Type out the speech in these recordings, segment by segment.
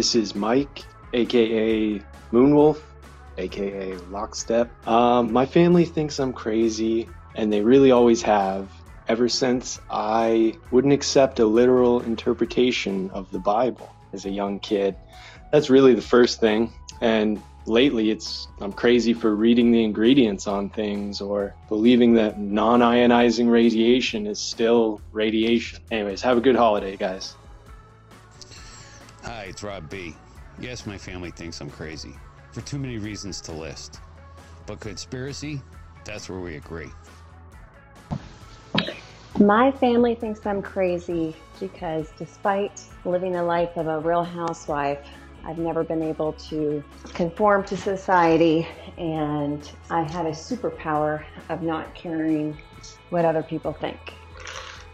This is Mike, aka Moonwolf, aka Lockstep. Um, my family thinks I'm crazy, and they really always have, ever since I wouldn't accept a literal interpretation of the Bible as a young kid. That's really the first thing. And lately, it's I'm crazy for reading the ingredients on things or believing that non ionizing radiation is still radiation. Anyways, have a good holiday, guys. Hi, it's Rob B. Yes, my family thinks I'm crazy for too many reasons to list. But conspiracy, that's where we agree. My family thinks I'm crazy because despite living the life of a real housewife, I've never been able to conform to society and I have a superpower of not caring what other people think.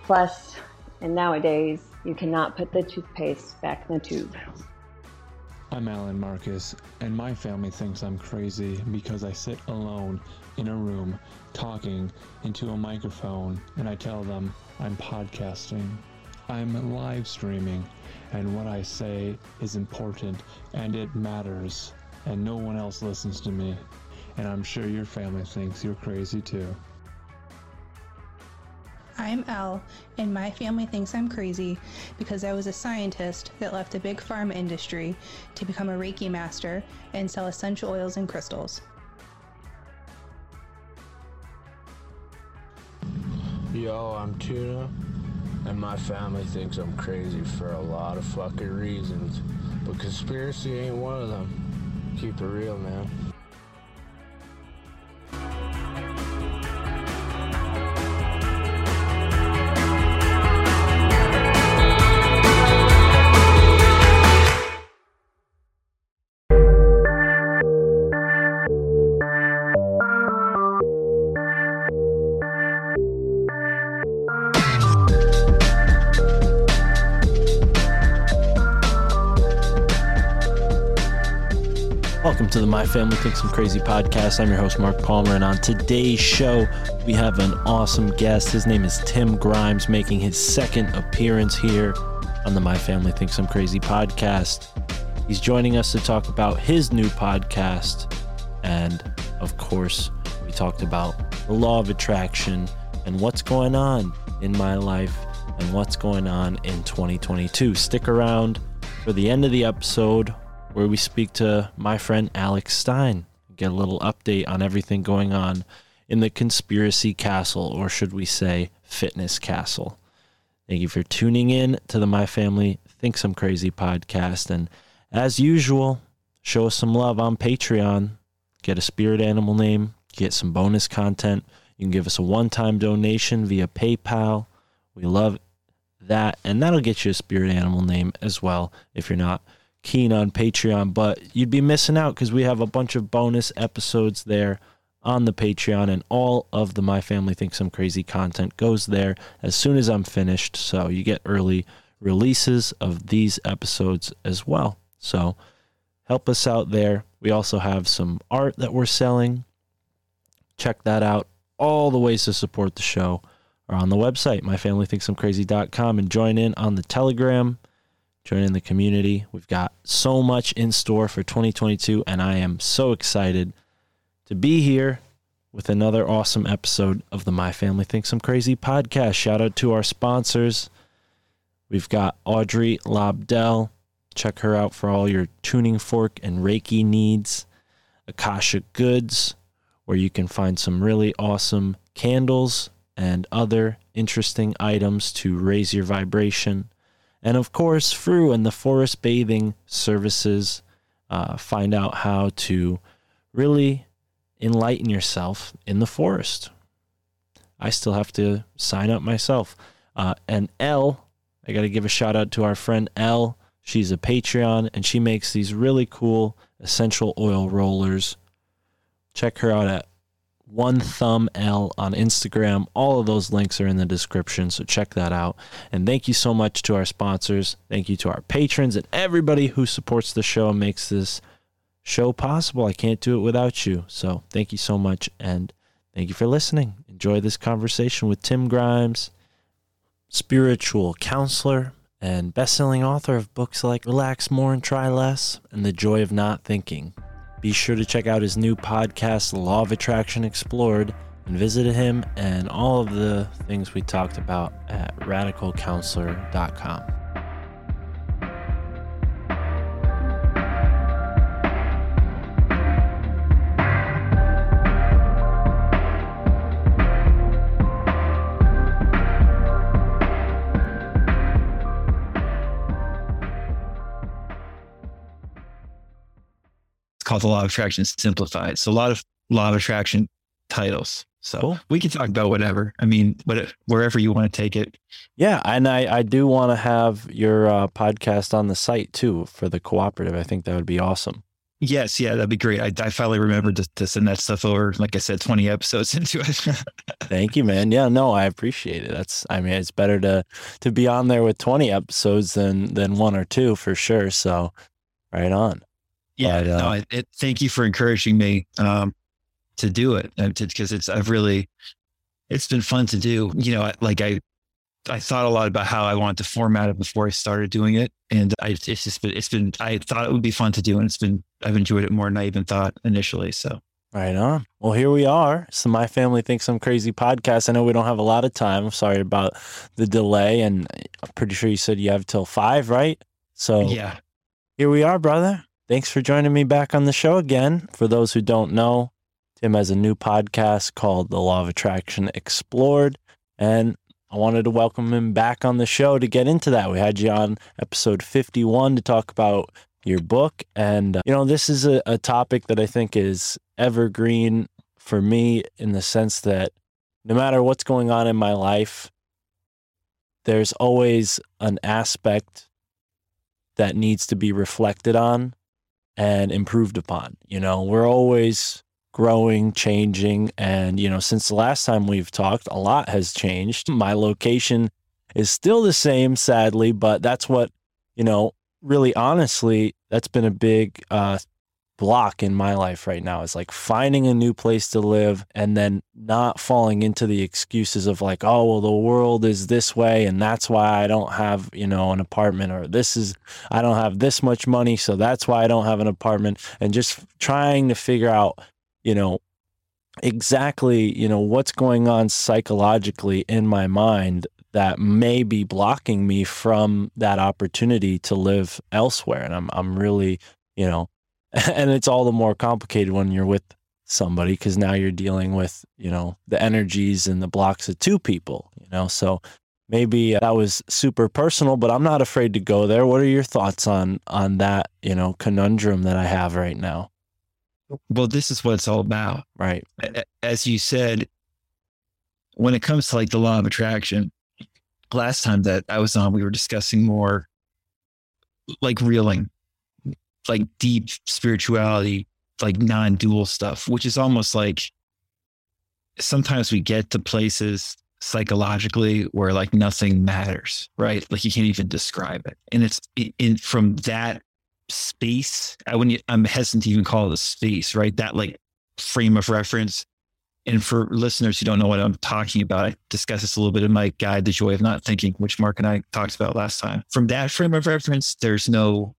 Plus, and nowadays, you cannot put the toothpaste back in the tube. I'm Alan Marcus, and my family thinks I'm crazy because I sit alone in a room talking into a microphone and I tell them I'm podcasting. I'm live streaming, and what I say is important and it matters, and no one else listens to me. And I'm sure your family thinks you're crazy too. I'm Elle, and my family thinks I'm crazy because I was a scientist that left the big pharma industry to become a Reiki master and sell essential oils and crystals. Yo, I'm Tuna, and my family thinks I'm crazy for a lot of fucking reasons. But conspiracy ain't one of them. Keep it real, man. Welcome to the My Family Thinks I'm Crazy podcast. I'm your host, Mark Palmer, and on today's show, we have an awesome guest. His name is Tim Grimes, making his second appearance here on the My Family Thinks I'm Crazy podcast. He's joining us to talk about his new podcast, and of course, we talked about the law of attraction and what's going on in my life and what's going on in 2022. Stick around for the end of the episode where we speak to my friend Alex Stein, get a little update on everything going on in the conspiracy castle, or should we say, fitness castle. Thank you for tuning in to the My Family Thinks I'm Crazy podcast. And as usual, show us some love on Patreon. Get a spirit animal name, get some bonus content. You can give us a one time donation via PayPal. We love that. And that'll get you a spirit animal name as well if you're not keen on Patreon, but you'd be missing out because we have a bunch of bonus episodes there on the Patreon, and all of the My Family Thinks I'm Crazy content goes there as soon as I'm finished. So you get early releases of these episodes as well. So help us out there. We also have some art that we're selling. Check that out. All the ways to support the show are on the website, myfamilythinksimcrazy.com, and join in on the Telegram. Join in the community. We've got so much in store for 2022, and I am so excited to be here with another awesome episode of the My Family Thinks I'm Crazy podcast. Shout out to our sponsors. We've got Audrey Lobdell. Check her out for all your tuning fork and Reiki needs. Akasha Goods, where you can find some really awesome candles and other interesting items to raise your vibration. And of course, Fru and the Forest Bathing Services. Uh, find out how to really enlighten yourself in the forest. I still have to sign up myself. Uh, and L, I got to give a shout out to our friend L. She's a Patreon and she makes these really cool essential oil rollers. Check her out at one thumb El on Instagram. All of those links are in the description, so check that out. And thank you so much to our sponsors. Thank you to our patrons and everybody who supports the show and makes this show possible. I can't do it without you. So thank you so much and thank you for listening. Enjoy this conversation with Tim Grimes, spiritual counselor and best-selling author of books like Relax More and Try Less and The Joy of Not Thinking. Be sure to check out his new podcast, Law of Attraction Explored, and visit him and all of the things we talked about at radicalcounselor.com. called the Law of Attraction Simplified. So a lot of Law of Attraction titles. So Cool. we can talk about whatever. I mean, what, wherever you want to take it. Yeah, and I, I do want to have your uh, podcast on the site too for the cooperative. I think that would be awesome. Yes, yeah, that'd be great. I, I finally remembered to, to send that stuff over. Like I said, 20 episodes into it. Thank you, man. Yeah, no, I appreciate it. That's I mean, it's better to to be on there with 20 episodes than than one or two for sure. So, right on. Yeah, But, uh, no, it, it, thank you for encouraging me um, to do it because it's, I've really, it's been fun to do. You know, like I, I thought a lot about how I wanted to format it before I started doing it. And I, it's just been, it's been, I thought it would be fun to do. And it's been, I've enjoyed it more than I even thought initially. So Right on. Well, here we are. So my family thinks I'm crazy podcast. I know we don't have a lot of time. I'm sorry about the delay, and I'm pretty sure you said you have till five, right? So yeah, here we are, brother. Thanks for joining me back on the show again. For those who don't know, Tim has a new podcast called The Law of Attraction Explored. And I wanted to welcome him back on the show to get into that. We had you on episode 51 to talk about your book. And, uh, you know, this is a, a topic that I think is evergreen for me in the sense that no matter what's going on in my life, there's always an aspect that needs to be reflected on and improved upon. You know, we're always growing, changing. And, you know, since the last time we've talked, a lot has changed. My location is still the same, sadly, but that's what, you know, really honestly, that's been a big uh, block in my life right now is like finding a new place to live and then not falling into the excuses of like, oh, well, the world is this way and that's why I don't have, you know, an apartment or this is, I don't have this much money. So that's why I don't have an apartment and just trying to figure out, you know, exactly, you know, what's going on psychologically in my mind that may be blocking me from that opportunity to live elsewhere. And I'm, I'm really, you know, and it's all the more complicated when you're with somebody because now you're dealing with you know the energies and the blocks of two people you know? So maybe uh, that was super personal but i'm not afraid to go there. What are your thoughts on on that you know conundrum that i have right now? Well, this is what it's all about. right. As you said, when it comes to like the law of attraction, last time that I was on, we were discussing more like reeling, like deep spirituality, like non dual stuff, which is almost like sometimes we get to places psychologically where like nothing matters, right? Like you can't even describe it. And it's in, in from that space. I wouldn't, I'm hesitant to even call it a space, right? That like frame of reference. And for listeners who don't know what I'm talking about, I discussed this a little bit in my guide, The Joy of Not Thinking, which Mark and I talked about last time. From that frame of reference, there's no,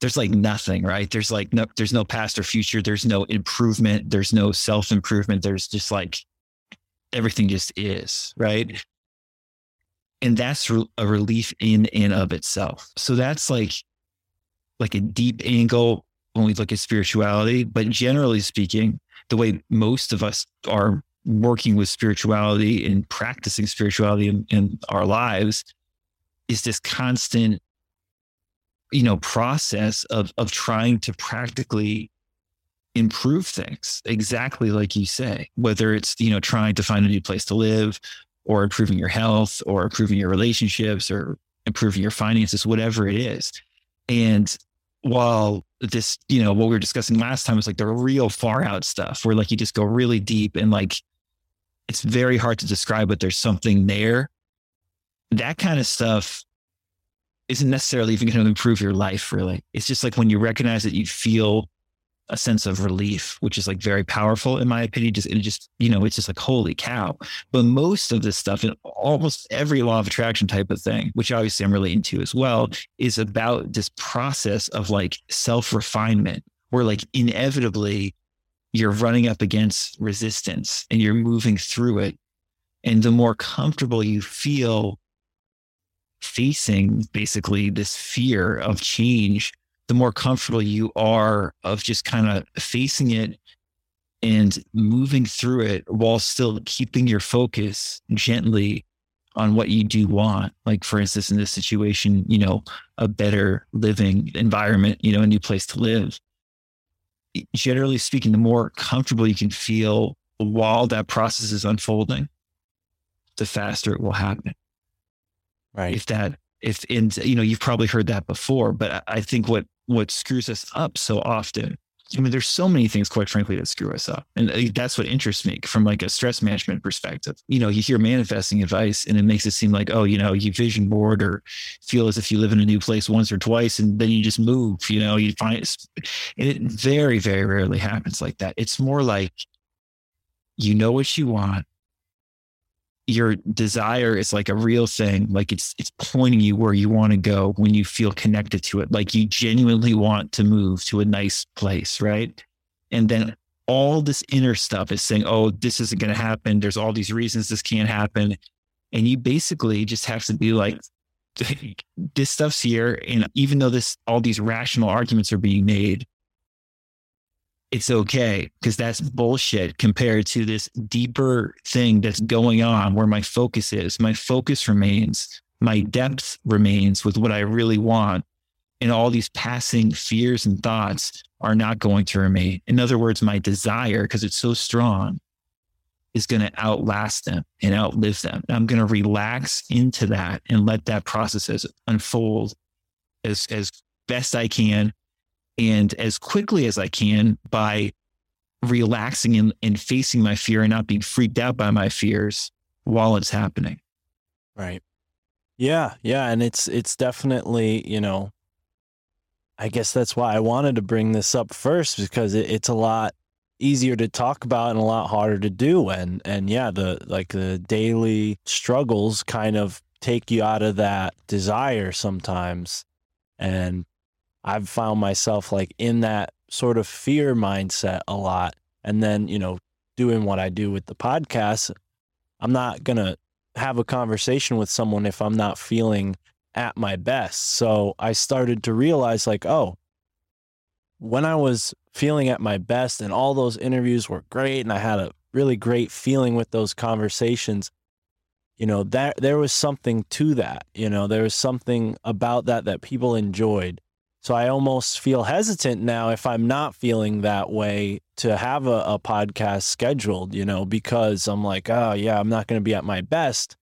there's like nothing, right? There's like no, there's no past or future. There's no improvement. There's no self improvement. There's just like everything just is, right? And that's a relief in and of itself. So that's like, like a deep angle when we look at spirituality. But generally speaking, the way most of us are working with spirituality and practicing spirituality in, in our lives is this constant you know process of of trying to practically improve things exactly like you say whether it's you know trying to find a new place to live or improving your health or improving your relationships or improving your finances whatever it is and while this, you know, what we were discussing last time was like the real far out stuff where like you just go really deep and like it's very hard to describe, but there's something there. That kind of stuff isn't necessarily even going to improve your life, really. It's just like when you recognize that you feel a sense of relief, which is like very powerful in my opinion. Just it just you know it's just like holy cow. But most of this stuff in almost every law of attraction type of thing, which obviously I'm really into as well, is about this process of like self refinement, where like inevitably you're running up against resistance and you're moving through it, and the more comfortable you feel facing basically this fear of change the more comfortable you are of just kind of facing it and moving through it while still keeping your focus gently on what you do want. Like, for instance, in this situation, you know, a better living environment, you know, a new place to live. Generally speaking, the more comfortable you can feel while that process is unfolding, the faster it will happen. Right. If that, if, and, you know, you've probably heard that before, but I think what what screws us up so often. I mean, there's so many things, quite frankly, that screw us up. And uh, that's what interests me from like a stress management perspective. You know, you hear manifesting advice and it makes it seem like, oh, you know, you vision board or feel as if you live in a new place once or twice and then you just move, you know, you find it. And it very, very rarely happens like that. It's more like you know what you want your desire is like a real thing like it's it's pointing you where you want to go when you feel connected to it like you genuinely want to move to a nice place right? And then all this inner stuff is saying oh this isn't going to happen. There's all these reasons this can't happen. And you basically just have to be like this stuff's here and even though this all these rational arguments are being made it's okay because that's bullshit compared to this deeper thing that's going on where my focus is. My focus remains, my depth remains with what I really want. And all these passing fears and thoughts are not going to remain. In other words, my desire, because it's so strong, is going to outlast them and outlive them. And I'm going to relax into that and let that process unfold as, as best I can and as quickly as I can by relaxing and, and facing my fear and not being freaked out by my fears while it's happening. Right. Yeah. Yeah. And it's, it's definitely, you know, I guess that's why I wanted to bring this up first because it, it's a lot easier to talk about and a lot harder to do. And, and yeah, the, like the daily struggles kind of take you out of that desire sometimes. And I've found myself like in that sort of fear mindset a lot. And then, you know, doing what I do with the podcast, I'm not going to have a conversation with someone if I'm not feeling at my best. So I started to realize, like, oh, when I was feeling at my best and all those interviews were great and I had a really great feeling with those conversations, you know, that there was something to that. You know, there was something about that that people enjoyed. So I almost feel hesitant now if I'm not feeling that way to have a, a podcast scheduled, you know, because I'm like, oh yeah, I'm not going to be at my best.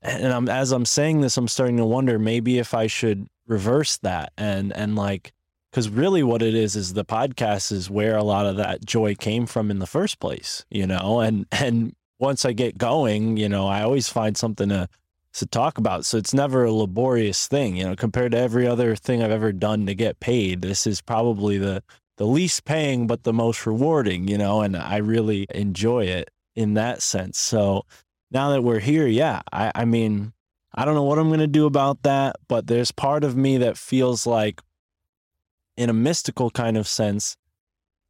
And I'm as I'm saying this, I'm starting to wonder maybe if I should reverse that and and like because really what it is is the podcast is where a lot of that joy came from in the first place, you know, and and once I get going, you know, I always find something to to talk about. So it's never a laborious thing, you know, compared to every other thing I've ever done to get paid. This is probably the the least paying but the most rewarding, you know, and I really enjoy it in that sense. So now that we're here, yeah, I, I mean, I don't know what I'm gonna do about that, but there's part of me that feels like in a mystical kind of sense,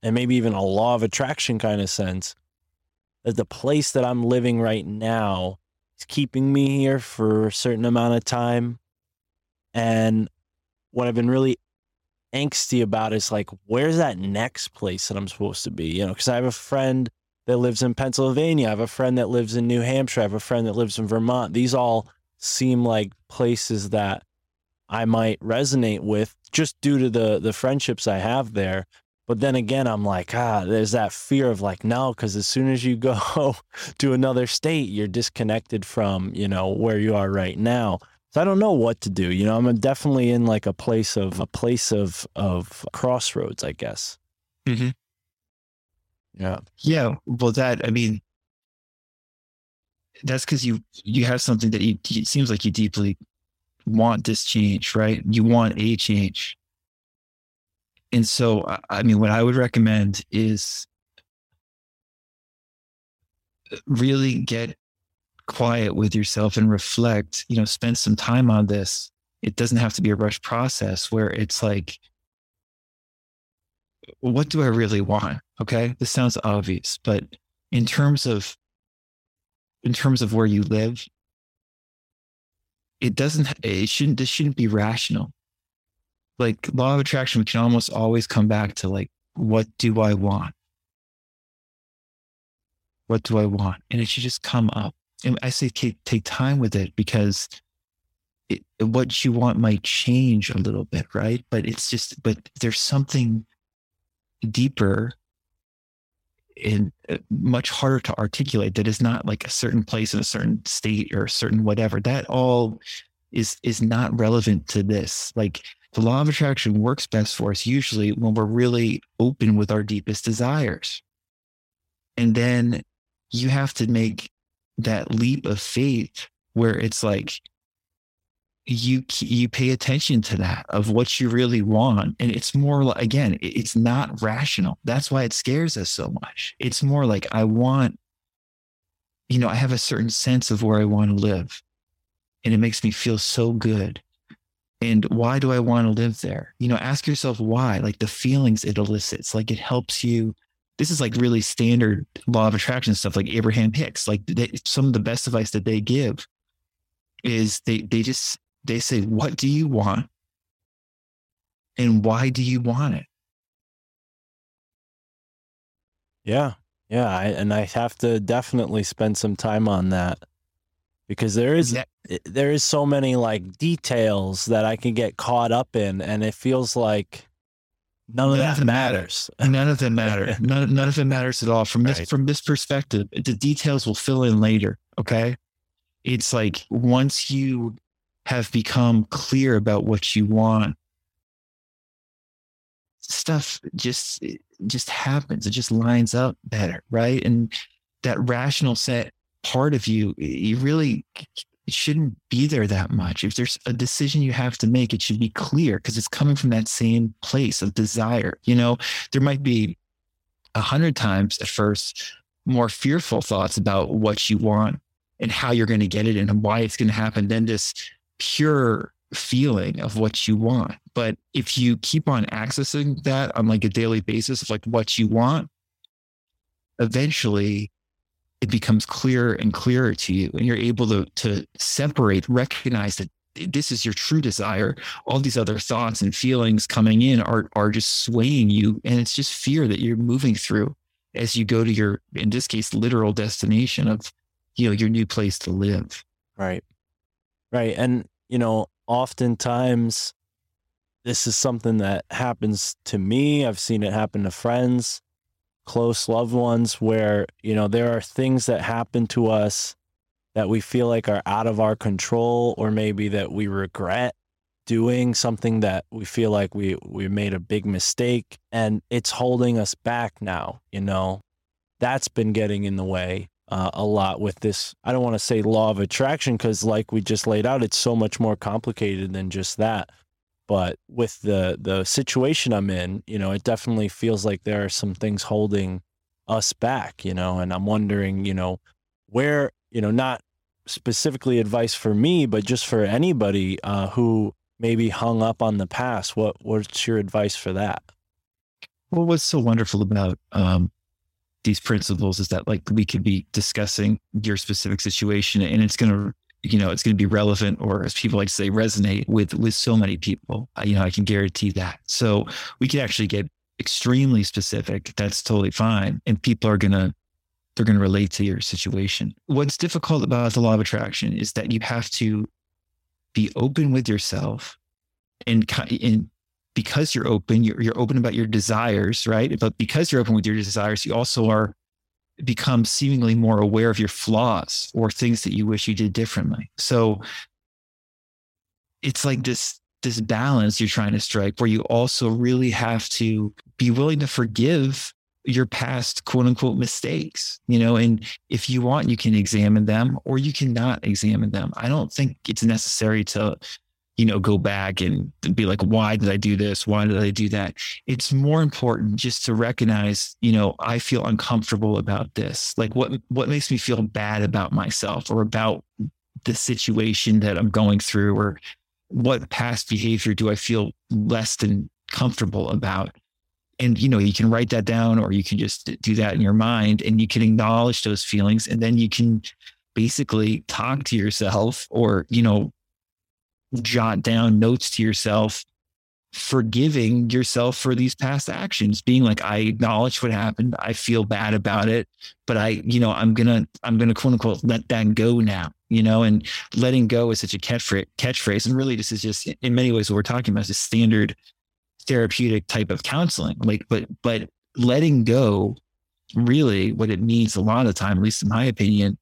and maybe even a law of attraction kind of sense, that the place that I'm living right now is keeping me here for a certain amount of time. And what I've been really angsty about is like, where's that next place that I'm supposed to be? You know, because I have a friend that lives in Pennsylvania, I have a friend that lives in New Hampshire, I have a friend that lives in Vermont. These all seem like places that I might resonate with just due to the the friendships I have there. But then again, I'm like, ah, there's that fear of like, no, because as soon as you go to another state, you're disconnected from, you know, where you are right now. So I don't know what to do. You know, I'm definitely in like a place of a place of of crossroads, I guess. Mm-hmm. Yeah. Yeah. Well, that I mean, that's because you you have something that you it seems like you deeply want this change, right? You want a change. And so, I- mean, what I would recommend is really get quiet with yourself and reflect, you know, spend some time on this. It doesn't have to be a rush process where it's like, what do I really want? Okay. This sounds obvious, but in terms of, in terms of where you live, it doesn't, it shouldn't, this shouldn't be rational. Like law of attraction, we can almost always come back to like, what do I want? What do I want? And it should just come up. And I say take, take time with it because it, what you want might change a little bit, right? But it's just, but there's something deeper and uh, much harder to articulate that is not like a certain place in a certain state or a certain whatever. That all is is not relevant to this. Like the law of attraction works best for us usually when we're really open with our deepest desires. And then you have to make that leap of faith where it's like you you pay attention to that of what you really want. And it's more like again it's not rational. That's why it scares us so much. It's more like i want you know i have a certain sense of where i want to live. And it makes me feel so good and why do i want to live there you know ask yourself why like the feelings it elicits like it helps you this is like really standard law of attraction stuff like abraham hicks like they, some of the best advice that they give is they they just they say what do you want and why do you want it Yeah. Yeah. I, and I have to definitely spend some time on that because there is Yeah. There is so many like details that I can get caught up in and it feels like none of None that them matters. none of them matter. None, none of it matters at all. From this Right. from this perspective the details will fill in later okay? It's like once you have become clear about what you want stuff just just happens. It just lines up better right? And that rational set part of you you really it shouldn't be there that much if there's a decision you have to make it should be clear because it's coming from that same place of desire you know there might be a hundred times at first more fearful thoughts about what you want and how you're going to get it and why it's going to happen than this pure feeling of what you want. But if you keep on accessing that on like a daily basis of like what you want, eventually it becomes clearer and clearer to you and you're able to to separate recognize that this is your true desire all these other thoughts and feelings coming in are are just swaying you and it's just fear that you're moving through as you go to your in this case literal destination of you know your new place to live Right. Right. And, you know, oftentimes this is something that happens to me. I've seen it happen to friends, close loved ones, where, you know, there are things that happen to us that we feel like are out of our control, or maybe that we regret doing something that we feel like we, we made a big mistake and it's holding us back now, you know. That's been getting in the way uh, a lot with this. I don't want to say law of attraction because, like we just laid out, it's so much more complicated than just that. But with the the situation I'm in, you know, it definitely feels like there are some things holding us back, you know, and I'm wondering, you know, where, you know, not specifically advice for me, but just for anybody uh, who maybe hung up on the past. What what's your advice for that? Well, what's so wonderful about um, these principles is that like we could be discussing your specific situation and it's going to you know it's going to be relevant or as people like to say resonate with with so many people. You know i can guarantee that. So we can actually get extremely specific. That's totally fine. And people are going to they're going to relate to your situation. What's difficult about the law of attraction is that you have to be open with yourself and, and because you're open, you're, you're open about your desires, right? But because you're open with your desires, you also are become seemingly more aware of your flaws or things that you wish you did differently. So it's like this this balance you're trying to strike where you also really have to be willing to forgive your past quote unquote mistakes, you know, and if you want, you can examine them or you cannot examine them. I don't think it's necessary to you know, go back and be like, why did I do this? Why did I do that? It's more important just to recognize, you know, I feel uncomfortable about this. Like what what makes me feel bad about myself or about the situation that I'm going through or what past behavior do I feel less than comfortable about? And you know, you can write that down or you can just do that in your mind and you can acknowledge those feelings and then you can basically talk to yourself or, you know, jot down notes to yourself, forgiving yourself for these past actions, being like, I acknowledge what happened. I feel bad about it, but I, you know, I'm gonna, I'm gonna quote unquote let that go now, you know, and letting go is such a catchphrase. And really this is just in many ways what we're talking about is standard therapeutic type of counseling. Like, but, but letting go really what it means a lot of time, at least in my opinion,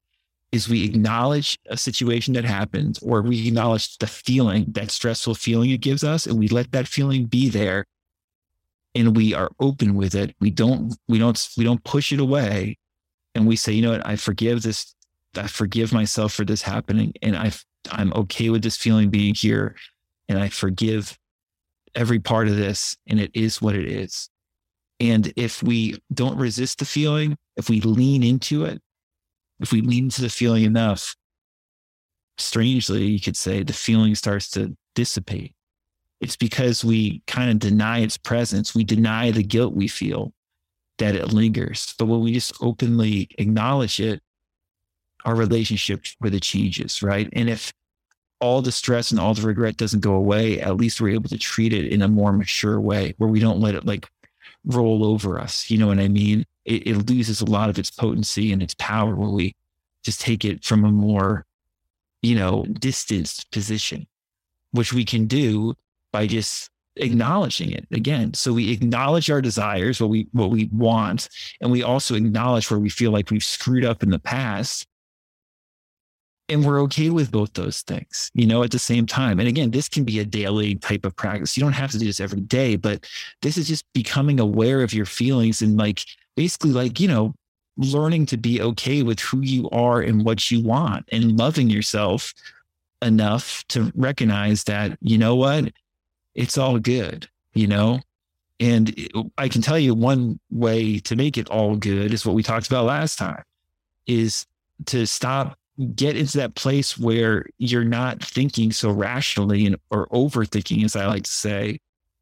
is we acknowledge a situation that happened or we acknowledge the feeling, that stressful feeling it gives us, and we let that feeling be there and we are open with it. We don't, we don't, we don't push it away. And we say, you know what, I forgive this, I forgive myself for this happening. And I I'm okay with this feeling being here. And I forgive every part of this. And it is what it is. And if we don't resist the feeling, if we lean into it, if we lean into the feeling enough, strangely, you could say the feeling starts to dissipate. It's because we kind of deny its presence. We deny the guilt we feel that it lingers. But when we just openly acknowledge it, our relationship with it changes, right? And if all the stress and all the regret doesn't go away, at least we're able to treat it in a more mature way where we don't let it like roll over us. You know what I mean? It, it loses a lot of its potency and its power when we just take it from a more, you know, distanced position, which we can do by just acknowledging it again. So we acknowledge our desires, what we what we want, and we also acknowledge where we feel like we've screwed up in the past. And we're okay with both those things, you know, at the same time. And again, this can be a daily type of practice. You don't have to do this every day, but this is just becoming aware of your feelings and like basically like, you know, learning to be okay with who you are and what you want and loving yourself enough to recognize that, you know what, it's all good, you know? And I can tell you one way to make it all good is what we talked about last time is to stop get into that place where you're not thinking so rationally and or overthinking as I like to say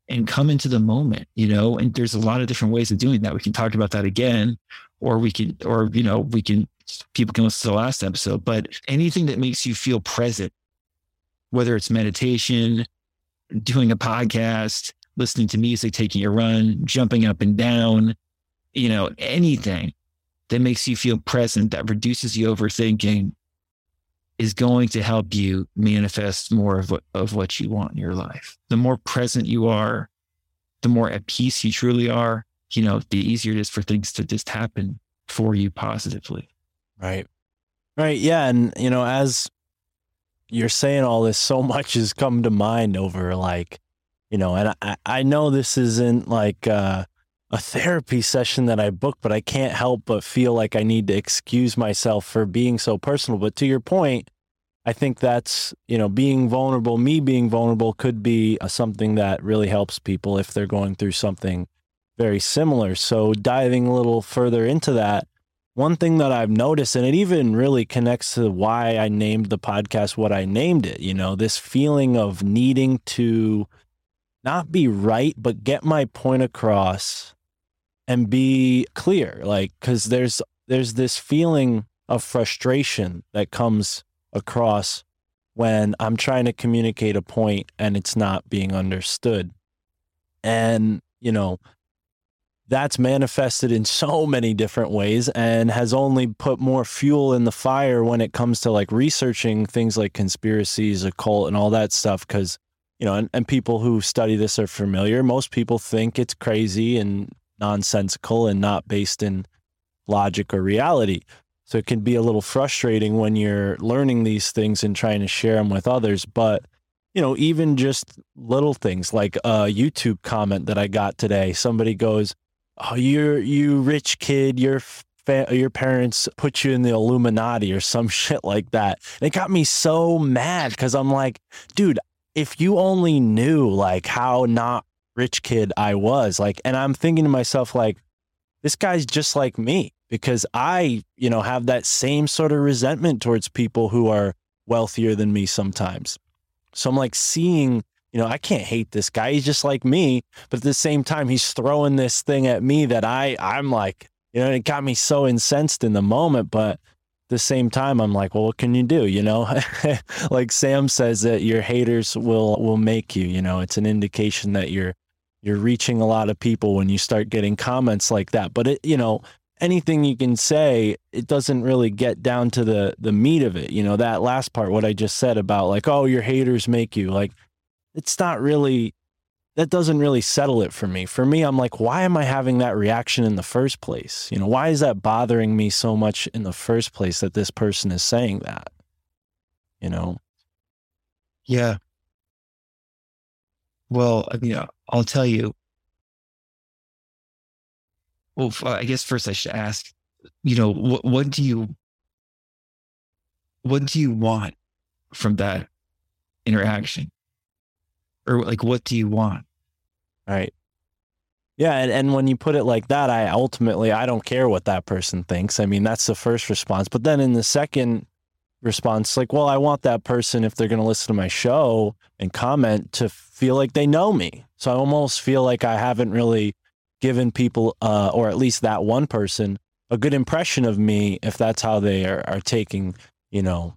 and come into the moment, you know, and there's a lot of different ways of doing that. We can talk about that again, or we can, or, you know, we can, people can listen to the last episode, but anything that makes you feel present, whether it's meditation, doing a podcast, listening to music, taking a run, jumping up and down, you know, anything that makes you feel present, that reduces you overthinking, is going to help you manifest more of what, of what you want in your life. The more present you are, the more at peace you truly are, you know, the easier it is for things to just happen for you positively. Right. Right. Yeah. And, you know, as you're saying all this, so much has come to mind over like, you know, and I, I know this isn't like, uh, a therapy session that I booked, but I can't help but feel like I need to excuse myself for being so personal. But to your point, I think that's, you know, being vulnerable, me being vulnerable could be uh, something that really helps people if they're going through something very similar. So diving a little further into that, one thing that I've noticed, and it even really connects to why I named the podcast what I named it, you know, this feeling of needing to not be right, but get my point across and be clear. Like, cause there's, there's this feeling of frustration that comes across when I'm trying to communicate a point and it's not being understood. And, you know, that's manifested in so many different ways and has only put more fuel in the fire when it comes to like researching things like conspiracies, occult, and all that stuff. Cause, you know, and, and people who study this are familiar. Most people think it's crazy and nonsensical and not based in logic or reality. So it can be a little frustrating when you're learning these things and trying to share them with others. But, you know, even just little things like a YouTube comment that I got today, somebody goes, oh, you're you rich kid, your your parents put you in the Illuminati or some shit like that. And it got me so mad because I'm like, dude, if you only knew like how not rich kid I was, like, and I'm thinking to myself, like, this guy's just like me because I, you know, have that same sort of resentment towards people who are wealthier than me sometimes. So I'm like seeing you know, I can't hate this guy. He's just like me. But at the same time, he's throwing this thing at me that I, I'm like, you know, it got me so incensed in the moment. But the same time, I'm like, well, what can you do? You know, like Sam says that your haters will will make you. You know, it's an indication that you're you're reaching a lot of people when you start getting comments like that. But it, you know, anything you can say, it doesn't really get down to the the meat of it. You know, that last part, what I just said about like, oh, your haters make you like it's not really that doesn't really settle it for me. For me, I'm like, why am I having that reaction in the first place? You know, why is that bothering me so much in the first place that this person is saying that? You know? Yeah. Well, I mean, uh, I'll tell you. Well, uh, I guess first I should ask, you know, what what do you what do you want from that interaction? or like what do you want right. Yeah and, and when you put it like that i ultimately i don't care what that person thinks. I mean that's the first response. But then in the second response like well i want that person if they're going to listen to my show and comment to feel like they know me. So i almost feel like i haven't really given people uh, or at least that one person a good impression of me if that's how they are, are taking you know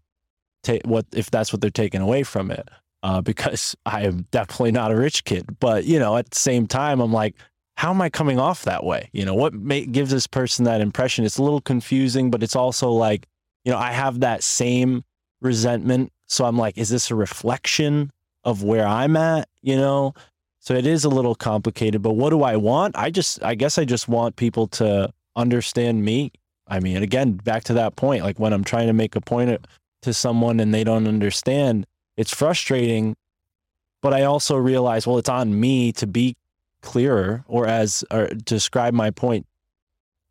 ta- what if that's what they're taking away from it uh, because I am definitely not a rich kid. But, you know, at the same time, I'm like, how am I coming off that way? You know, what may, gives this person that impression? It's a little confusing, but it's also like, you know, I have that same resentment. So I'm like, is this a reflection of where I'm at? You know, so it is a little complicated, but what do I want? I just, I guess I just want people to understand me. I mean, again, back to that point, like when I'm trying to make a point to someone and they don't understand, it's frustrating, but I also realize, well, it's on me to be clearer or as or describe my point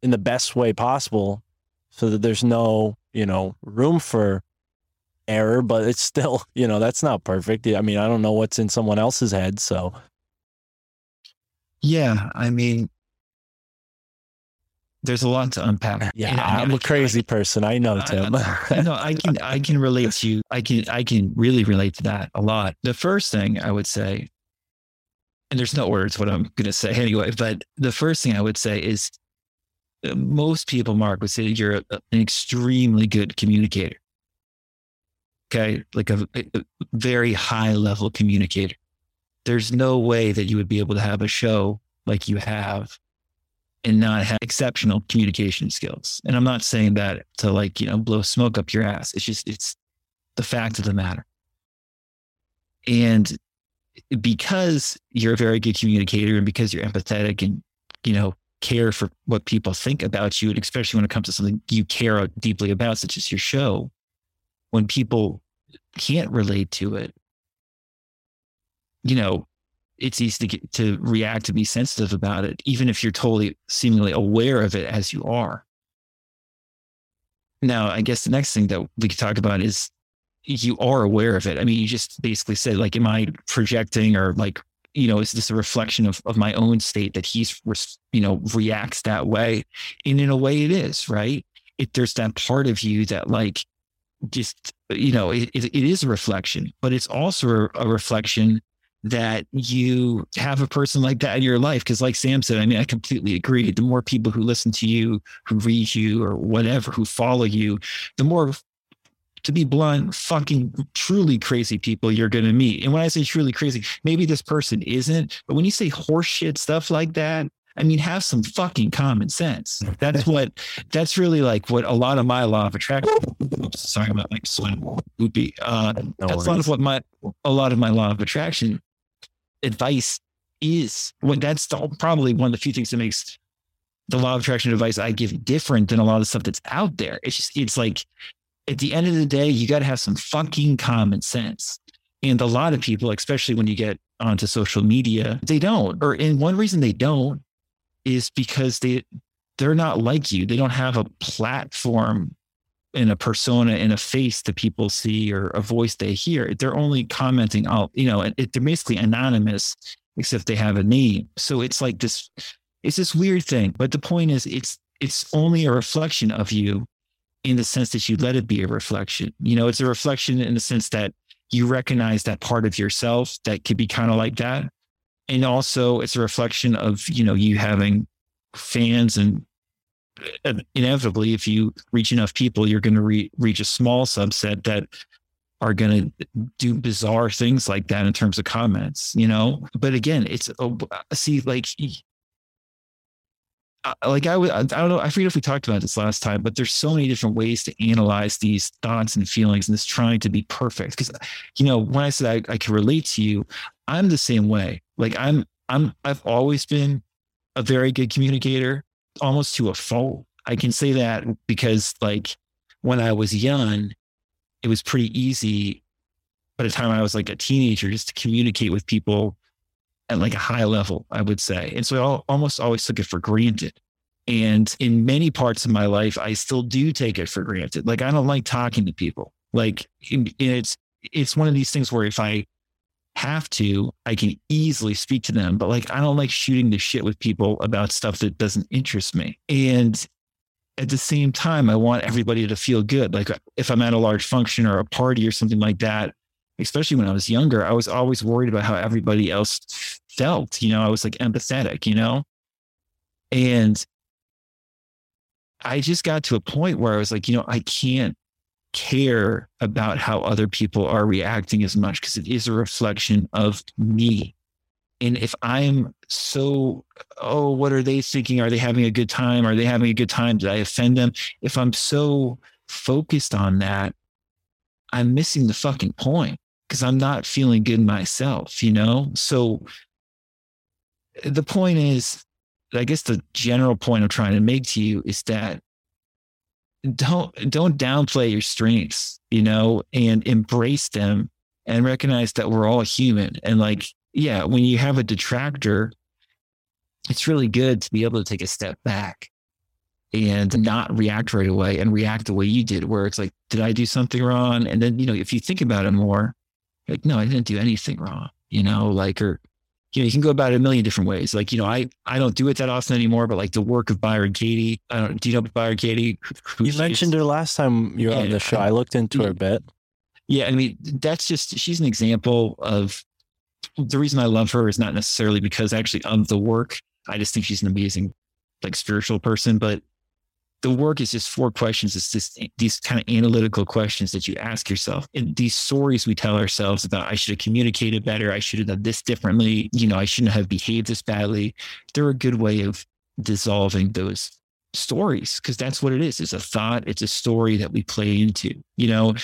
in the best way possible so that there's no, you know, room for error, but it's still, you know, that's not perfect. I mean, I don't know what's in someone else's head, so yeah, I mean, there's a lot to unpack. Yeah, I, am a crazy person. I know, Tim. I, no, I can I can relate to you. I can I can really relate to that a lot. The first thing I would say, and there's no words what I'm going to say anyway, but the first thing I would say is uh, most people, Mark, would say you're a, an extremely good communicator. Okay, like a, a very high level communicator. There's no way that you would be able to have a show like you have and not have exceptional communication skills. And I'm not saying that to like, you know, blow smoke up your ass. It's just, it's the fact of the matter. And because you're a very good communicator and because you're empathetic and, you know, care for what people think about you, and especially when it comes to something you care deeply about, such as your show, when people can't relate to it, you know, it's easy to get, to react to be sensitive about it, even if you're totally seemingly aware of it as you are. Now, I guess the next thing that we could talk about is you are aware of it. I mean, you just basically said, like, am I projecting or like, you know, is this a reflection of, of my own state that he's, you know, reacts that way? And in a way it is, right? It, there's that part of you that like, just, you know, it, it, it is a reflection, but it's also a, a reflection that you have a person like that in your life. Cause like Sam said, I mean, I completely agree. The more people who listen to you, who read you or whatever, who follow you, the more to be blunt, fucking truly crazy people you're going to meet. And when I say truly crazy, maybe this person isn't, but when you say horseshit stuff like that, I mean, have some fucking common sense. That's what, that's really like what a lot of my law of attraction, oops, sorry about like sweating, loopy. Uh, No that's a lot of what my, a lot of my law of attraction advice is. When that's the, probably one of the few things that makes the law of attraction advice I give different than a lot of stuff that's out there. It's just, it's like, at the end of the day, you got to have some fucking common sense. And a lot of people, especially when you get onto social media, they don't. Or and one reason they don't is because they they're not like you. They don't have a platform and a persona in a face that people see or a voice they hear. They're only commenting on, you know, it, they're basically anonymous except they have a name. So it's like this, it's this weird thing. But the point is, it's it's only a reflection of you in the sense that you let it be a reflection. You know, it's a reflection in the sense that you recognize that part of yourself that could be kind of like that. And also it's a reflection of, you know, you having fans and inevitably if you reach enough people, you're going to re- reach a small subset that are going to do bizarre things like that in terms of comments, you know? But again, it's oh, see like uh, like I would, I don't know, I forget if we talked about this last time, but there's so many different ways to analyze these thoughts and feelings and this trying to be perfect. Because, you know, when I said I, I can relate to you, I'm the same way. Like I'm, I'm, I've always been a very good communicator, almost to a fault. I can say that because, like, when I was young, it was pretty easy. By the time I was like a teenager, just to communicate with people at like a high level, I would say. And so I almost always took it for granted. And in many parts of my life, I still do take it for granted. Like I don't like talking to people. Like it's it's one of these things where if I have to, I can easily speak to them. But like I don't like shooting the shit with people about stuff that doesn't interest me. And at the same time, I want everybody to feel good. Like if I'm at a large function or a party or something like that, especially when I was younger, I was always worried about how everybody else felt. You know, I was like empathetic, you know? And I just got to a point where I was like, you know, I can't care about how other people are reacting as much because it is a reflection of me. And if I'm so, oh, what are they thinking? Are they having a good time? Are they having a good time? Did I offend them? If I'm so focused on that, I'm missing the fucking point because I'm not feeling good myself, you know? So the point is, I guess the general point I'm trying to make to you is that don't don't downplay your strengths, you know, and embrace them and recognize that we're all human. And like, yeah, when you have a detractor, it's really good to be able to take a step back and not react right away and react the way you did, where it's like, did I do something wrong? And then, you know, if you think about it more, like, no, I didn't do anything wrong, you know, like, or, you know, you can go about it a million different ways. Like, you know, I, I don't do it that often anymore, but like the work of Byron Katie, I don't, do you know Byron Katie? You mentioned her last time you were on the show. I looked into her a bit. Yeah, I mean, that's just she's an example of the reason I love her is not necessarily because actually of the work. I just think she's an amazing, like spiritual person. But the work is just four questions. It's just these kind of analytical questions that you ask yourself. And these stories we tell ourselves about I should have communicated better, I should have done this differently, you know, I shouldn't have behaved this badly. They're a good way of dissolving those stories because that's what it is. It's a thought, it's a story that we play into, you know,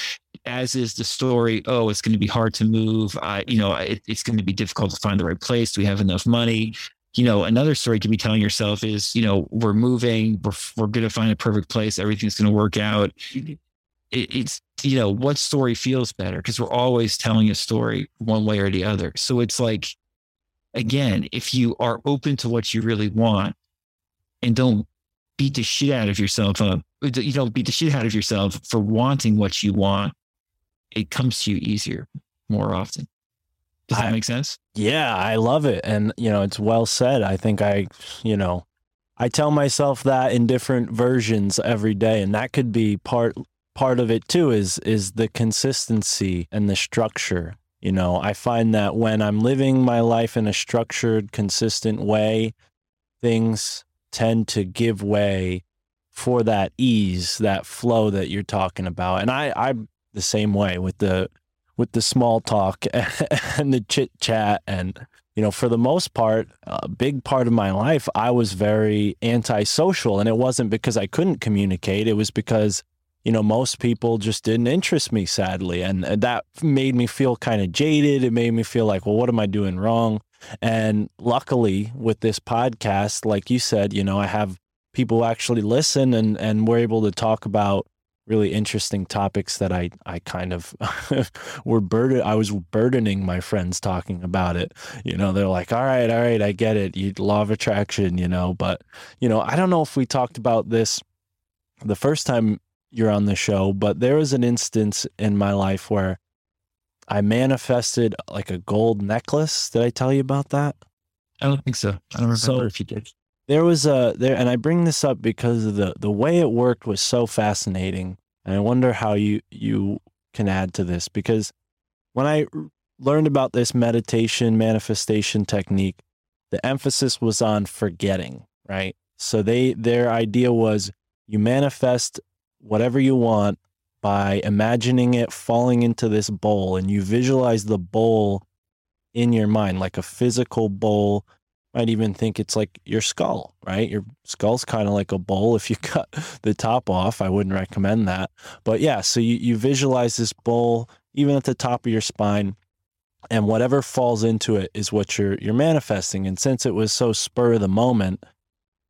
as is the story. Oh, it's going to be hard to move. I, you know, it, it's going to be difficult to find the right place. Do we have enough money? You know, another story could be telling yourself is, you know, we're moving, we're, we're going to find a perfect place. Everything's going to work out. Mm-hmm. It, it's, you know, what story feels better? Because we're always telling a story one way or the other. So it's like, again, if you are open to what you really want and don't beat the shit out of yourself up, you don't beat the shit out of yourself for wanting what you want, it comes to you easier more often. Does that I- make sense? Yeah, I love it. And, you know, it's well said. I think I, you know, I tell myself that in different versions every day. And that could be part part of it too is is the consistency and the structure. You know, I find that when I'm living my life in a structured, consistent way, things tend to give way for that ease, that flow that you're talking about. And I, I'm the same way with the with the small talk and the chit chat. And you know for the most part a big part of my life i was very antisocial. And it wasn't because i couldn't communicate. It was because you know most people just didn't interest me sadly. And that made me feel kind of jaded. It made me feel like well what am i doing wrong? And luckily with this podcast like you said you know i have people who actually listen and and we're able to talk about really interesting topics that I I kind of were burden I was burdening my friends talking about it. You know, they're like, "All right, all right, I get it. You law of attraction, you know, but you know, I don't know if we talked about this the first time you're on the show, but there was an instance in my life where I manifested like a gold necklace. Did I tell you about that? I don't think so. I don't remember So- if you did. There was a there and i bring this up because the the way it worked was so fascinating and i wonder how you you can add to this because when i learned about this meditation manifestation technique the emphasis was on forgetting right? So they their idea was you manifest whatever you want by imagining it falling into this bowl and you visualize the bowl in your mind like a physical bowl might even think it's like your skull, right? Your skull's kind of like a bowl. If you cut the top off, I wouldn't recommend that. But yeah, so you, you visualize this bowl even at the top of your spine, and whatever falls into it is what you're you're manifesting. And since it was so spur of the moment,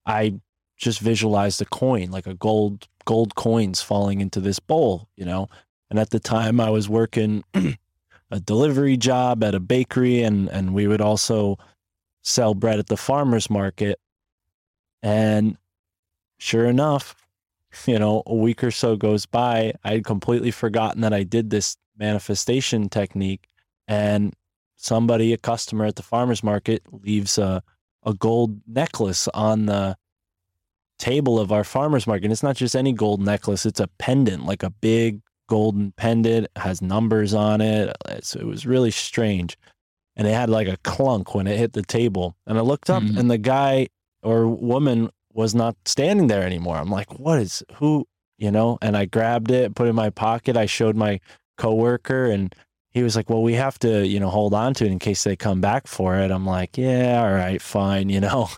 I just visualized a coin, like a gold gold coins falling into this bowl, you know. And at the time, I was working a delivery job at a bakery, and and we would also sell bread at the farmers market. And sure enough, you know, a week or so goes by, I had completely forgotten that I did this manifestation technique. And somebody, a customer at the farmers market, leaves a, a gold necklace on the table of our farmers market. And it's not just any gold necklace, it's a pendant, like a big golden pendant, has numbers on it. So it was really strange and it had like a clunk when it hit the table. And I looked up, Mhm. and the guy or woman was not standing there anymore. I'm like, what is who, you know? And I grabbed it, put it in my pocket. I showed my coworker, and he was like, well, we have to, you know, hold on to it in case they come back for it. I'm like, yeah, all right, fine, you know.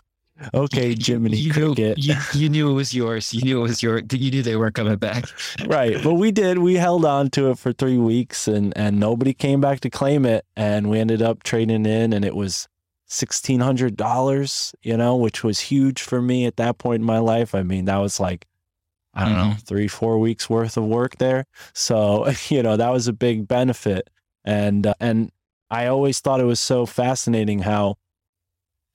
Okay, Jiminy you knew, Cricket. you, you knew it was yours. You knew it was your. You knew they weren't coming back. right but we did we held on to it for three weeks and and nobody came back to claim it and we ended up trading in and it was $1600 you know which was huge for me at that point in my life i mean that was like i don't know three four weeks worth of work there so you know that was a big benefit and uh, and i always thought it was so fascinating how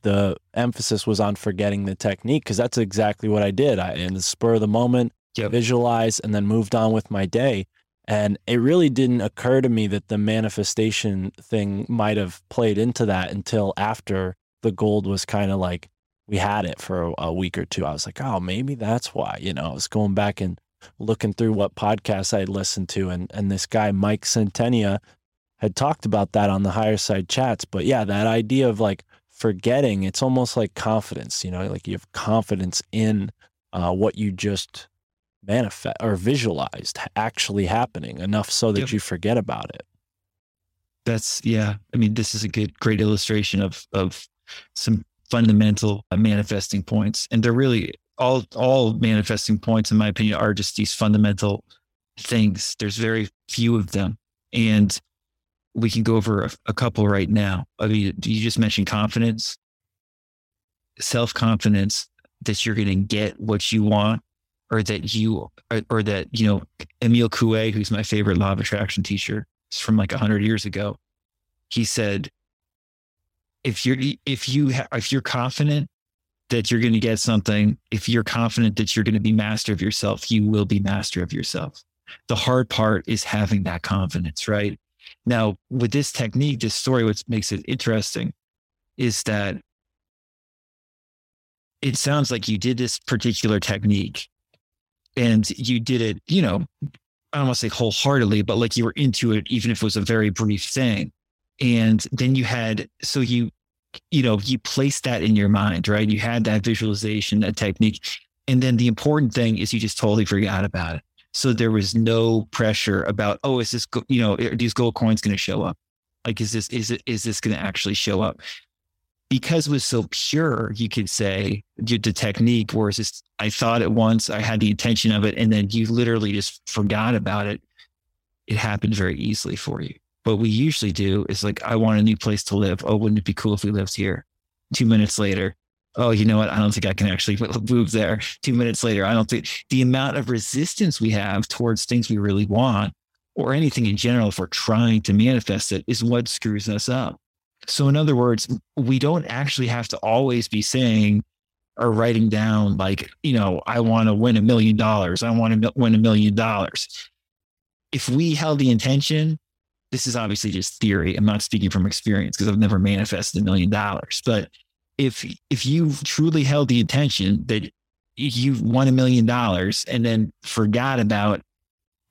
the emphasis was on forgetting the technique because that's exactly what I did. I in the spur of the moment, Yep. visualized and then moved on with my day. And it really didn't occur to me that the manifestation thing might have played into that until after the gold was kind of like we had it for a, a week or two. I was like, oh, maybe that's why. You know, I was going back and looking through what podcasts I had listened to, and and this guy Mike Sententia had talked about that on the higher side chats. But yeah, that idea of like forgetting, it's almost like confidence. You know, like you have confidence in uh, what you just manifest or visualized actually happening enough so that Yep. you forget about it. That's yeah. I mean, this is a good, great illustration of of some fundamental uh, manifesting points, and they're really all all manifesting points, in my opinion, are just these fundamental things. There's very few of them, and we can go over a, a couple right now. I mean, you just mentioned confidence, self confidence that you're going to get what you want, or that you, or, or that you know, Emile Coué, who's my favorite law of attraction teacher, it's from like 100 years ago. He said, if you're if you ha- if you're confident that you're going to get something, if you're confident that you're going to be master of yourself, you will be master of yourself. The hard part is having that confidence, right? Now, with this technique, this story, what makes it interesting is that it sounds like you did this particular technique and you did it, you know, I don't want to say wholeheartedly, but like you were into it, even if it was a very brief thing. And then you had, so you, you know, you placed that in your mind, right? You had that visualization, that technique. And then the important thing is you just totally forgot about it. So there was no pressure about, oh, is this, you know, are these gold coins going to show up? Like, is this, is it, is this going to actually show up? Because it was so pure, you could say the technique, whereas just, I thought it once, I had the intention of it, and then you literally just forgot about it. It happened very easily for you. What we usually do is like, I want a new place to live. Oh, wouldn't it be cool if we lived here? Two minutes later, oh, you know what? I don't think I can actually move there. Two minutes later, I don't think the amount of resistance we have towards things we really want or anything in general, if we're trying to manifest it, is what screws us up. So, in other words, we don't actually have to always be saying or writing down, like, you know, I want to win a million dollars. I want to win a million dollars. If we held the intention, this is obviously just theory. I'm not speaking from experience because I've never manifested a million dollars. But if if you truly held the intention that you won a million dollars and then forgot about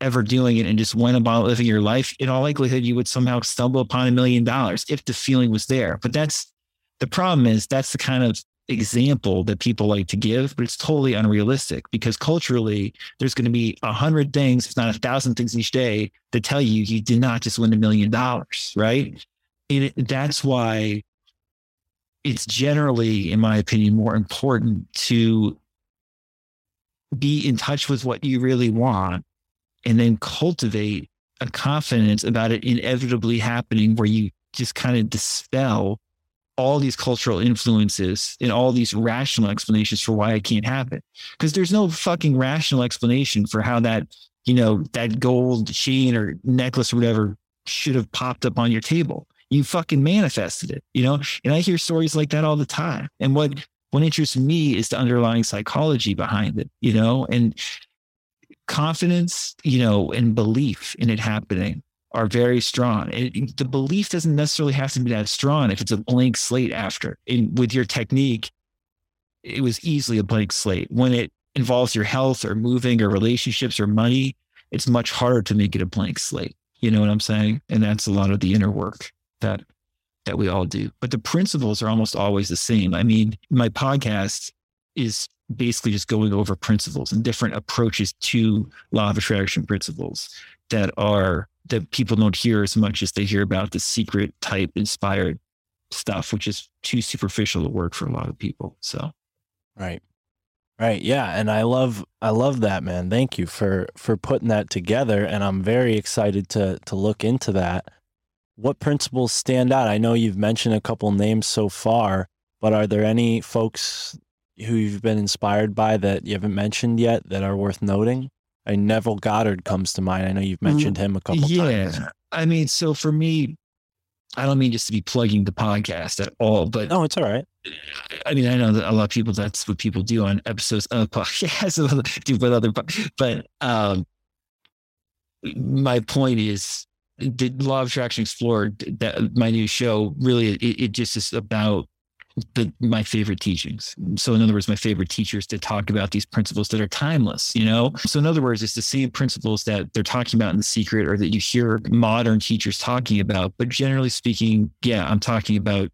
ever doing it and just went about living your life, in all likelihood, you would somehow stumble upon a million dollars if the feeling was there. But that's the problem is that's the kind of example that people like to give, but it's totally unrealistic because culturally there's going to be a hundred things, if not a thousand things each day that tell you you did not just win a million dollars, right? And it, that's why it's generally, in my opinion, more important to be in touch with what you really want and then cultivate a confidence about it inevitably happening where you just kind of dispel all these cultural influences and all these rational explanations for why it can't happen. Because there's no fucking rational explanation for how that, you know, that gold chain or necklace or whatever should have popped up on your table. You fucking manifested it, you know? And I hear stories like that all the time. And what what interests me is the underlying psychology behind it, you know, and confidence, you know, and belief in it happening are very strong. It, the belief doesn't necessarily have to be that strong if it's a blank slate after. And with your technique, it was easily a blank slate. When it involves your health or moving or relationships or money, it's much harder to make it a blank slate. You know what I'm saying? And that's a lot of the inner work that that we all do. But the principles are almost always the same. I mean, my podcast is basically just going over principles and different approaches to law of attraction principles that are that people don't hear as much as they hear about the secret type inspired stuff, which is too superficial to work for a lot of people. So Right. Right. Yeah. And I love I love that, man. Thank you for for putting that together. And I'm very excited to to look into that. What principles stand out? I know you've mentioned a couple names so far, but are there any folks who you've been inspired by that you haven't mentioned yet that are worth noting? I Neville Goddard comes to mind. I know you've mentioned him a couple yeah. times. I mean, so for me, I don't mean just to be plugging the podcast at all, but No, it's all right. I mean, I know that a lot of people, that's what people do on episodes of podcasts, do with other, but um, my point is the law of attraction explored that my new show really, it, it just is about the, my favorite teachings. So in other words, my favorite teachers to talk about these principles that are timeless, you know? So in other words, it's the same principles that they're talking about in the secret or that you hear modern teachers talking about. But generally speaking, yeah, I'm talking about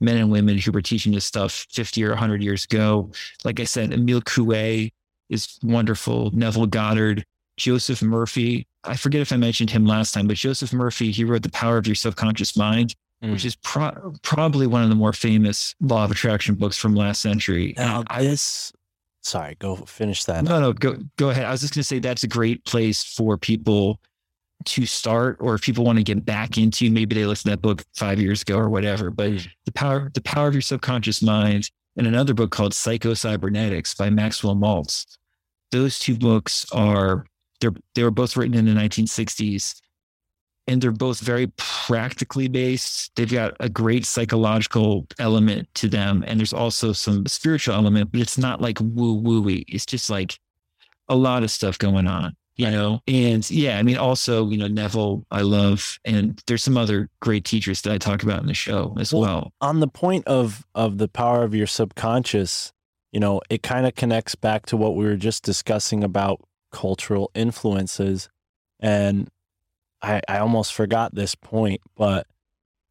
men and women who were teaching this stuff 50 or 100 years ago. Like I said, Emile Coué is wonderful. Neville Goddard, Joseph Murphy. I forget if I mentioned him last time, but Joseph Murphy, he wrote The Power of Your Subconscious Mind, mm. which is pro- probably one of the more famous law of attraction books from last century. Now I, this sorry, go finish that. no, no, go go ahead. I was just going to say that's a great place for people to start, or if people want to get back into, maybe they listened to that book five years ago or whatever. But mm. the power, the power of your subconscious mind, and another book called Psycho Cybernetics by Maxwell Maltz. Those two books are they're they were both written in the 1960s. and they're both very practically based. They've got a great psychological element to them, and there's also some spiritual element, but it's not like woo wooey. It's just like a lot of stuff going on, you know. And yeah, I mean, also you know Neville, I love, and there's some other great teachers that I talk about in the show as well. well. On the point of of the power of your subconscious, you know, it kind of connects back to what we were just discussing about cultural influences, and I, I almost forgot this point, but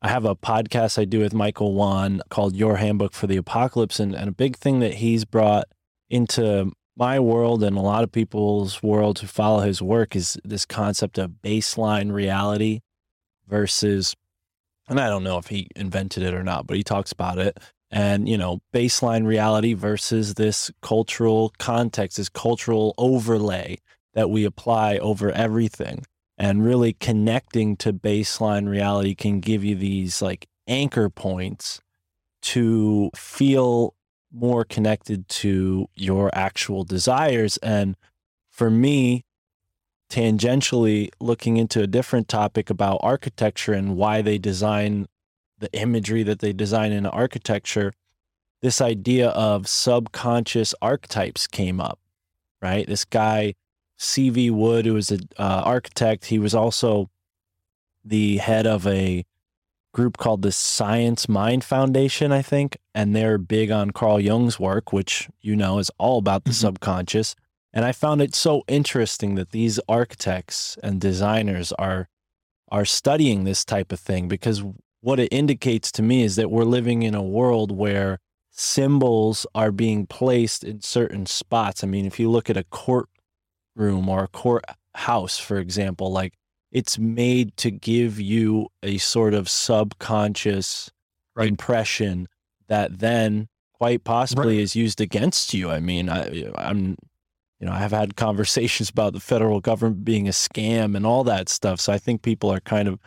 I have a podcast I do with Michael Wan called Your Handbook for the Apocalypse. And, and a big thing that he's brought into my world and a lot of people's world who follow his work is this concept of baseline reality versus, and I don't know if he invented it or not, but he talks about it. And, you know, baseline reality versus this cultural context, this cultural overlay that we apply over everything. And really connecting to baseline reality can give you these like anchor points to feel more connected to your actual desires. And for me tangentially looking into a different topic about architecture and why they design the imagery that they design in architecture this idea of subconscious archetypes came up right this guy C.V. Wood, who was an uh, architect. He was also the head of a group called the Science Mind Foundation, I think. And they're big on Carl Jung's work, which you know is all about the mm-hmm. subconscious. And I found it so interesting that these architects and designers are are studying this type of thing because what it indicates to me is that we're living in a world where symbols are being placed in certain spots. I mean, if you look at a courtroom or a courthouse, for example, like it's made to give you a sort of subconscious right. impression that then quite possibly right. is used against you. I mean, I, I'm, you know, I have had conversations about the federal government being a scam and all that stuff. So I think people are kind of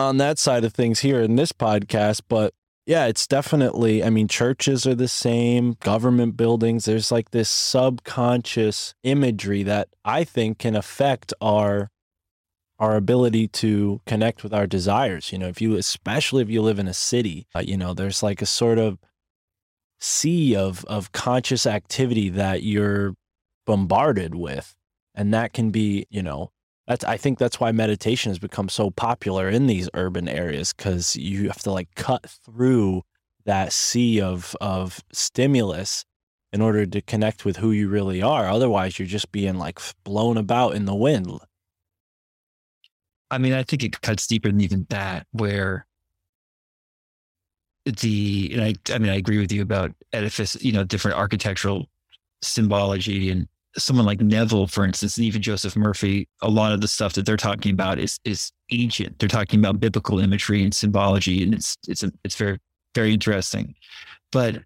on that side of things here in this podcast, but yeah, it's definitely, I mean, churches are the same, government buildings. There's like this subconscious imagery that I think can affect our our ability to connect with our desires. You know, if you, especially if you live in a city, uh, you know, there's like a sort of sea of of conscious activity that you're bombarded with, and that can be, you know, that's I think that's why meditation has become so popular in these urban areas because you have to like cut through that sea of of stimulus in order to connect with who you really are. Otherwise, you're just being like blown about in the wind. I mean, I think it cuts deeper than even that, where the and I I mean I agree with you about edifice, you know, different architectural symbology and someone like Neville, for instance, and even Joseph Murphy, a lot of the stuff that they're talking about is is ancient. They're talking about biblical imagery and symbology, and it's it's a, it's very very interesting. But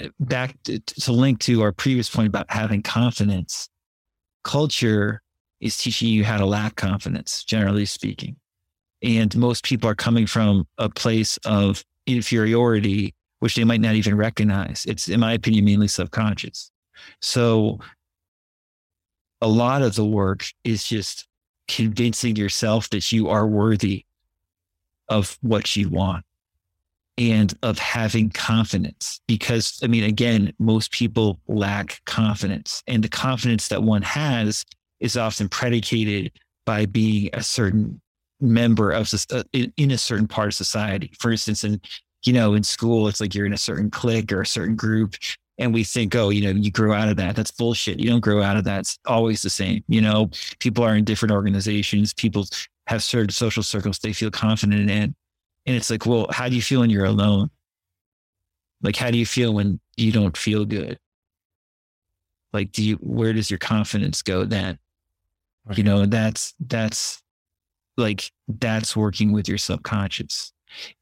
uh, back to, to link to our previous point about having confidence, culture is teaching you how to lack confidence, generally speaking, and most people are coming from a place of inferiority, which they might not even recognize. It's, in my opinion, mainly subconscious so a lot of the work is just convincing yourself that you are worthy of what you want and of having confidence. Because, I mean, again, most people lack confidence, and the confidence that one has is often predicated by being a certain member of uh, in a certain part of society. For instance, in you know, in school, it's like you're in a certain clique or a certain group, and we think, oh, you know, you grow out of that. That's bullshit. You don't grow out of that. It's always the same. You know, people are in different organizations. People have certain social circles they feel confident in. And it's like, well, how do you feel when you're alone? Like, how do you feel when you don't feel good? Like, do you, where does your confidence go then? Okay. You know, that's, that's like, that's working with your subconscious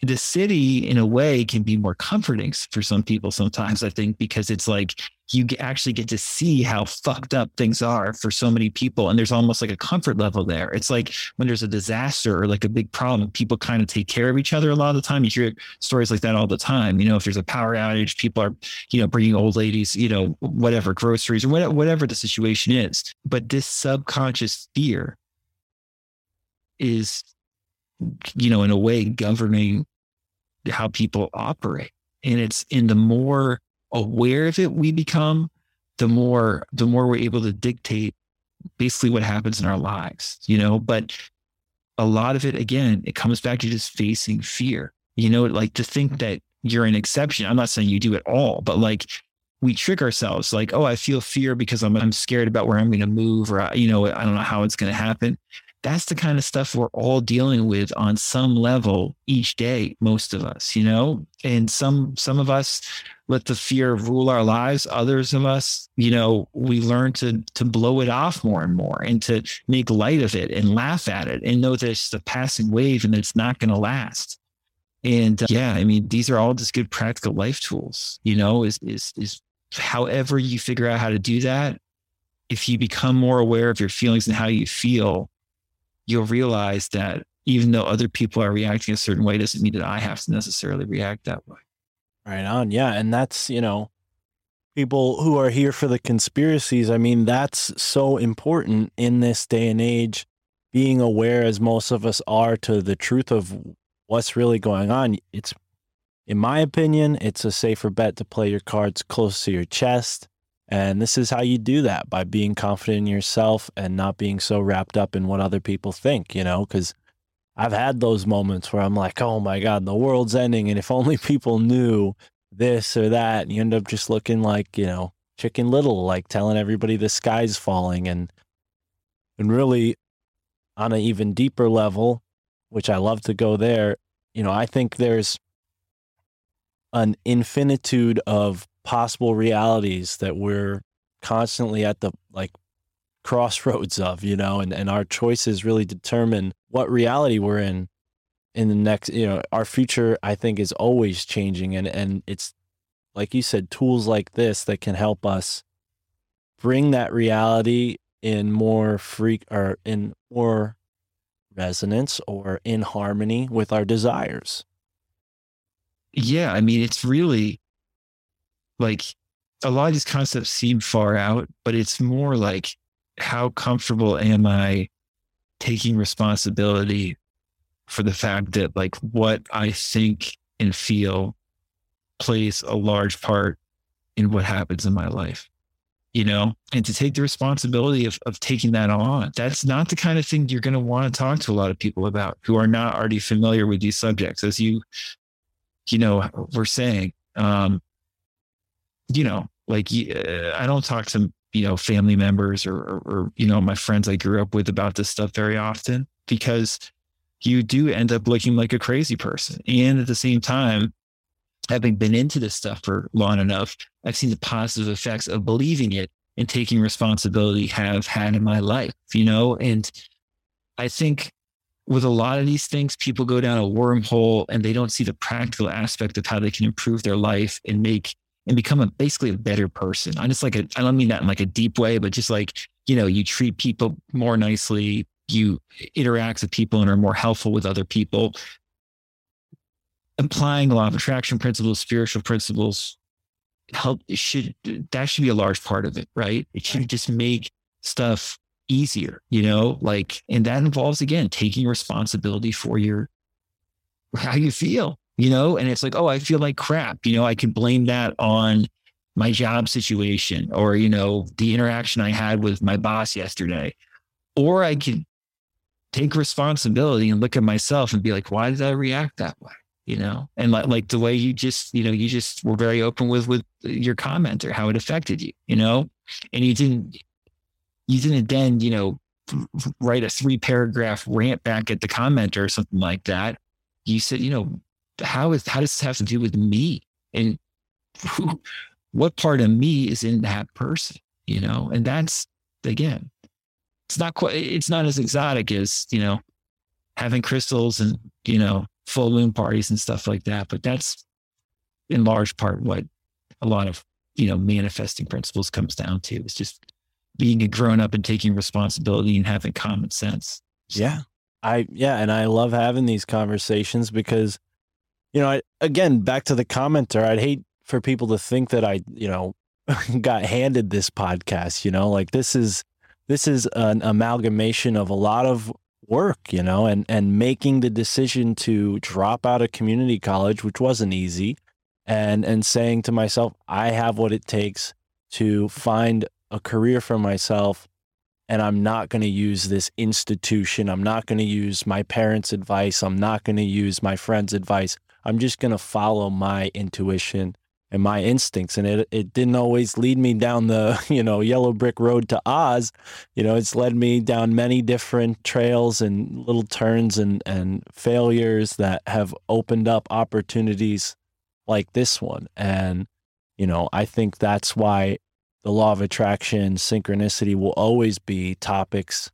the city in a way can be more comforting for some people sometimes i think because it's like you actually get to see how fucked up things are for so many people and there's almost like a comfort level there. It's like when there's a disaster or like a big problem people kind of take care of each other a lot of the time. You hear stories like that all the time you know if there's a power outage people are you know bringing old ladies you know whatever groceries or whatever, whatever the situation is. But this subconscious fear is, you know, in a way governing how people operate. And it's in the more aware of it we become, the more the more we're able to dictate basically what happens in our lives, you know. But a lot of it, again, it comes back to just facing fear. You know, like to think that you're an exception. I'm not saying you do it all, but like we trick ourselves like, oh, I feel fear because I'm, I'm scared about where I'm going to move or, you know, I don't know how it's going to happen. That's the kind of stuff we're all dealing with on some level each day, most of us, you know, and some, some of us let the fear rule our lives. Others of us, you know, we learn to, to blow it off more and more and to make light of it and laugh at it and know that it's just a passing wave and it's not going to last. And uh, yeah, I mean, these are all just good practical life tools, you know, is, is, is however you figure out how to do that, if you become more aware of your feelings and how you feel, you'll realize that even though other people are reacting a certain way, doesn't mean that I have to necessarily react that way. Right on. Yeah. And that's, you know, people who are here for the conspiracies. I mean, that's so important in this day and age, being aware, as most of us are, to the truth of what's really going on. It's in my opinion, it's a safer bet to play your cards close to your chest. And this is how you do that by being confident in yourself and not being so wrapped up in what other people think, you know, because I've had those moments where I'm like, oh my God, the world's ending. And if only people knew this or that, and you end up just looking like, you know, chicken little, like telling everybody the sky's falling. And, and really, on an even deeper level, which I love to go there, you know, I think there's an infinitude of possible realities that we're constantly at the like crossroads of, you know, and, and our choices really determine what reality we're in in the next, you know, our future, I think, is always changing. And, and it's like you said, tools like this that can help us bring that reality in more freak or in more resonance or in harmony with our desires yeah, I mean, it's really like a lot of these concepts seem far out, but it's more like how comfortable am I taking responsibility for the fact that like what I think and feel plays a large part in what happens in my life you know? And to take the responsibility of, of taking that on that's not the kind of thing you're going to want to talk to a lot of people about who are not already familiar with these subjects as you you know, we're saying, um, you know, like uh, I don't talk to you know family members or, or, or you know my friends I grew up with about this stuff very often because you do end up looking like a crazy person, and at the same time, having been into this stuff for long enough, I've seen the positive effects of believing it and taking responsibility have had in my life, you know, and I think with a lot of these things, people go down a wormhole and they don't see the practical aspect of how they can improve their life and make and become a basically a better person. I just like a, I don't mean that in like a deep way, but just like, you know, you treat people more nicely, you interact with people and are more helpful with other people. Applying a law of attraction principles, spiritual principles, help should that should be a large part of it, right? It should just make stuff easier, you know, like, and that involves again taking responsibility for your how you feel, you know, and it's like, oh, I feel like crap, you know, I can blame that on my job situation or, you know, the interaction I had with my boss yesterday. Or I can take responsibility and look at myself and be like, why did I react that way? You know, and like, like the way you just, you know, you just were very open with with your comment or how it affected you, you know, and you didn't you didn't then, you know, write a three paragraph rant back at the commenter or something like that. You said, you know, how is how does this have to do with me? And who, what part of me is in that person? You know, and that's again, it's not quite it's not as exotic as, you know, having crystals and, you know, full moon parties and stuff like that. But that's in large part what a lot of, you know, manifesting principles comes down to. It's just being a grown up and taking responsibility and having common sense. Yeah. I, yeah. And I love having these conversations because, you know, I, again, back to the commenter, I'd hate for people to think that I, you know, got handed this podcast, you know, like this is, this is an amalgamation of a lot of work, you know, and and making the decision to drop out of community college, which wasn't easy, and and saying to myself, I have what it takes to find a career for myself and I'm not going to use this institution. I'm not going to use my parents' advice. I'm not going to use my friends' advice. I'm just going to follow my intuition and my instincts. And it, it didn't always lead me down the, you know, yellow brick road to Oz. You know, it's led me down many different trails and little turns and, and failures that have opened up opportunities like this one. And, you know, I think that's why the law of attraction, synchronicity will always be topics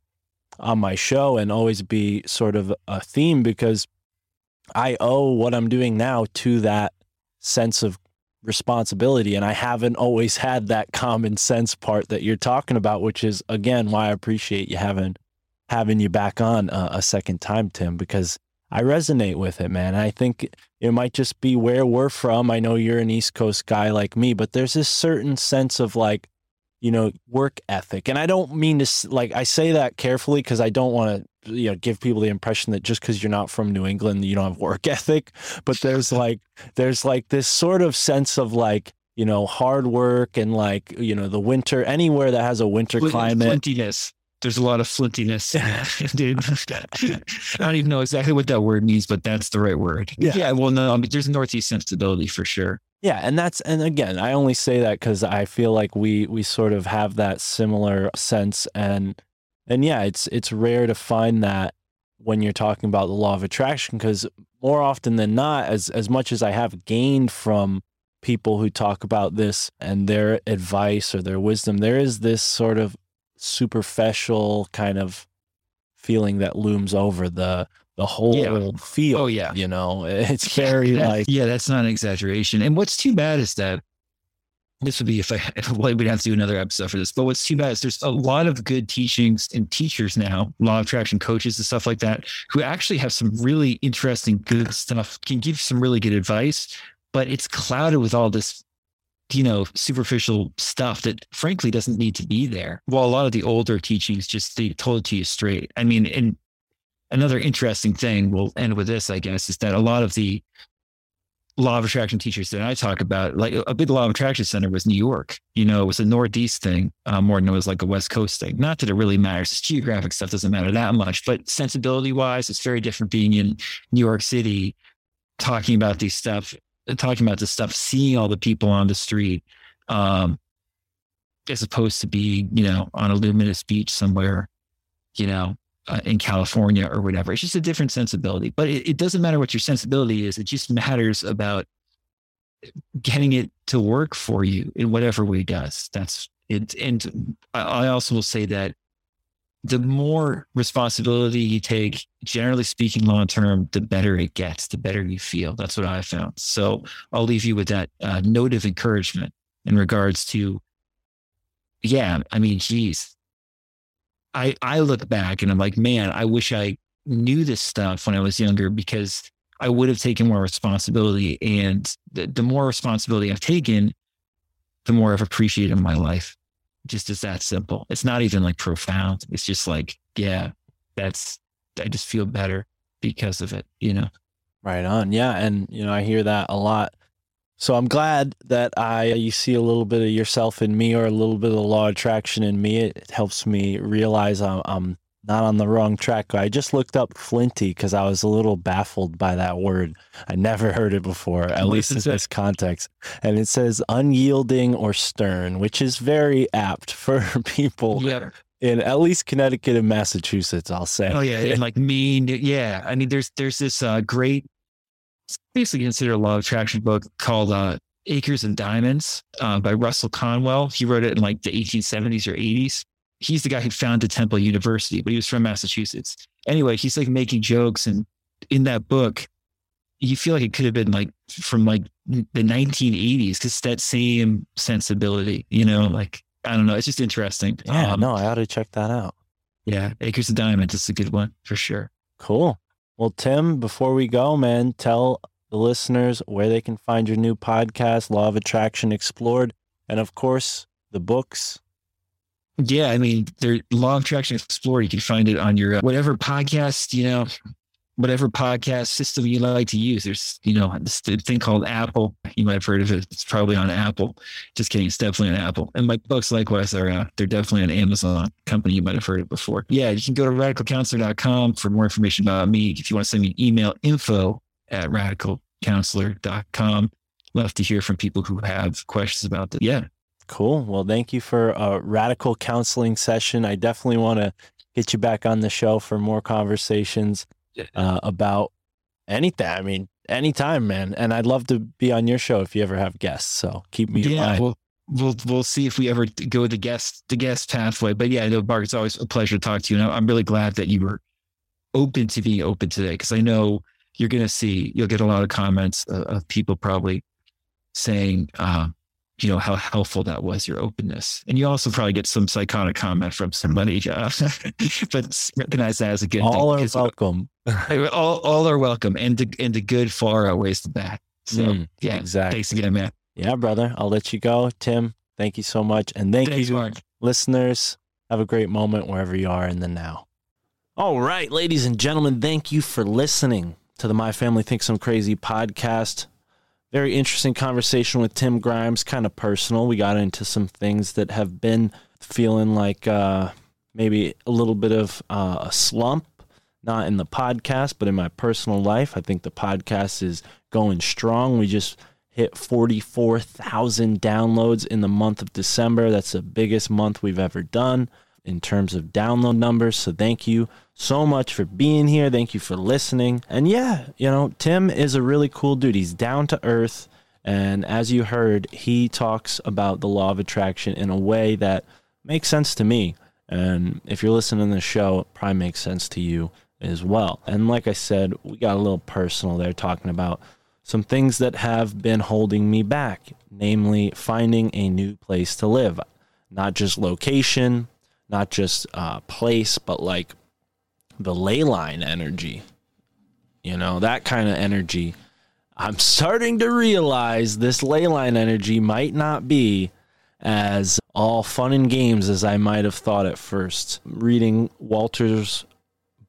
on my show and always be sort of a theme because I owe what I'm doing now to that sense of responsibility. And I haven't always had that common sense part that you're talking about, which is again why I appreciate you having having you back on a, a second time, Tim, because I resonate with it, man. I think it might just be where we're from. I know you're an East Coast guy like me, but there's this certain sense of like, you know, work ethic. And I don't mean to like I say that carefully because I don't want to, you know, give people the impression that just because you're not from New England, you don't have work ethic. But there's like there's like this sort of sense of like, you know, hard work and like, you know, the winter anywhere that has a winter climate. Flintiness. There's a lot of flintiness, dude. I don't even know exactly what that word means, but that's the right word. Yeah. well, no, I mean, there's Northeast sensibility for sure. Yeah, and that's and again, I only say that because I feel like we we sort of have that similar sense, and and yeah, it's it's rare to find that when you're talking about the law of attraction, because more often than not, as as much as I have gained from people who talk about this and their advice or their wisdom, there is this sort of superficial kind of feeling that looms over the the whole Yeah. field. Oh, yeah. you know, it's very like yeah, that's not an exaggeration. And what's too bad is that this would be if I if we'd have to do another episode for this. But what's too bad is there's a lot of good teachings and teachers now, law of attraction coaches and stuff like that, who actually have some really interesting, good stuff, can give some really good advice, but it's clouded with all this, you know, superficial stuff that frankly doesn't need to be there. While a lot of the older teachings just they told it to you straight. I mean, and another interesting thing, we'll end with this, I guess, is that a lot of the law of attraction teachers that I talk about, like a big law of attraction center was New York. You know, it was a Northeast thing uh, more than it was like a West Coast thing. Not that it really matters. This geographic stuff doesn't matter that much, but sensibility wise, it's very different being in New York City, talking about these stuff, talking about this stuff, seeing all the people on the street, um, as opposed to being, you know, on a luminous beach somewhere, you know, uh, in California or whatever. It's just a different sensibility. But it, it doesn't matter what your sensibility is. It just matters about getting it to work for you in whatever way it does. That's it. And I also will say that the more responsibility you take, generally speaking, long term, the better it gets, the better you feel. That's what I found. So I'll leave you with that uh, note of encouragement in regards to, yeah, I mean, geez, I I look back and I'm like, man, I wish I knew this stuff when I was younger because I would have taken more responsibility. And the, the more responsibility I've taken, the more I've appreciated my life. Just as that simple. It's not even like profound. It's just like, yeah, that's I just feel better because of it, you know. Right on. Yeah. And, you know, I hear that a lot. So I'm glad that I you see a little bit of yourself in me or a little bit of the law of attraction in me. It helps me realize I'm, I'm not on the wrong track. I just looked up flinty because I was a little baffled by that word. I never heard it before, at What least in say? this context. And it says unyielding or stern, which is very apt for people Yeah. in at least Connecticut and Massachusetts, I'll say. Oh yeah, and like mean. Yeah, I mean, there's there's this uh, great, basically considered a law of attraction book called uh, Acres of Diamonds uh, by Russell Conwell. He wrote it in like the 1870s or 80s. He's the guy who founded Temple University, but he was from Massachusetts. Anyway, he's like making jokes, and in that book, you feel like it could have been like from like the 1980s because that same sensibility, you know, like I don't know, it's just interesting. Yeah, Um, no, I ought to check that out. yeah, Acres of Diamonds is a good one for sure. Cool. Well, Tim, before we go, man, tell the listeners where they can find your new podcast, Law of Attraction Explored, and of course, the books Yeah, I mean, there Law of Attraction Explorer. You can find it on your uh, whatever podcast, you know, whatever podcast system you like to use. There's, you know, this thing called Apple. You might have heard of it. It's probably on Apple. Just kidding. It's definitely on Apple. And my books, likewise, are uh, they're definitely on Amazon. Company you might have heard of before. Yeah, you can go to radicalcounselor.com for more information about me. If you want to send me an email, info at radicalcounselor.com. Love to hear from people who have questions about that. Yeah, Cool. Well, thank you for a radical counseling session. I definitely want to get you back on the show for more conversations uh, about anything. I mean, anytime, man. And I'd love to be on your show if you ever have guests. So keep me in yeah, mind. we'll we'll we'll see if we ever go the guest the guest pathway. But yeah, no, Mark, it's always a pleasure to talk to you. And I'm really glad that you were open to being open today because I know you're going to see you'll get a lot of comments of, of people probably saying, uh, you know, how helpful that was your openness, and you also probably get some psychotic comment from somebody, uh, but recognize that as a good All thing. are 'cause welcome. all all are welcome, and the and the good far outweighs the bad. So Mm, yeah, exactly. Thanks again, man. Yeah, brother. I'll let you go. Tim, thank you so much. And thank Thanks, you, Mark. listeners. Have a great moment wherever you are in the now. All right, ladies and gentlemen, thank you for listening to the My Family Thinks I'm Crazy podcast. Very interesting conversation with Tim Grimes, kind of personal. We got into some things that have been feeling like uh, maybe a little bit of uh, a slump, not in the podcast, but in my personal life. I think the podcast is going strong. We just hit 44,000 downloads in the month of December. That's the biggest month we've ever done in terms of download numbers. So thank you so much for being here. Thank you for listening. And yeah, you know, Tim is a really cool dude. He's down to earth. And as you heard, he talks about the law of attraction in a way that makes sense to me. And if you're listening to the show, it probably makes sense to you as well. And like I said, we got a little personal there talking about some things that have been holding me back, namely finding a new place to live. Not just location, not just uh, place, but like the ley line energy. You know, that kind of energy. I'm starting to realize this ley line energy might not be as all fun and games as I might have thought at first. Reading Walter's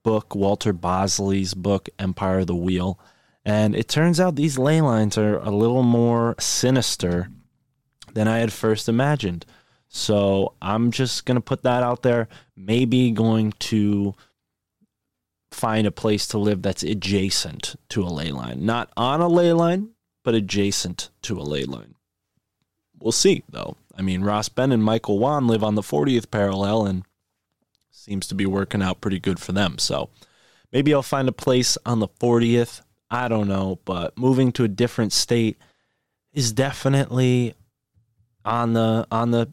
book, Walter Bosley's book, Empire of the Wheel, and it turns out these ley lines are a little more sinister than I had first imagined. So I'm just going to put that out there. Maybe going to find a place to live that's adjacent to a ley line. Not on a ley line, but adjacent to a ley line. We'll see, though. I mean, Ross Ben and Michael Wan live on the 40th parallel and seems to be working out pretty good for them. So maybe I'll find a place on the 40th. I don't know, but moving to a different state is definitely on the on the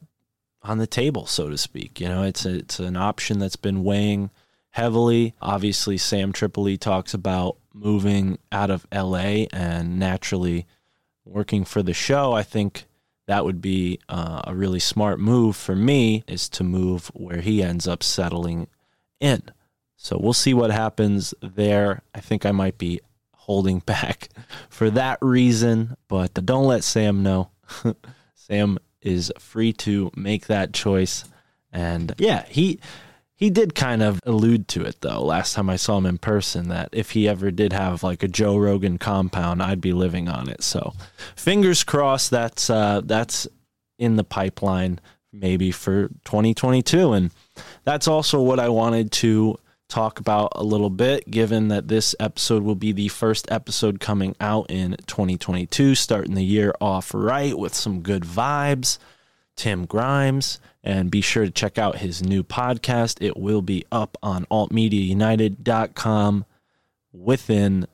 on the table, so to speak. You know, it's a, it's an option that's been weighing heavily. Obviously, Sam Tripoli talks about moving out of LA and naturally working for the show. I think that would be uh, a really smart move for me is to move where he ends up settling in. So we'll see what happens there. I think I might be holding back for that reason, but don't let Sam know. Sam is free to make that choice. And yeah, he he did kind of allude to it though last time I saw him in person that if he ever did have like a Joe Rogan compound, I'd be living on it. So fingers crossed that's uh that's in the pipeline maybe for 2022 and that's also what I wanted to talk about a little bit given that this episode will be the first episode coming out in 2022 starting the year off right with some good vibes. Tim Grimes and be sure to check out his new podcast. It will be up on altmediaunited.com within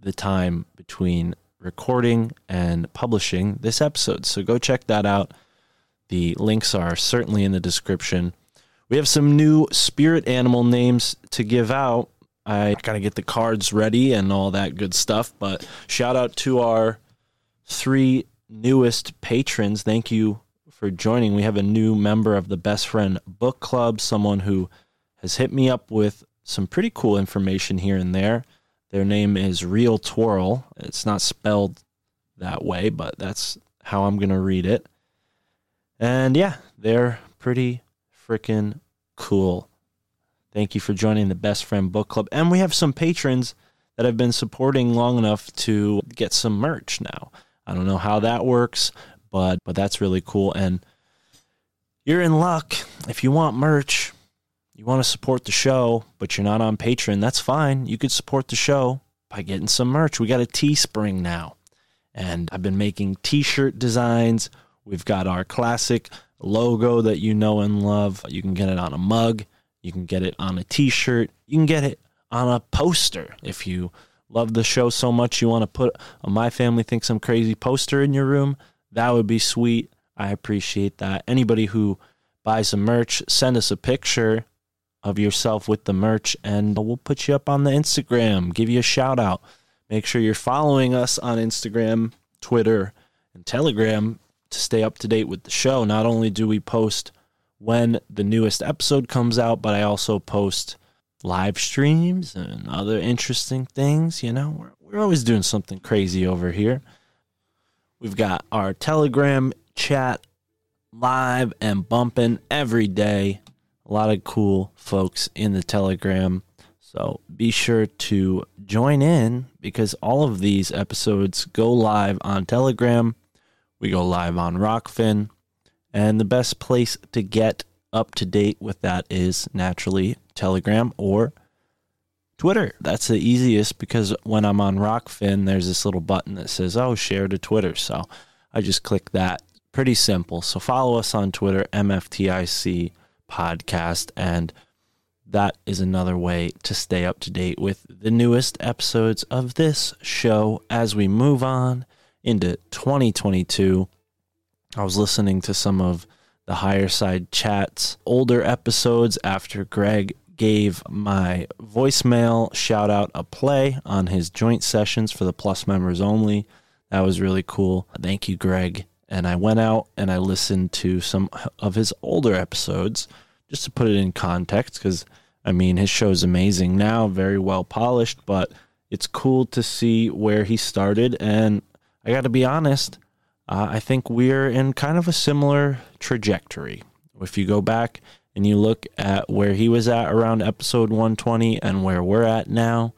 the time between recording and publishing this episode. So go check that out. The links are certainly in the description we have some new spirit animal names to give out. I gotta get the cards ready and all that good stuff. But shout out to our three newest patrons. Thank you for joining. We have a new member of the Best Friend Book Club, someone who has hit me up with some pretty cool information here and there. Their name is Real Twirl. It's not spelled that way, but that's how I'm gonna read it. And yeah, they're pretty freaking cool. Thank you for joining the Best Friend Book Club. And we have some patrons that have been supporting long enough to get some merch now. I don't know how that works, but but that's really cool and you're in luck if you want merch. You want to support the show, but you're not on Patreon, that's fine. You could support the show by getting some merch. We got a Teespring now. And I've been making t-shirt designs. We've got our classic logo that you know and love. You can get it on a mug. You can get it on a t-shirt. You can get it on a poster if you love the show so much you want to put My Family Thinks I'm Crazy poster in your room. That would be sweet. I appreciate that. Anybody who buys some merch, send us a picture of yourself with the merch and we'll put you up on the Instagram, give you a shout out. Make sure you're following us on Instagram, Twitter, and Telegram to stay up to date with the show. Not only do we post when the newest episode comes out, but I also post live streams and other interesting things. You know, we're, we're always doing something crazy over here. We've got our Telegram chat live and bumping every day. A lot of cool folks in the Telegram. So be sure to join in because all of these episodes go live on Telegram. We go live on Rokfin. And the best place to get up to date with that is naturally Telegram or Twitter. That's the easiest because when I'm on Rokfin, there's this little button that says, oh, share to Twitter. So I just click that. Pretty simple. So follow us on Twitter, MFTIC podcast. And that is another way to stay up to date with the newest episodes of this show as we move on into 2022. I was listening to some of the higher side chats, older episodes after Greg gave my voicemail shout out a play on his joint sessions for the plus members only. That was really cool. Thank you, Greg. And I went out and I listened to some of his older episodes just to put it in context because I mean, his show's amazing now, very well polished, but it's cool to see where he started. And I got to be honest, uh, I think we're in kind of a similar trajectory. If you go back and you look at where he was at around episode 120 and where we're at now,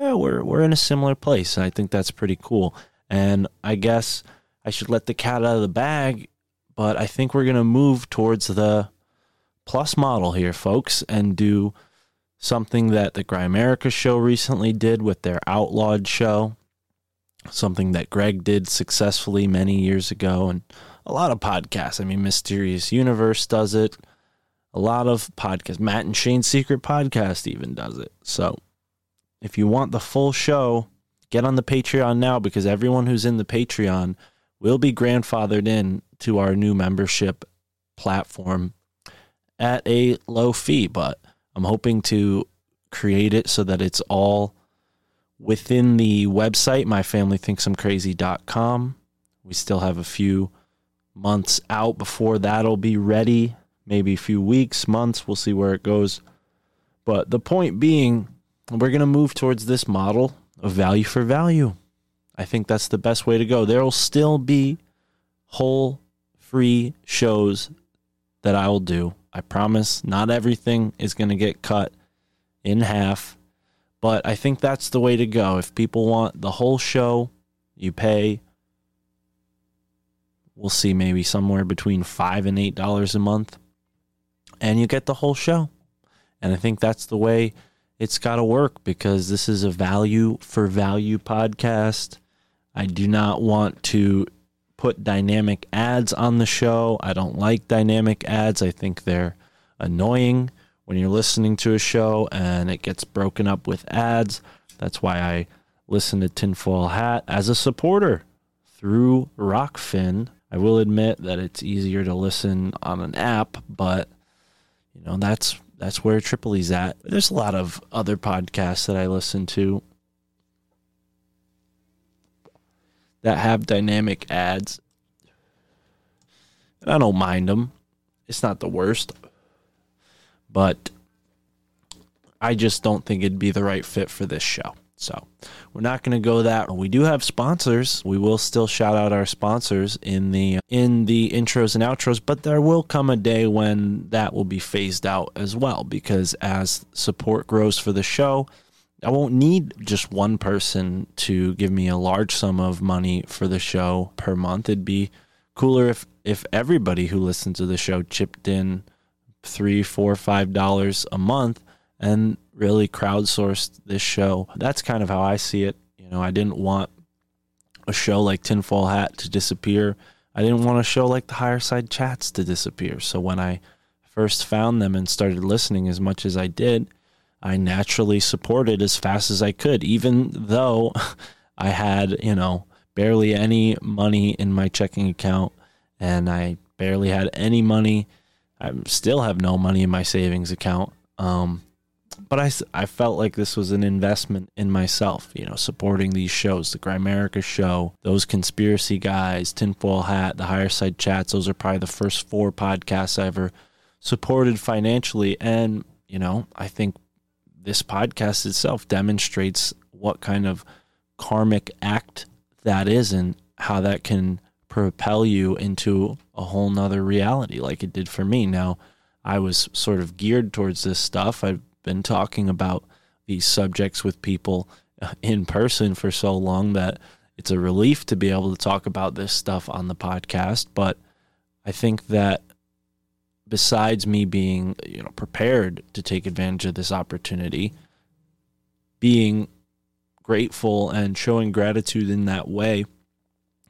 yeah, we're we're in a similar place. I think that's pretty cool. And I guess I should let the cat out of the bag, but I think we're gonna move towards the plus model here, folks, and do something that the Grimerica show recently did with their Outlawed show, something that Greg did successfully many years ago, and a lot of podcasts. I mean, Mysterious Universe does it. A lot of podcasts. Matt and Shane's Secret Podcast even does it. So if you want the full show, get on the Patreon now because everyone who's in the Patreon will be grandfathered in to our new membership platform at a low fee. But I'm hoping to create it so that it's all within the website, myfamilythinksimcrazy.com. We still have a few months out before that'll be ready. Maybe a few weeks, months. We'll see where it goes. But the point being, we're going to move towards this model of value for value. I think that's the best way to go. There will still be whole free shows that I will do. I promise not everything is going to get cut in half, but I think that's the way to go. If people want the whole show, you pay we'll see maybe somewhere between 5 and 8 dollars a month and you get the whole show. And I think that's the way it's got to work because this is a value for value podcast. I do not want to put dynamic ads on the show. I don't like dynamic ads. I think they're annoying when you're listening to a show and it gets broken up with ads. That's why I listen to Tinfoil Hat as a supporter through Rokfin. I will admit that it's easier to listen on an app, but you know that's that's where Tripoli's at. There's a lot of other podcasts that I listen to that have dynamic ads. And I don't mind them. It's not the worst. But I just don't think it'd be the right fit for this show. So we're not going to go that. We do have sponsors. We will still shout out our sponsors in the in the intros and outros, but there will come a day when that will be phased out as well because as support grows for the show, I won't need just one person to give me a large sum of money for the show per month. It'd be cooler if if everybody who listens to the show chipped in three, four, five dollars a month and really crowdsourced this show. That's kind of how I see it. You know, I didn't want a show like Tinfoil Hat to disappear. I didn't want a show like the Higher Side Chats to disappear. So when I first found them and started listening as much as I did, I naturally supported as fast as I could, even though I had, you know, barely any money in my checking account and I barely had any money. I still have no money in my savings account. Um, but I, I felt like this was an investment in myself, you know, supporting these shows, the Grimerica show, those conspiracy guys, Tinfoil Hat, the Higher Side Chats. Those are probably the first four podcasts I ever supported financially. And, you know, I think this podcast itself demonstrates what kind of karmic act that is and how that can propel you into a whole nother reality like it did for me. Now, I was sort of geared towards this stuff. I've been talking about these subjects with people uh, in person for so long that it's a relief to be able to talk about this stuff on the podcast. But I think that besides me being, you know, prepared to take advantage of this opportunity, being grateful and showing gratitude in that way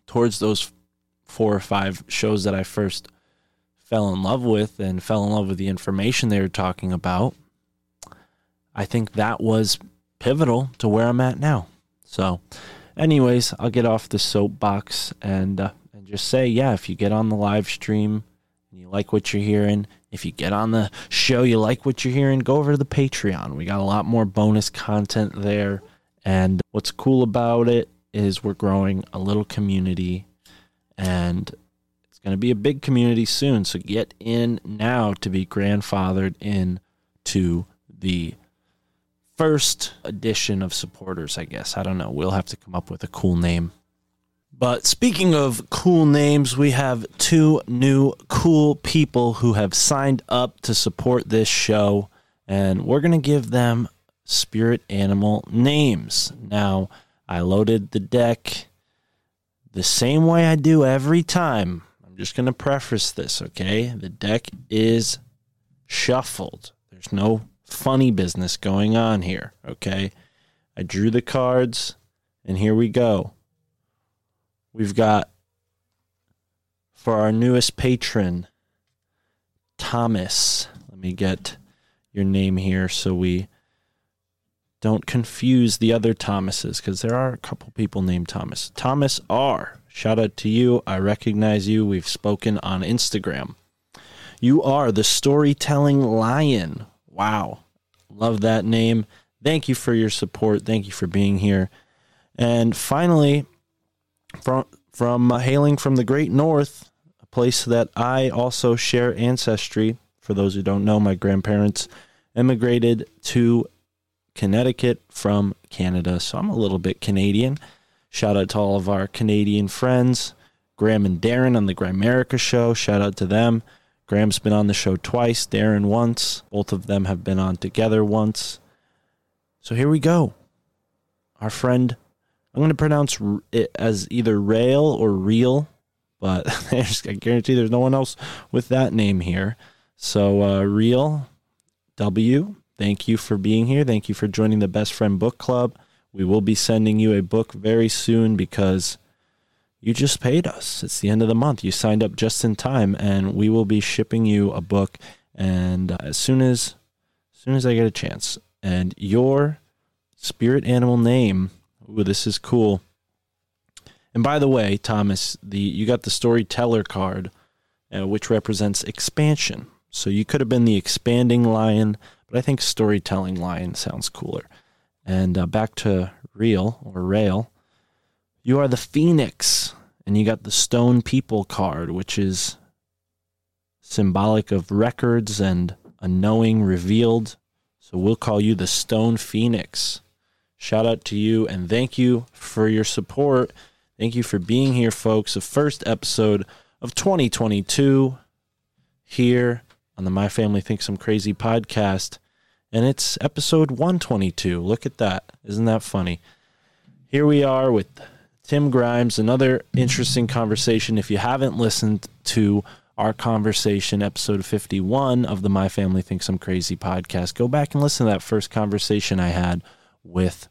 towards those four or five shows that I first fell in love with and fell in love with the information they were talking about, I think that was pivotal to where I'm at now. So, anyways, I'll get off the soapbox and uh, and just say, yeah, if you get on the live stream and you like what you're hearing, if you get on the show, you like what you're hearing, go over to the Patreon. We got a lot more bonus content there. And what's cool about it is we're growing a little community and it's going to be a big community soon. So get in now to be grandfathered in to the first edition of supporters, I guess. I don't know. We'll have to come up with a cool name. But speaking of cool names, we have two new cool people who have signed up to support this show, and we're going to give them spirit animal names. Now, I loaded the deck the same way I do every time. I'm just going to preface this, okay? The deck is shuffled. There's no funny business going on here, okay? I drew the cards, and here we go. We've got for our newest patron, Thomas. Let me get your name here so we don't confuse the other Thomases because there are a couple people named Thomas. Thomas R. Shout out to you. I recognize you. We've spoken on Instagram. You are the storytelling lion. Wow. Love that name. Thank you for your support. Thank you for being here. And finally, from from uh, hailing from the great north, a place that I also share ancestry. For those who don't know, my grandparents immigrated to Connecticut from Canada, so I'm a little bit Canadian. Shout out to all of our Canadian friends, Graham and Darren on the Grimerica show. Shout out to them. Graham's been on the show twice, Darren once. Both of them have been on together once. So here we go. Our friend I'm going to pronounce it as either rail or real, but I guarantee there's no one else with that name here. So, uh, real W, thank you for being here. Thank you for joining the Best Friend Book Club. We will be sending you a book very soon because you just paid us. It's the end of the month. You signed up just in time, and we will be shipping you a book. And uh, as soon as, as soon as I get a chance, and your spirit animal name Ooh, this is cool. And by the way, Thomas, the you got the storyteller card, uh, which represents expansion. So you could have been the expanding lion, but I think storytelling lion sounds cooler. And uh, back to real or rail, you are the phoenix, and you got the stone people card, which is symbolic of records and a knowing revealed. So we'll call you the stone phoenix. shout out to you and thank you for your support. Thank you for being here, folks. The first episode of 2022 here on the My Family Thinks I'm Crazy podcast. And it's episode 122. Look at that. Isn't that funny? Here we are with Tim Grimes, another interesting conversation. If you haven't listened to our conversation, episode 51 of the My Family Thinks I'm Crazy podcast, go back and listen to that first conversation I had with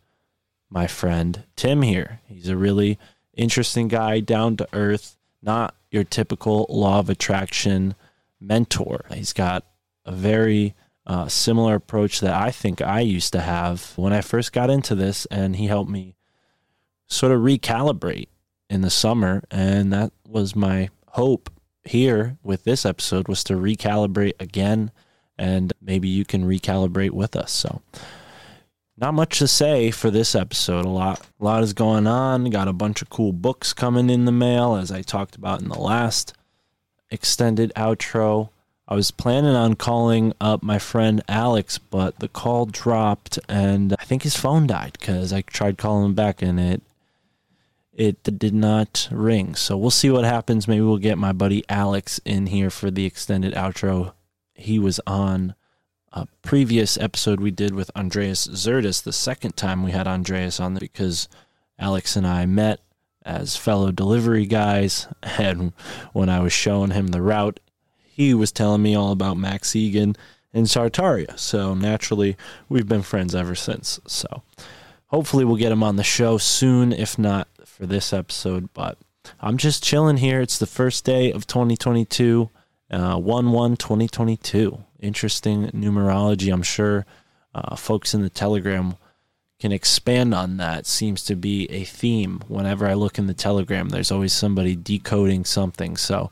my friend Tim here. He's a really interesting guy, down to earth, not your typical law of attraction mentor. He's got a very uh, similar approach that I think I used to have when I first got into this, and he helped me sort of recalibrate in the summer. And that was my hope here with this episode was to recalibrate again, and maybe you can recalibrate with us. So, not much to say for this episode. A lot, a lot is going on. Got a bunch of cool books coming in the mail, as I talked about in the last extended outro. I was planning on calling up my friend Alex, but the call dropped, and I think his phone died because I tried calling him back and it it did not ring. So we'll see what happens. Maybe we'll get my buddy Alex in here for the extended outro. He was on a previous episode we did with Andreas Zertis, the second time we had Andreas on because Alex and I met as fellow delivery guys. And when I was showing him the route, he was telling me all about Max Egan and Tartaria. So naturally, we've been friends ever since. So hopefully, we'll get him on the show soon, if not for this episode. But I'm just chilling here. It's the first day of 2022, uh, 1 1 2022. Interesting numerology. I'm sure uh, folks in the Telegram can expand on that. Seems to be a theme. Whenever I look in the Telegram, there's always somebody decoding something. So,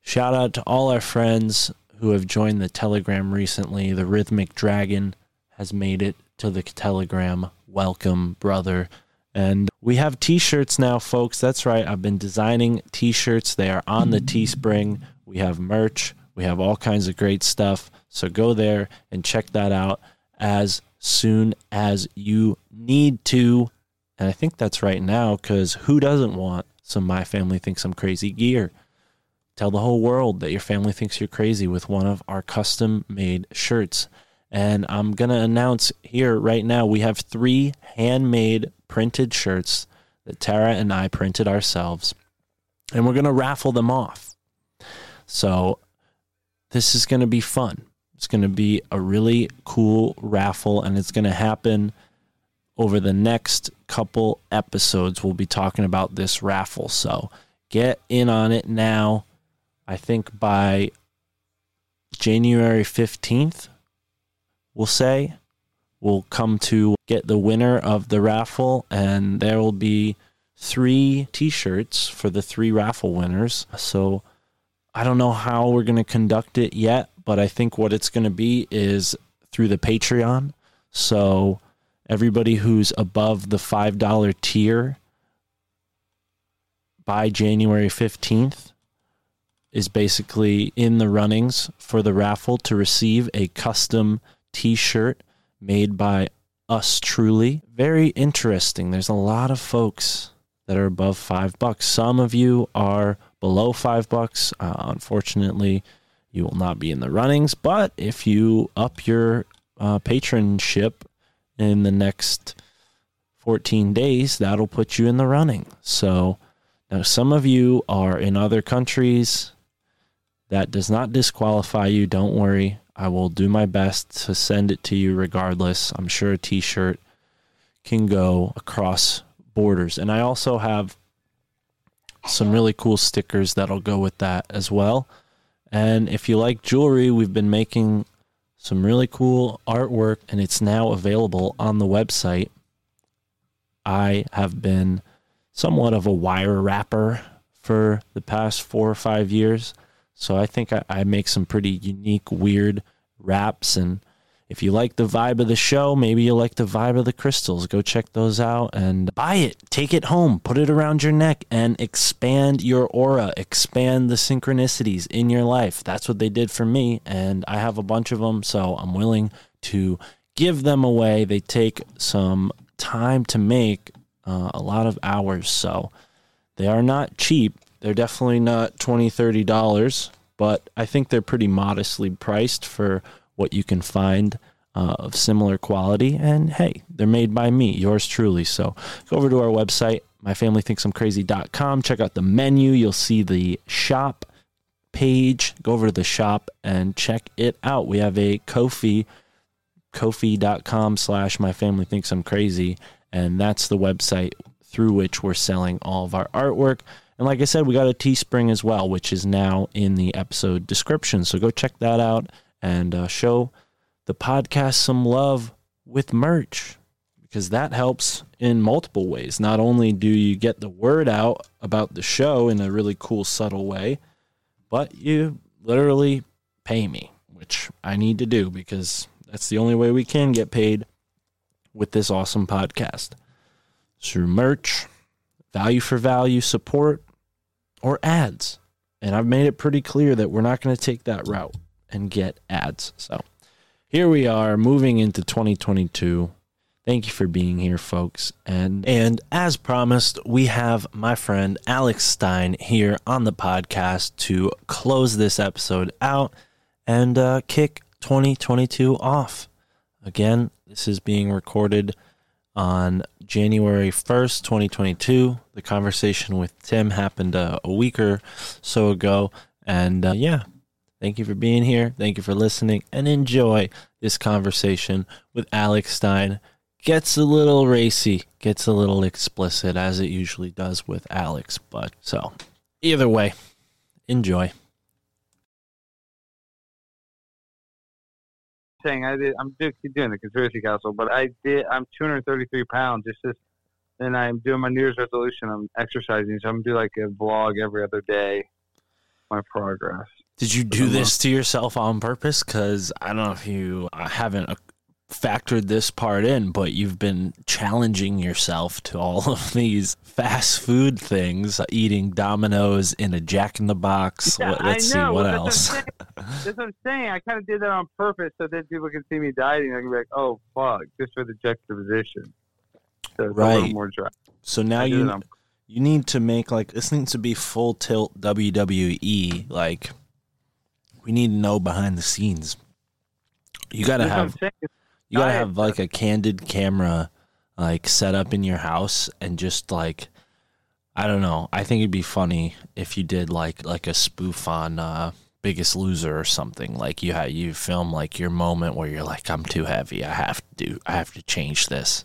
shout out to all our friends who have joined the Telegram recently. The Rhythmic Dragon has made it to the Telegram. Welcome, brother. And we have t shirts now, folks. That's right. I've been designing t shirts. They are on the Teespring. We have merch. We have all kinds of great stuff. So go there and check that out as soon as you need to. And I think that's right now because who doesn't want some My Family Thinks I'm Crazy gear? Tell the whole world that your family thinks you're crazy with one of our custom made shirts. And I'm going to announce here right now we have three handmade printed shirts that Tara and I printed ourselves. And we're going to raffle them off. So this is going to be fun. It's going to be a really cool raffle, and it's going to happen over the next couple episodes. We'll be talking about this raffle. So get in on it now. I think by January 15th, we'll say, we'll come to get the winner of the raffle, and there will be three t shirts for the three raffle winners. So I don't know how we're going to conduct it yet, but I think what it's going to be is through the Patreon. So everybody who's above the $5 tier by January 15th is basically in the runnings for the raffle to receive a custom t shirt made by us truly. Very interesting. There's a lot of folks that are above five bucks. Some of you are below five bucks. Uh, unfortunately, you will not be in the runnings. But if you up your uh, patronship in the next 14 days, that'll put you in the running. So now, some of you are in other countries. That does not disqualify you. Don't worry. I will do my best to send it to you regardless. I'm sure a t shirt can go across borders. And I also have some really cool stickers that'll go with that as well. And if you like jewelry, we've been making some really cool artwork and it's now available on the website. I have been somewhat of a wire wrapper for the past four or five years. So I think I, I make some pretty unique, weird wraps. And if you like the vibe of the show, maybe you like the vibe of the crystals. Go check those out and buy it. Take it home, put it around your neck, and expand your aura, expand the synchronicities in your life. That's what they did for me. And I have a bunch of them. So I'm willing to give them away. They take some time to make, uh, a lot of hours. So they are not cheap. They're definitely not $20, $30, but I think they're pretty modestly priced for what you can find uh, of similar quality. And hey, they're made by me, yours truly. So go over to our website, myfamilythinksimcrazy.com. Check out the menu. You'll see the shop page. Go over to the shop and check it out. We have a Ko-fi, ko-fi.com slash my family thinks I'm crazy. And that's the website through which we're selling all of our artwork. And like I said, we got a Teespring as well, which is now in the episode description. So go check that out and uh, show the podcast some love with merch because that helps in multiple ways. Not only do you get the word out about the show in a really cool, subtle way, but you literally pay me, which I need to do because that's the only way we can get paid with this awesome podcast. Through merch, value for value support, or ads. And I've made it pretty clear that we're not going to take that route and get ads. So here we are moving into 2022. Thank you for being here, folks. And and as promised, we have my friend Alex Stein here on the podcast to close this episode out and uh, kick 2022 off. Again, this is being recorded on January 1st, 2022. The conversation with Tim happened uh, a week or so ago. And uh, yeah, thank you for being here. Thank you for listening and enjoy this conversation with Alex Stein. Gets a little racy, gets a little explicit as it usually does with Alex. But so either way, enjoy. saying I did. I'm do- keep doing the conspiracy castle, but I did. I'm 233 pounds. Just, and I'm doing my New Year's resolution. I'm exercising, so I'm gonna do like a vlog every other day. My progress. Did you do this to yourself on purpose? Because I don't know if you I haven't uh, factored this part in, but you've been challenging yourself to all of these fast food things, eating Domino's in a Jack in the Box. Yeah, Let- Let's I know. see what Well, else. That's what, I'm saying. that's what I'm saying. I kind of did that on purpose so that people can see me dieting. They can be like, "Oh fuck," just for the juxtaposition. So it's a little Right. more dry. So now I you you need to make like this needs to be full tilt WWE. Like we need to know behind the scenes. You gotta That's have you gotta have like a candid camera like set up in your house and just like I don't know. I think it'd be funny if you did like like a spoof on uh Biggest Loser or something. Like you had you film like your moment where you're like I'm too heavy. I have to do I have to change this.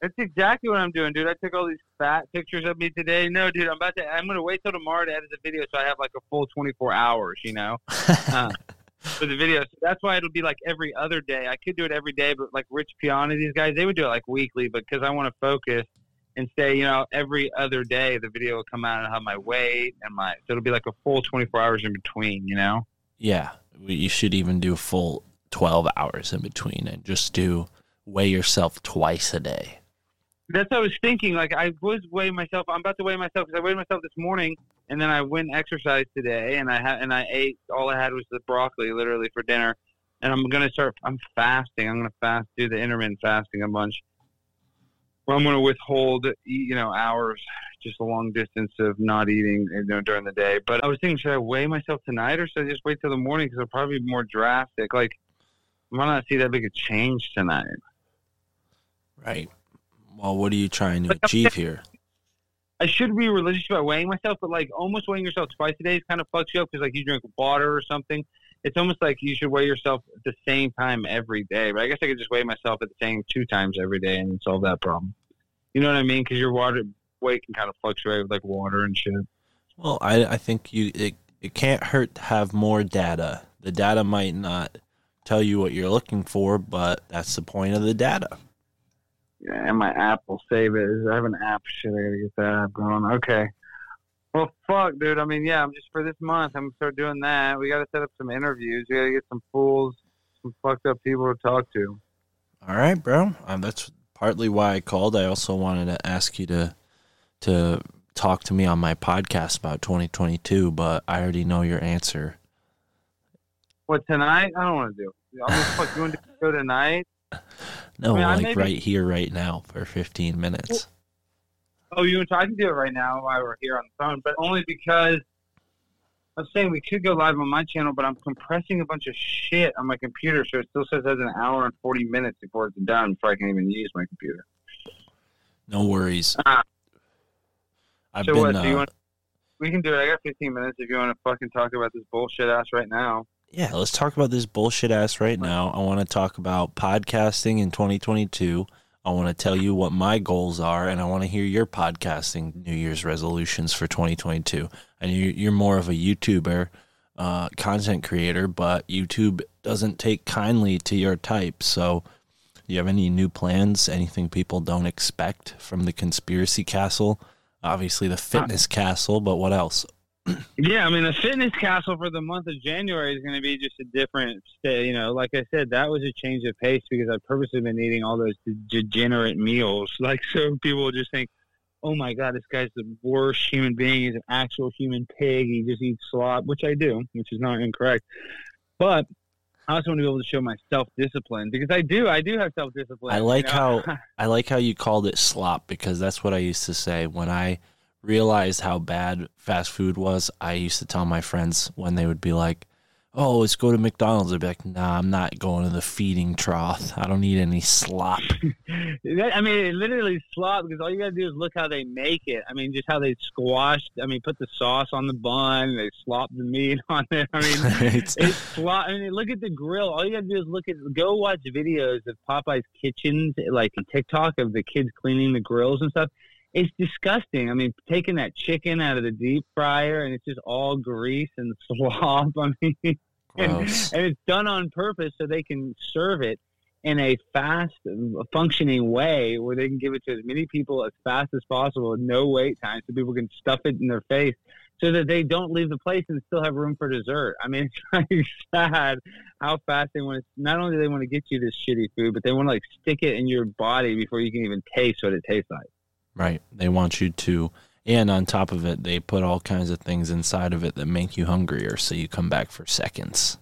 That's exactly what I'm doing, dude. I took all these fat pictures of me today. No, dude, I'm about to. I'm gonna wait till tomorrow to edit the video so I have like a full 24 hours. You know, uh, for the video. So that's why it'll be like every other day. I could do it every day, but like Rich Piana, these guys, they would do it like weekly. But because I want to focus and say, you know, every other day the video will come out and have my weight and my. So it'll be like a full 24 hours in between. You know. Yeah, you should even do a full 12 hours in between and just do weigh yourself twice a day. That's what I was thinking. Like I was weighing myself. I'm about to weigh myself because I weighed myself this morning, and then I went and exercised today, and I had and I ate. All I had was the broccoli, literally for dinner. And I'm gonna start. I'm fasting. I'm gonna fast, do the intermittent fasting a bunch. Where I'm gonna withhold, you know, hours, just a long distance of not eating, you know, during the day. But I was thinking, should I weigh myself tonight, or should I just wait till the morning? Because it'll probably be more drastic. Like, I might not see that big a change tonight. Right. Well, what are you trying to achieve here? I should be religious about weighing myself, but like almost weighing yourself twice a day is kind of fucks you up because like you drink water or something. It's almost like you should weigh yourself at the same time every day. But I guess I could just weigh myself at the same two times every day and solve that problem. You know what I mean? Because your water weight can kind of fluctuate with like water and shit. Well, I, I think you it, it can't hurt to have more data. The data might not tell you what you're looking for, but that's the point of the data. And my app will save it. I have an app. Shit, I gotta get that app going. Okay. Well, fuck, dude. I mean, yeah, I'm just for this month. I'm gonna start doing that. We gotta set up some interviews. We gotta get some fools, some fucked up people to talk to. All right, bro. Um, that's partly why I called. I also wanted to ask you to to talk to me on my podcast about 2022, but I already know your answer. What tonight? I don't want to do. it. I'm just fuck. You want to go tonight? No, I mean, like maybe- right here, right now, for 15 minutes. Oh, you to? I can do it right now while we're here on the phone, but only because I'm saying we could go live on my channel, but I'm compressing a bunch of shit on my computer, so it still says it has an hour and 40 minutes before it's done, before I can even use my computer. No worries. Ah. I've so been. what? Do you uh, want? We can do it. I got 15 minutes if you want to fucking talk about this bullshit ass right now. Yeah, let's talk about this bullshit ass right now. I want to talk about podcasting in 2022. I want to tell you what my goals are, and I want to hear your podcasting New Year's resolutions for 2022. And you, you're more of a YouTuber, uh, content creator, but YouTube doesn't take kindly to your type. So, do you have any new plans? Anything people don't expect from the conspiracy castle? Obviously, the fitness castle, but what else? Yeah, I mean, the fitness castle for the month of January is going to be just a different stay. You know, like I said, that was a change of pace because I've purposely been eating all those degenerate meals. Like, so people just think, oh my God, this guy's the worst human being. He's an actual human pig. He just eats slop, which I do, which is not incorrect. But I also want to be able to show my self discipline because I do. I do have self discipline. I like how I like how you called it slop because that's what I used to say when I realized how bad fast food was. I used to tell my friends when they would be like, "Oh, let's go to McDonald's." I'd be like, "Nah, I'm not going to the feeding trough. I don't need any slop." I mean, literally slop because all you gotta do is look how they make it. I mean, just how they squashed. I mean, put the sauce on the bun. They slop the meat on it. I mean, It's- it's slop. I mean, look at the grill. All you gotta do is look at, go watch videos of Popeye's kitchens, like on TikTok, of the kids cleaning the grills and stuff. It's disgusting. I mean, taking that chicken out of the deep fryer and it's just all grease and slop. I mean, and, and it's done on purpose so they can serve it in a fast functioning way where they can give it to as many people as fast as possible no wait time so people can stuff it in their face so that they don't leave the place and still have room for dessert. I mean, it's like sad how fast they want to, not only do they want to get you this shitty food, but they want to like stick it in your body before you can even taste what it tastes like. Right. They want you to and on top of it, they put all kinds of things inside of it that make you hungrier so you come back for seconds.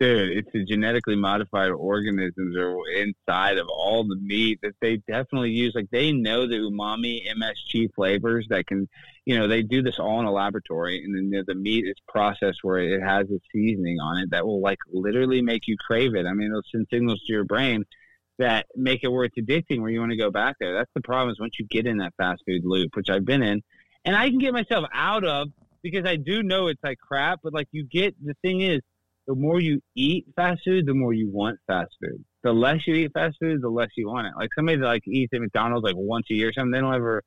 Dude, it's the genetically modified organisms are inside of all the meat that they definitely use. Like they know the umami MSG flavors that can, you know, they do this all in a laboratory, and then the, the meat is processed where it has a seasoning on it that will like literally make you crave it. I mean, it'll send signals to your brain that make it worth addicting, where you want to go back there. That's the problem is once you get in that fast food loop, which I've been in, and I can get myself out of because I do know it's like crap, but like you get the thing is the more you eat fast food, the more you want fast food. The less you eat fast food, the less you want it. Like somebody that like eats at McDonald's like once a year or something, they don't ever,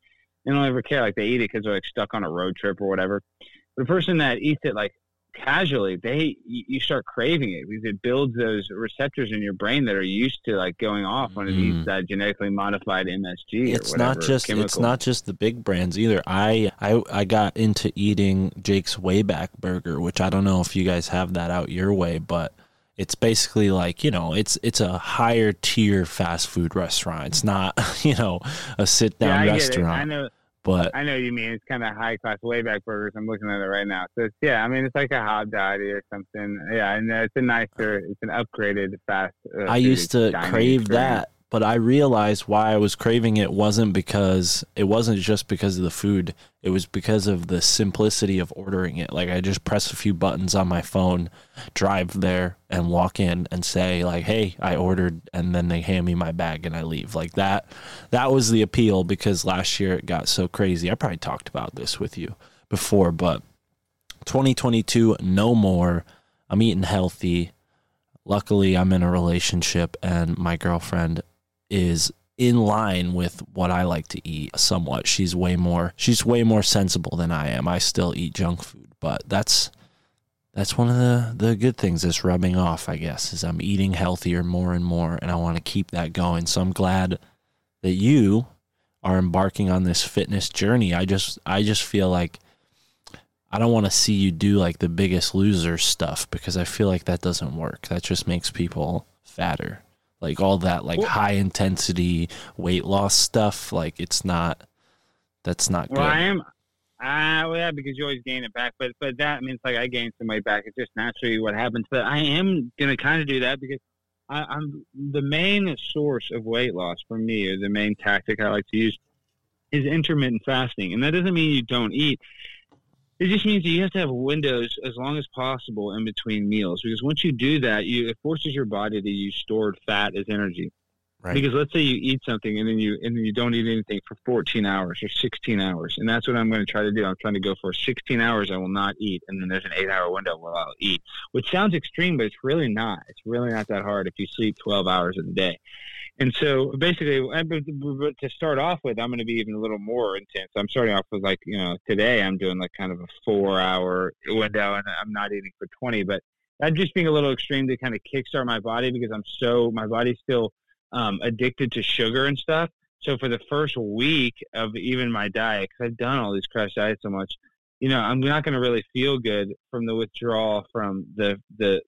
they don't ever care. Like they eat it because they're like stuck on a road trip or whatever. The person that eats it like casually, they you start craving it because it builds those receptors in your brain that are used to like going off when it Mm. eats that genetically modified MSG. it's or not whatever just it's not just the big brands either. I, I I got into eating Jake's Wayback Burger, which I don't know if you guys have that out your way, but it's basically like you know it's it's a higher tier fast food restaurant. It's not you know a sit yeah, down it. restaurant. But I know what you mean. It's kind of high class wayback burgers. I'm looking at it right now. So it's, yeah, I mean it's like a hot dotty or something. Yeah, and it's a nicer, it's an upgraded fast. Uh, I used to crave experience. that, but I realized why I was craving it wasn't because it wasn't just because of the food. It was because of the simplicity of ordering it. Like I just press a few buttons on my phone, drive there and walk in and say like, "Hey, I ordered," and then they hand me my bag and I leave. Like that that was the appeal because last year it got so crazy. I probably talked about this with you before, but 2022 no more. I'm eating healthy luckily i'm in a relationship and my girlfriend is in line with what i like to eat somewhat she's way more she's way more sensible than i am i still eat junk food but that's that's one of the the good things that's rubbing off i guess is i'm eating healthier more and more and i want to keep that going so i'm glad that you are embarking on this fitness journey i just i just feel like I don't want to see you do like the biggest loser stuff because I feel like that doesn't work. That just makes people fatter. Like all that like high intensity weight loss stuff, like it's not that's not Well, good. I am. Ah, well, yeah, because you always gain it back, but but that means like I gain some weight back. It's just naturally what happens. But I am gonna kind of do that because I, I'm the main source of weight loss for me, or the main tactic I like to use, is intermittent fasting, and that doesn't mean you don't eat. It just means that you have to have windows as long as possible in between meals, because once you do that, you it forces your body to use stored fat as energy. Right. Because let's say you eat something and then you and then you don't eat anything for 14 hours or 16 hours, and that's what I'm going to try to do. I'm trying to go for 16 hours. I will not eat, and then there's an eight-hour window where I'll eat, which sounds extreme, but it's really not. It's really not that hard if you sleep 12 hours in a day. And so basically, to start off with, I'm going to be even a little more intense. I'm starting off with like, you know, today I'm doing like kind of a four hour window and I'm not eating for 20, but I'm just being a little extreme to kind of kickstart my body because I'm so, my body's still um, addicted to sugar and stuff. So for the first week of even my diet, because I've done all these crash diets so much, you know, I'm not going to really feel good from the withdrawal from the, the,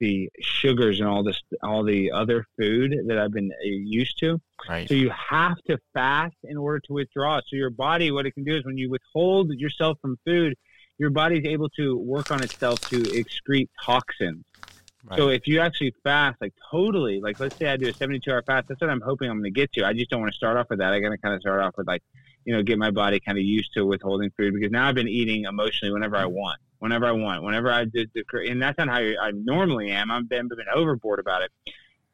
the sugars and all this, all the other food that I've been uh, used to. Right. So you have to fast in order to withdraw. So your body, what it can do is when you withhold yourself from food, your body's able to work on itself to excrete toxins. Right. So if you actually fast, like totally, like let's say I do a 72 hour fast, that's what I'm hoping I'm going to get to. I just don't want to start off with that. I got to kind of start off with like, you know, get my body kind of used to withholding food because now I've been eating emotionally whenever I want, whenever I want, whenever I did, the, and that's not how I normally am. I've been, been overboard about it.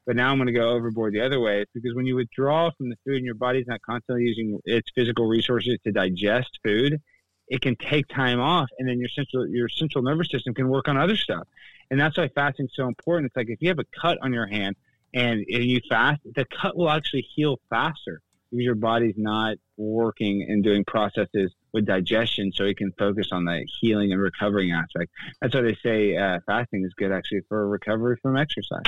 But now I'm going to go overboard the other way. It's because when you withdraw from the food and your body's not constantly using its physical resources to digest food, it can take time off, and then your central your central nervous system can work on other stuff. And that's why fasting's so important. It's like if you have a cut on your hand and, and you fast, the cut will actually heal faster because your body's not working and doing processes with digestion, so it can focus on the healing and recovering aspect. That's why they say uh, fasting is good actually for recovery from exercise.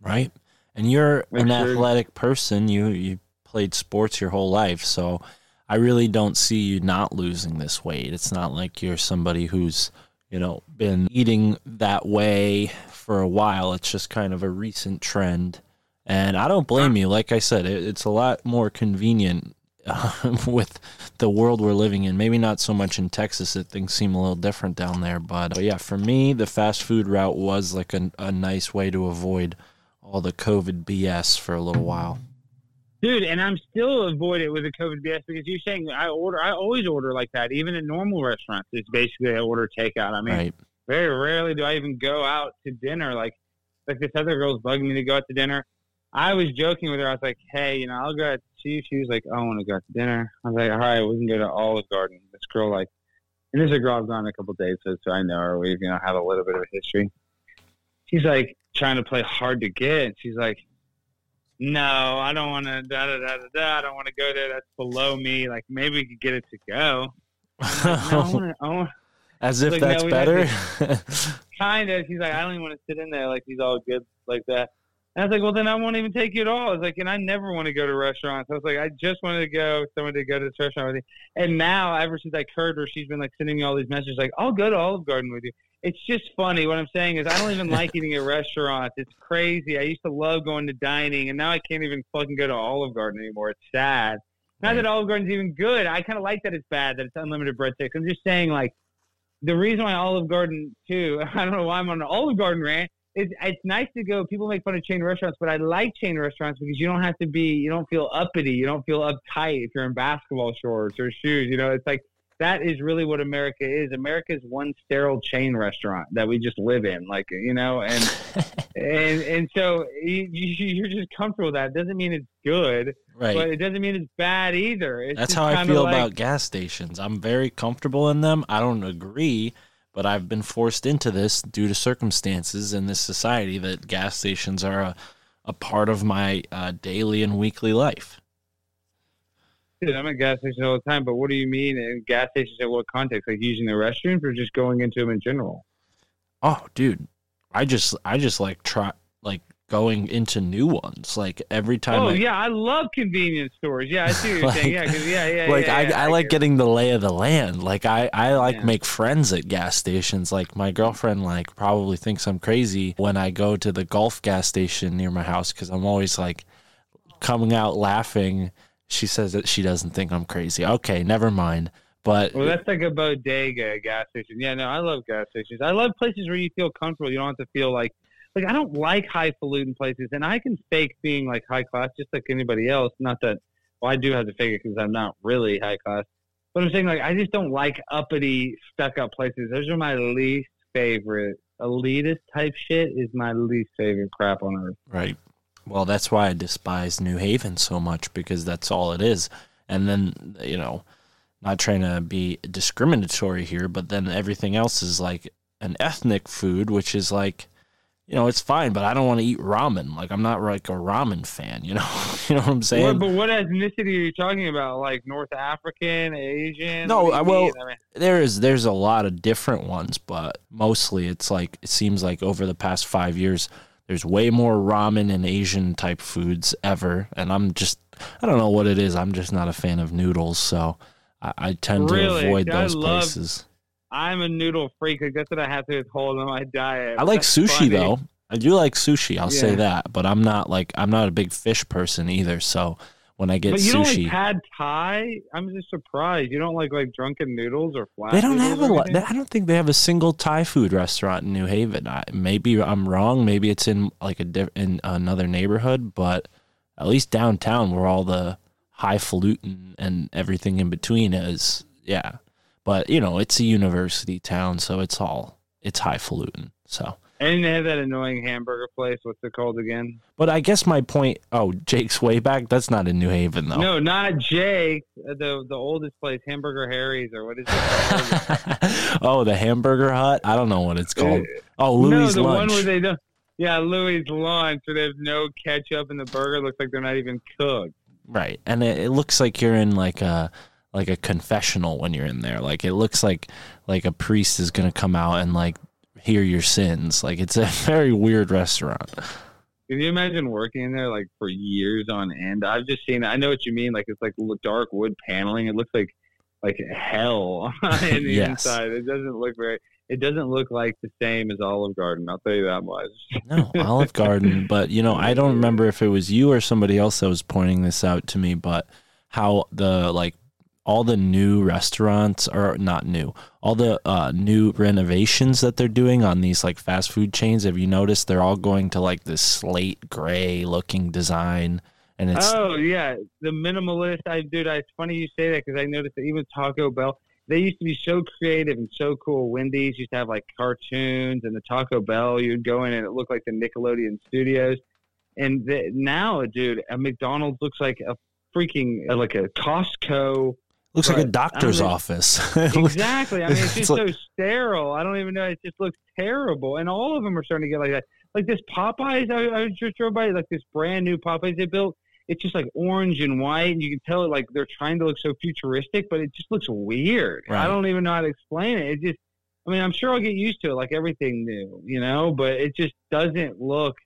right? And you're an sure- athletic person. You you played sports your whole life, so I really don't see you not losing this weight. It's not like you're somebody who's you know been eating that way for a while. It's just kind of a recent trend, and I don't blame you. Like I said, it, it's a lot more convenient. um, with the world we're living in, maybe not so much in Texas. That things seem a little different down there, but, but yeah, for me, the fast food route was like a, a nice way to avoid all the COVID BS for a little while. Dude, and I'm still avoid it with the COVID BS because you're saying I order, I always order like that, even in normal restaurants. It's basically I order takeout. I mean, Right. very rarely do I even go out to dinner. Like, like this other girl's bugging me to go out to dinner. I was joking with her. I was like, hey, you know, I'll go out. She, she was like, oh, I want to go out to dinner. I was like, all right, we can go to Olive Garden. This girl, like, and this is a girl I've gone on a couple dates with, so I know her. We've, you know, have a little bit of a history. She's like trying to play hard to get. And she's like, no, I don't want to, da, da, da, da, da. I don't want to go there. That's below me. Like, maybe we could get it to go. Like, no, I wanna, I wanna, As if Like, that's we better. kind of. She's like, I don't even want to sit in there. Like, he's all good like that. And I was like, well, then I won't even take you at all. I was like, and I never want to go to restaurants. I was like, I just wanted to go, someone to go to this restaurant with you. And now, ever since I heard her, she's been like sending me all these messages, like, I'll go to Olive Garden with you. It's just funny. What I'm saying is, I don't even like eating at restaurants. It's crazy. I used to love going to dining, and now I can't even fucking go to Olive Garden anymore. It's sad. Not that Olive Garden's even good. I kind of like that it's bad, that it's unlimited breadsticks. I'm just saying, like, the reason why Olive Garden too, I don't know why I'm on an Olive Garden rant. It's, it's nice to go. People make fun of chain restaurants, but I like chain restaurants because you don't have to be, you don't feel uppity, you don't feel uptight if you're in basketball shorts or shoes. You know, it's like that is really what America is. America is one sterile chain restaurant that we just live in, like you know, and and and so you- you're just comfortable with that. It doesn't mean it's good, Right. But it doesn't mean it's bad either. It's That's how I feel like- about gas stations. I'm very comfortable in them. I don't agree, but I've been forced into this due to circumstances in this society that gas stations are a, a part of my uh, daily and weekly life. Dude, I'm at gas stations all the time, but what do you mean in gas stations in what context? Like using the restrooms or just going into them in general? Oh, dude, I just I just like try like going into new ones. Like every time. oh I, yeah, I love convenience stores. Yeah, I see what you're saying. Yeah, yeah, yeah. like yeah, I, yeah, I like get getting the lay of the land. Like I, I like Yeah. make friends at gas stations. Like my girlfriend like probably thinks I'm crazy when I go to the golf gas station near my house because I'm always like coming out laughing. She says that she doesn't think I'm crazy. Okay, never mind. But Well, that's like a bodega gas station. Yeah, no, I love gas stations. I love places where you feel comfortable. You don't have to feel like like I don't like highfalutin places, and I can fake being like high class just like anybody else. Not that well, I do have to fake it because I'm not really high class, but I'm saying like I just don't like uppity, stuck up places. Those are my least favorite. Elitist type shit is my least favorite crap on earth. Right. Well, that's why I despise New Haven so much because that's all it is. And then, you know, not trying to be discriminatory here, but then everything else is like an ethnic food, which is like, you know, it's fine, but I don't want to eat ramen. Like I'm not like a ramen fan, you know. you know what I'm saying? What, but what ethnicity are you talking about? Like North African, Asian? No, I well. I mean, there is there's a lot of different ones, but mostly it's like it seems like over the past five years, there's way more ramen and Asian type foods ever, and I'm just I don't know what it is. I'm just not a fan of noodles, so I, I tend Really? to avoid those love- places. I'm a noodle freak. Like, that's what I have to hold on my diet. I like That's sushi funny. though. I do like sushi. I'll say that, but I'm not like I'm not a big fish person either. So when I get But you don't sushi, like pad thai? I'm just surprised. You don't like like drunken noodles or flat. They don't have a lot. I don't think they have a single Thai food restaurant in New Haven. I, maybe I'm wrong. Maybe it's in like a diff, in another neighborhood, but at least downtown, where all the highfalutin and everything in between is, yeah. But you know, it's a university town, so it's all it's highfalutin. So, And they have that annoying hamburger place. What's it called again? but I guess my point. Oh, Jake's way back. That's not in New Haven though. No, not Jake. uh, The the oldest place, Hamburger Harry's or what is it? oh, the Hamburger Hut. I don't know what it's called. Oh, Louis no, Lunch. one where they don't. Yeah, Louis lunch where there's no ketchup in the burger. Looks like they're not even cooked. Right. And it, it looks like you're in like a like a confessional when you're in there. Like it looks like like a priest is going to come out and like hear your sins. Like it's a very weird restaurant. Can you imagine working in there like for years on end? I've just seen. I know what you mean. Like it's like dark wood paneling. It looks like like hell in the Yes. inside. It doesn't look very. It doesn't look like the same as Olive Garden. I'll tell you that much. No, Olive Garden, but you know, I don't remember if it was you or somebody else that was pointing this out to me, but how the like all the new restaurants are not new. All the uh, new renovations that they're doing on these like fast food chains, have you noticed they're all going to like this slate gray looking design and it's oh yeah, the minimalist. I dude, I, it's funny you say that because I noticed that even Taco Bell, they used to be so creative and so cool. Wendy's used to have like cartoons, and the Taco Bell, you'd go in and it looked like the Nickelodeon Studios. And the, now, dude, a McDonald's looks like a freaking like a Costco. Looks like a doctor's I mean, office. Exactly. I mean, it's just like- so sterile. I don't even know. It just looks terrible. And all of them are starting to get like that. Like this Popeyes, I, I just drove by, like this brand new Popeyes they built. It's just like orange and white, and you can tell it like they're trying to look so futuristic, but it just looks weird. Right. I don't even know how to explain it. It just, I mean, I'm sure I'll get used to it, like everything new, you know. But it just doesn't look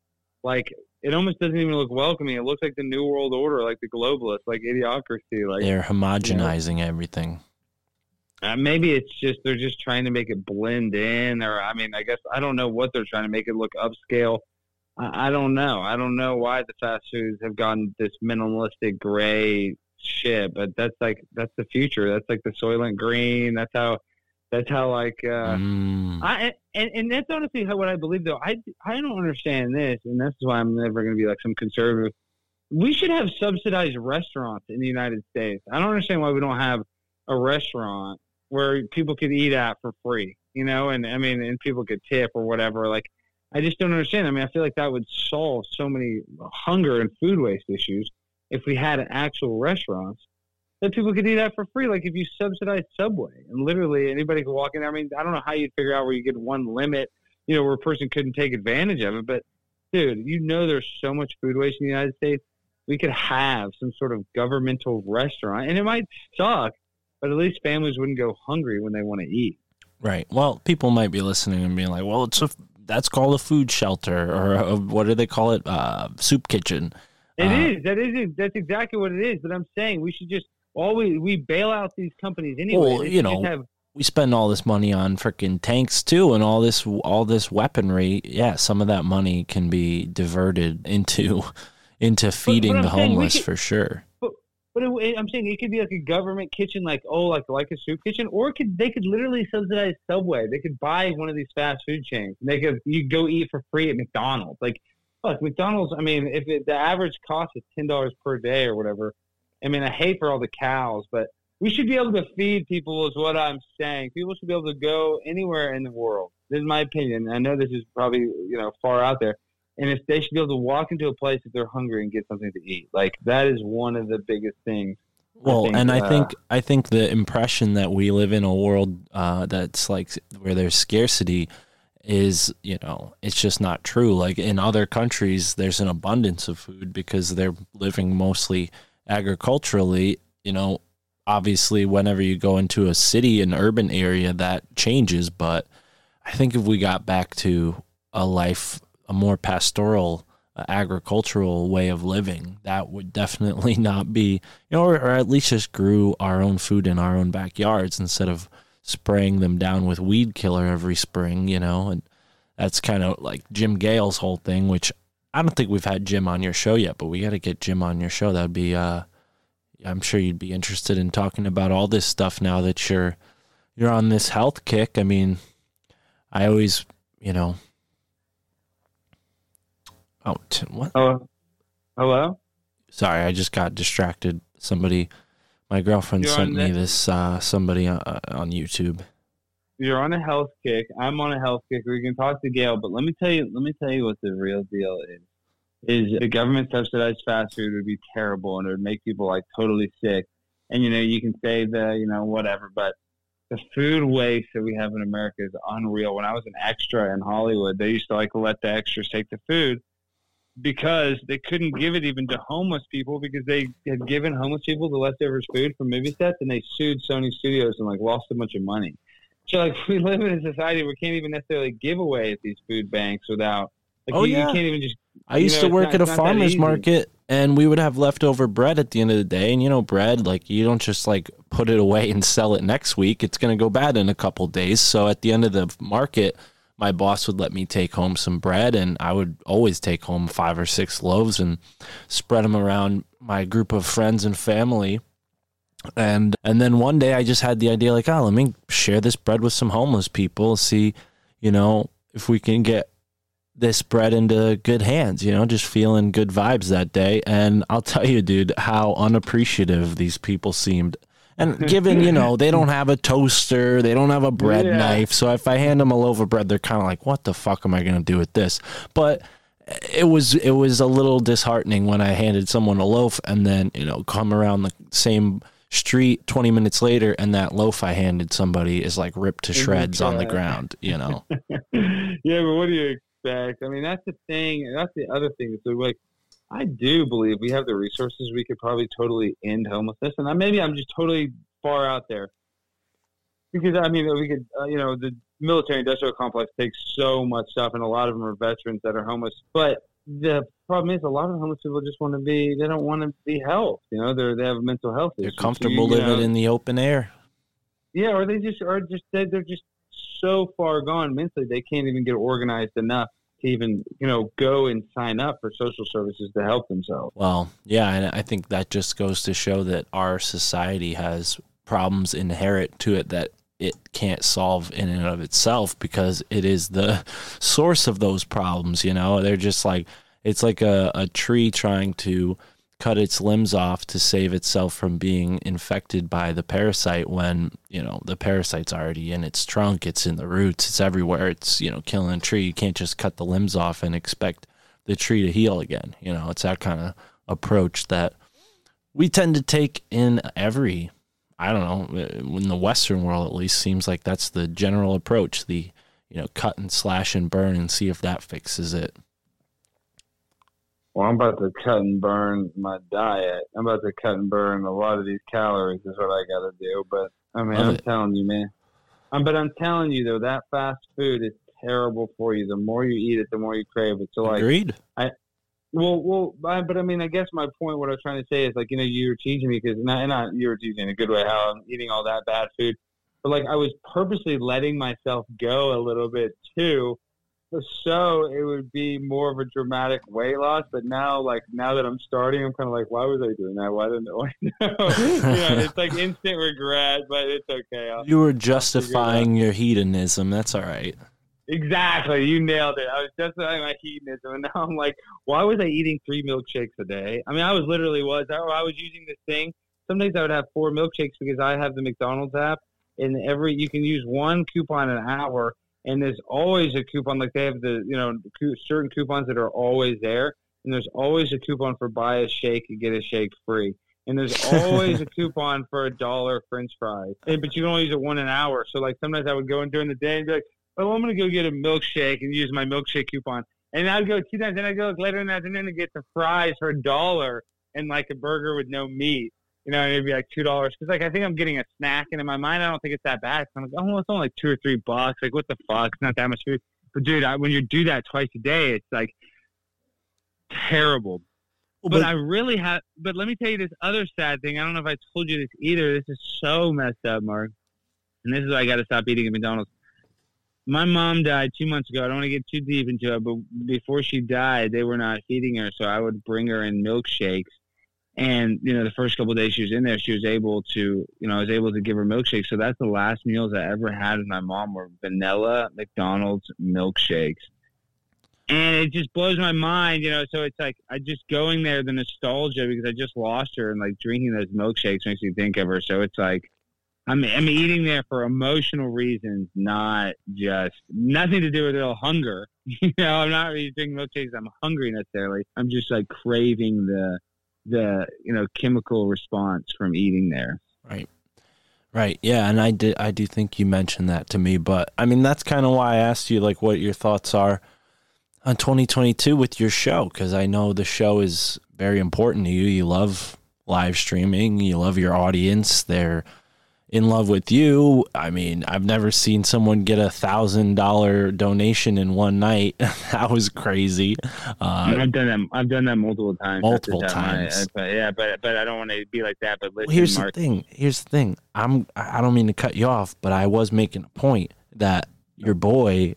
like it. Almost doesn't even look welcoming. It looks like the New World Order, like the globalists, like idiocracy, like they're homogenizing everything. uh, maybe it's just they're just trying to make it blend in, or I mean, I guess I don't know what they're trying to make it look upscale. I, I don't know. I don't know why the fast foods have gone this minimalistic gray shit, but that's like that's the future. That's like the Soylent Green. That's how. That's how like. uh Mm. I and, and that's honestly how what I believe though. I I don't understand this, and this is why I'm never going to be like some conservative. We should have subsidized restaurants in the United States. I don't understand why we don't have a restaurant where people could eat at for free, you know, and I mean, and people could tip or whatever. Like, I just don't understand. I mean, I feel like that would solve so many hunger and food waste issues if we had actual restaurants that people could do that for free. Like if you subsidize Subway and literally anybody could walk in there. I mean, I don't know how you'd figure out where you get one limit, you know, where a person couldn't take advantage of it. But dude, you know, there's so much food waste in the United States. We could have some sort of governmental restaurant, and it might suck, but at least families wouldn't go hungry when they want to eat. Right. Well, people might be listening and being like, "Well, it's a that's called a food shelter, or a, what do they call it? Uh, soup kitchen." It Uh, is. That is. That's exactly what it is. But I'm saying we should just always we bail out these companies anyway. Well, you know, have, we spend all this money on freaking tanks too, and all this all this weaponry. Yeah, some of that money can be diverted into into feeding I'm the saying we homeless could- for sure. But it, it- I'm saying it could be like a government kitchen, like oh, like like a soup kitchen, or it could they could literally subsidize Subway. They could buy one of these fast food chains. And they could you go eat for free at McDonald's. Like, fuck, McDonald's. I mean, if it, the average cost is ten dollars per day or whatever, I mean, I hate for all the cows, but we should be able to feed people. Is what I'm saying. People should be able to go anywhere in the world. This is my opinion. I know this is probably you know far out there. And if they should be able to walk into a place if they're hungry and get something to eat, like that is one of the biggest things. Well, think, and I uh, think I think the impression that we live in a world uh, that's like where there's scarcity is you know it's just not true. Like in other countries, there's an abundance of food because they're living mostly agriculturally. You know, obviously, whenever you go into a city, an urban area, that changes. But I think if we got back to a life, a more pastoral, uh, agricultural way of living, that would definitely not be, you know, or, or at least just grew our own food in our own backyards instead of spraying them down with weed killer every spring, you know, and that's kind of like Jim Gale's whole thing, which I don't think we've had Jim on your show yet, but we got to get Jim on your show. That'd be, uh, I'm sure you'd be interested in talking about all this stuff now that you're, you're on this health kick. I mean, I always, you know, oh, t- what? Hello, hello. Sorry, I just got distracted. Somebody, my girlfriend You're sent me this, uh, somebody uh, on YouTube. You're on a health kick. I'm on a health kick. We can talk to Gale, but let me tell you. Let me tell you what the real deal is. Is the government subsidized fast food would be terrible and it would make people like totally sick. And you know, you can say the you know whatever, but the food waste that we have in America is unreal. When I was an extra in Hollywood, they used to like let the extras take the food because they couldn't give it even to homeless people because they had given homeless people the leftovers food from movie sets and they sued Sony Studios and like lost a bunch of money. So like we live in a society where we can't even necessarily give away at these food banks without like Oh, you, yeah. you can't even just I used know, to work not- at a it's not that farmer's market and we would have leftover bread at the end of the day. And you know, bread, like you don't just like put it away and sell it next week. It's going to go bad in a couple days. So at the end of the market, my boss would let me take home some bread and I would always take home five or six loaves and spread them around my group of friends and family. And and then one day I just had the idea like, oh, let me share this bread with some homeless people, see, you know, if we can get this bread into good hands, you know, just feeling good vibes that day. And I'll tell you, dude, how unappreciative these people seemed. And given, you know, they don't have a toaster, they don't have a bread Yeah. knife. So if I hand them a loaf of bread, they're kind of like, what the fuck am I going to do with this? But it was it was a little disheartening when I handed someone a loaf and then, you know, come around the same street 20 minutes later and that loaf I handed somebody is like ripped to shreds on the ground, you know. yeah, but what do you expect? I mean, that's the thing. That's the other thing. So, like, I do believe we have the resources. We could probably totally end homelessness, and I, maybe I'm just totally far out there because I mean, we could, uh, you know, the military-industrial complex takes so much stuff, and a lot of them are veterans that are homeless. But the problem is, a lot of homeless people just want to be. They don't want to be helped. You know, they're they have mental health They're issues. So comfortable you- you living know, in the open air. yeah, or they just are just they- they're just so far gone mentally they can't even get organized enough to even you know go and sign up for social services to help themselves. Well, yeah, and I think that just goes to show that our society has problems inherent to it that it can't solve in and of itself because it is the source of those problems, you know. They're just like it's like a, a tree trying to cut its limbs off to save itself from being infected by the parasite when, you know, the parasite's already in its trunk, it's in the roots, it's everywhere, it's, you know, killing a tree. You can't just cut the limbs off and expect the tree to heal again. You know, it's that kind of approach that we tend to take in every, I don't know, uh, in the Western world at least, seems like that's the general approach. The, you know, cut and slash and burn and see if that fixes it. Well, I'm about to cut and burn my diet. I'm about to cut and burn a lot of these calories. Is what I got to do. But I mean, Love I'm it. telling you, man. Um, but I'm telling you though, that fast food is terrible for you. The more you eat it, the more you crave it. So like, Agreed. Well, well, I- but I mean, I guess my point, what I was trying to say is like, you know, you were teaching me because not, not you were teaching in a good way how I'm eating all that bad food, but like I was purposely letting myself go a little bit too, so it would be more of a dramatic weight loss. But now, like now that I'm starting, I'm kind of like, why was I doing that? Why didn't I know? you know, it's like instant regret, but it's okay. I'll, You were justifying your hedonism. That's all right. Exactly, you nailed it. I was just like my hedonism, and now I'm like, why was I eating three milkshakes a day? I mean, I was literally was. I, I was using this thing. Some days I would have four milkshakes because I have the McDonald's app, and every you can use one coupon an hour, and there's always a coupon. Like they have the you know certain coupons that are always there, and there's always a coupon for buy a shake and get a shake free. And there's always a coupon for a dollar French fries, and, but you can only use it one an hour. So like sometimes I would go in during the day and be like, oh, I'm gonna go get a milkshake and use my milkshake coupon. And I'd go two times, and I'd go later in the afternoon and get the fries for a dollar and like a burger with no meat. You know, it'd be like two dollars because like I think I'm getting a snack, and in my mind I don't think it's that bad. So I'm like, oh, well, it's only like two or three bucks. Like what the fuck? It's not that much food. But dude, I, when you do that twice a day, it's like terrible. But, but- I really have. But let me tell you this other sad thing. I don't know if I told you this either. This is so messed up, Mark. And this is why I got to stop eating at McDonald's. My mom died two months ago. I don't want to get too deep into it, but before she died, they were not feeding her, so I would bring her in milkshakes. And you know, the first couple of days she was in there, she was able to, you know, I was able to give her milkshakes. So that's the last meals I ever had with my mom were vanilla McDonald's milkshakes and it just blows my mind, you know. So it's like I just going there, the nostalgia because I just lost her, and like drinking those milkshakes makes me think of her. So it's like I'm I'm eating there for emotional reasons, not just nothing to do with ill hunger. You know, I'm not really drinking milkshakes. I'm hungry necessarily. I'm just like craving the the you know chemical response from eating there. Right. Right. Yeah, and I did I do think you mentioned that to me, but I mean that's kind of why I asked you like what your thoughts are on 2022 with your show cuz I know the show is very important to you. You love live streaming, you love your audience. They're in love with you. I mean, I've never seen someone get a thousand dollar donation in one night. that was crazy. Uh, I've done that. I've done that multiple times. Multiple That's just how I- times. but yeah, but but I don't want to be like that. But listen, Well, here's Mark, the thing. Here's the thing. I'm. I don't mean to cut you off, but I was making a point that your boy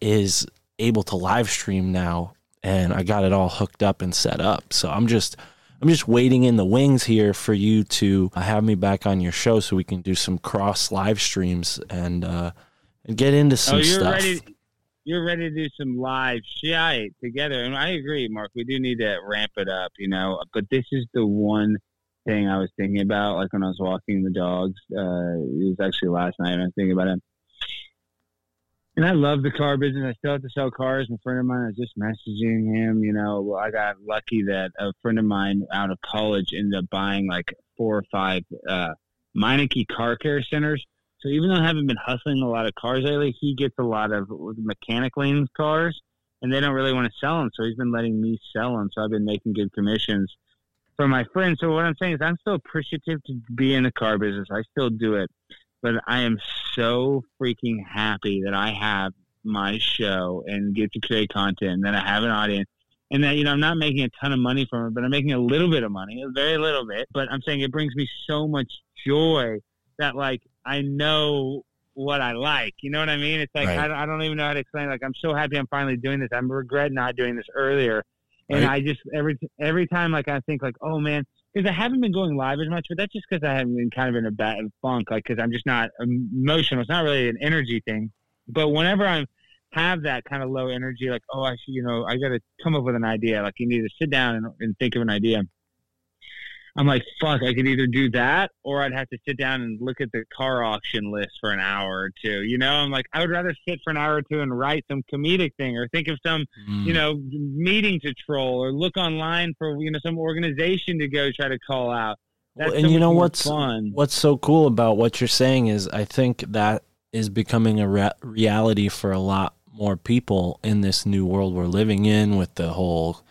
is able to live stream now, and I got it all hooked up and set up. So I'm just. I'm just waiting in the wings here for you to have me back on your show so we can do some cross live streams and uh, and get into some oh, you're stuff. ready. You're ready to do some live shit together, and I agree, Mark. We do need to ramp it up, you know. But this is the one thing I was thinking about, like when I was walking the dogs. Uh, it was actually last night. I was thinking about it. And I love the car business. I still have to sell cars. And a friend of mine, I was just messaging him. You know, I got lucky that a friend of mine out of college ended up buying like four or five uh, Meineke car care centers. So even though I haven't been hustling a lot of cars lately, he gets a lot of mechanic lanes cars, and they don't really want to sell them. So he's been letting me sell them. So I've been making good commissions for my friends. So what I'm saying is, I'm still appreciative to be in the car business. I still do it, but I am so freaking happy that I have my show and get to create content, and that I have an audience. And that you know I'm not making a ton of money from it, but I'm making a little bit of money, a very little bit. But I'm saying it brings me so much joy that like I know what I like. You know what I mean? It's like Right. I, don't, I don't even know how to explain. Like I'm so happy I'm finally doing this. I regret not doing this earlier. And Right. I just every every time like I think like oh man because I haven't been going live as much, but that's just because I haven't been kind of in a bad funk. Like because I'm just not emotional. It's not really an energy thing. But whenever I'm have that kind of low energy, like oh I should you know I got to come up with an idea. Like you need to sit down and, and think of an idea. I'm like, fuck, I could either do that or I'd have to sit down and look at the car auction list for an hour or two. You know, I'm like, I would rather sit for an hour or two and write some comedic thing or think of some, Mm. you know, meeting to troll or look online for, you know, some organization to go try to call out. That's Well, so and you know what's fun. what's so cool about what you're saying is I think that is becoming a re- reality for a lot more people in this new world we're living in with the whole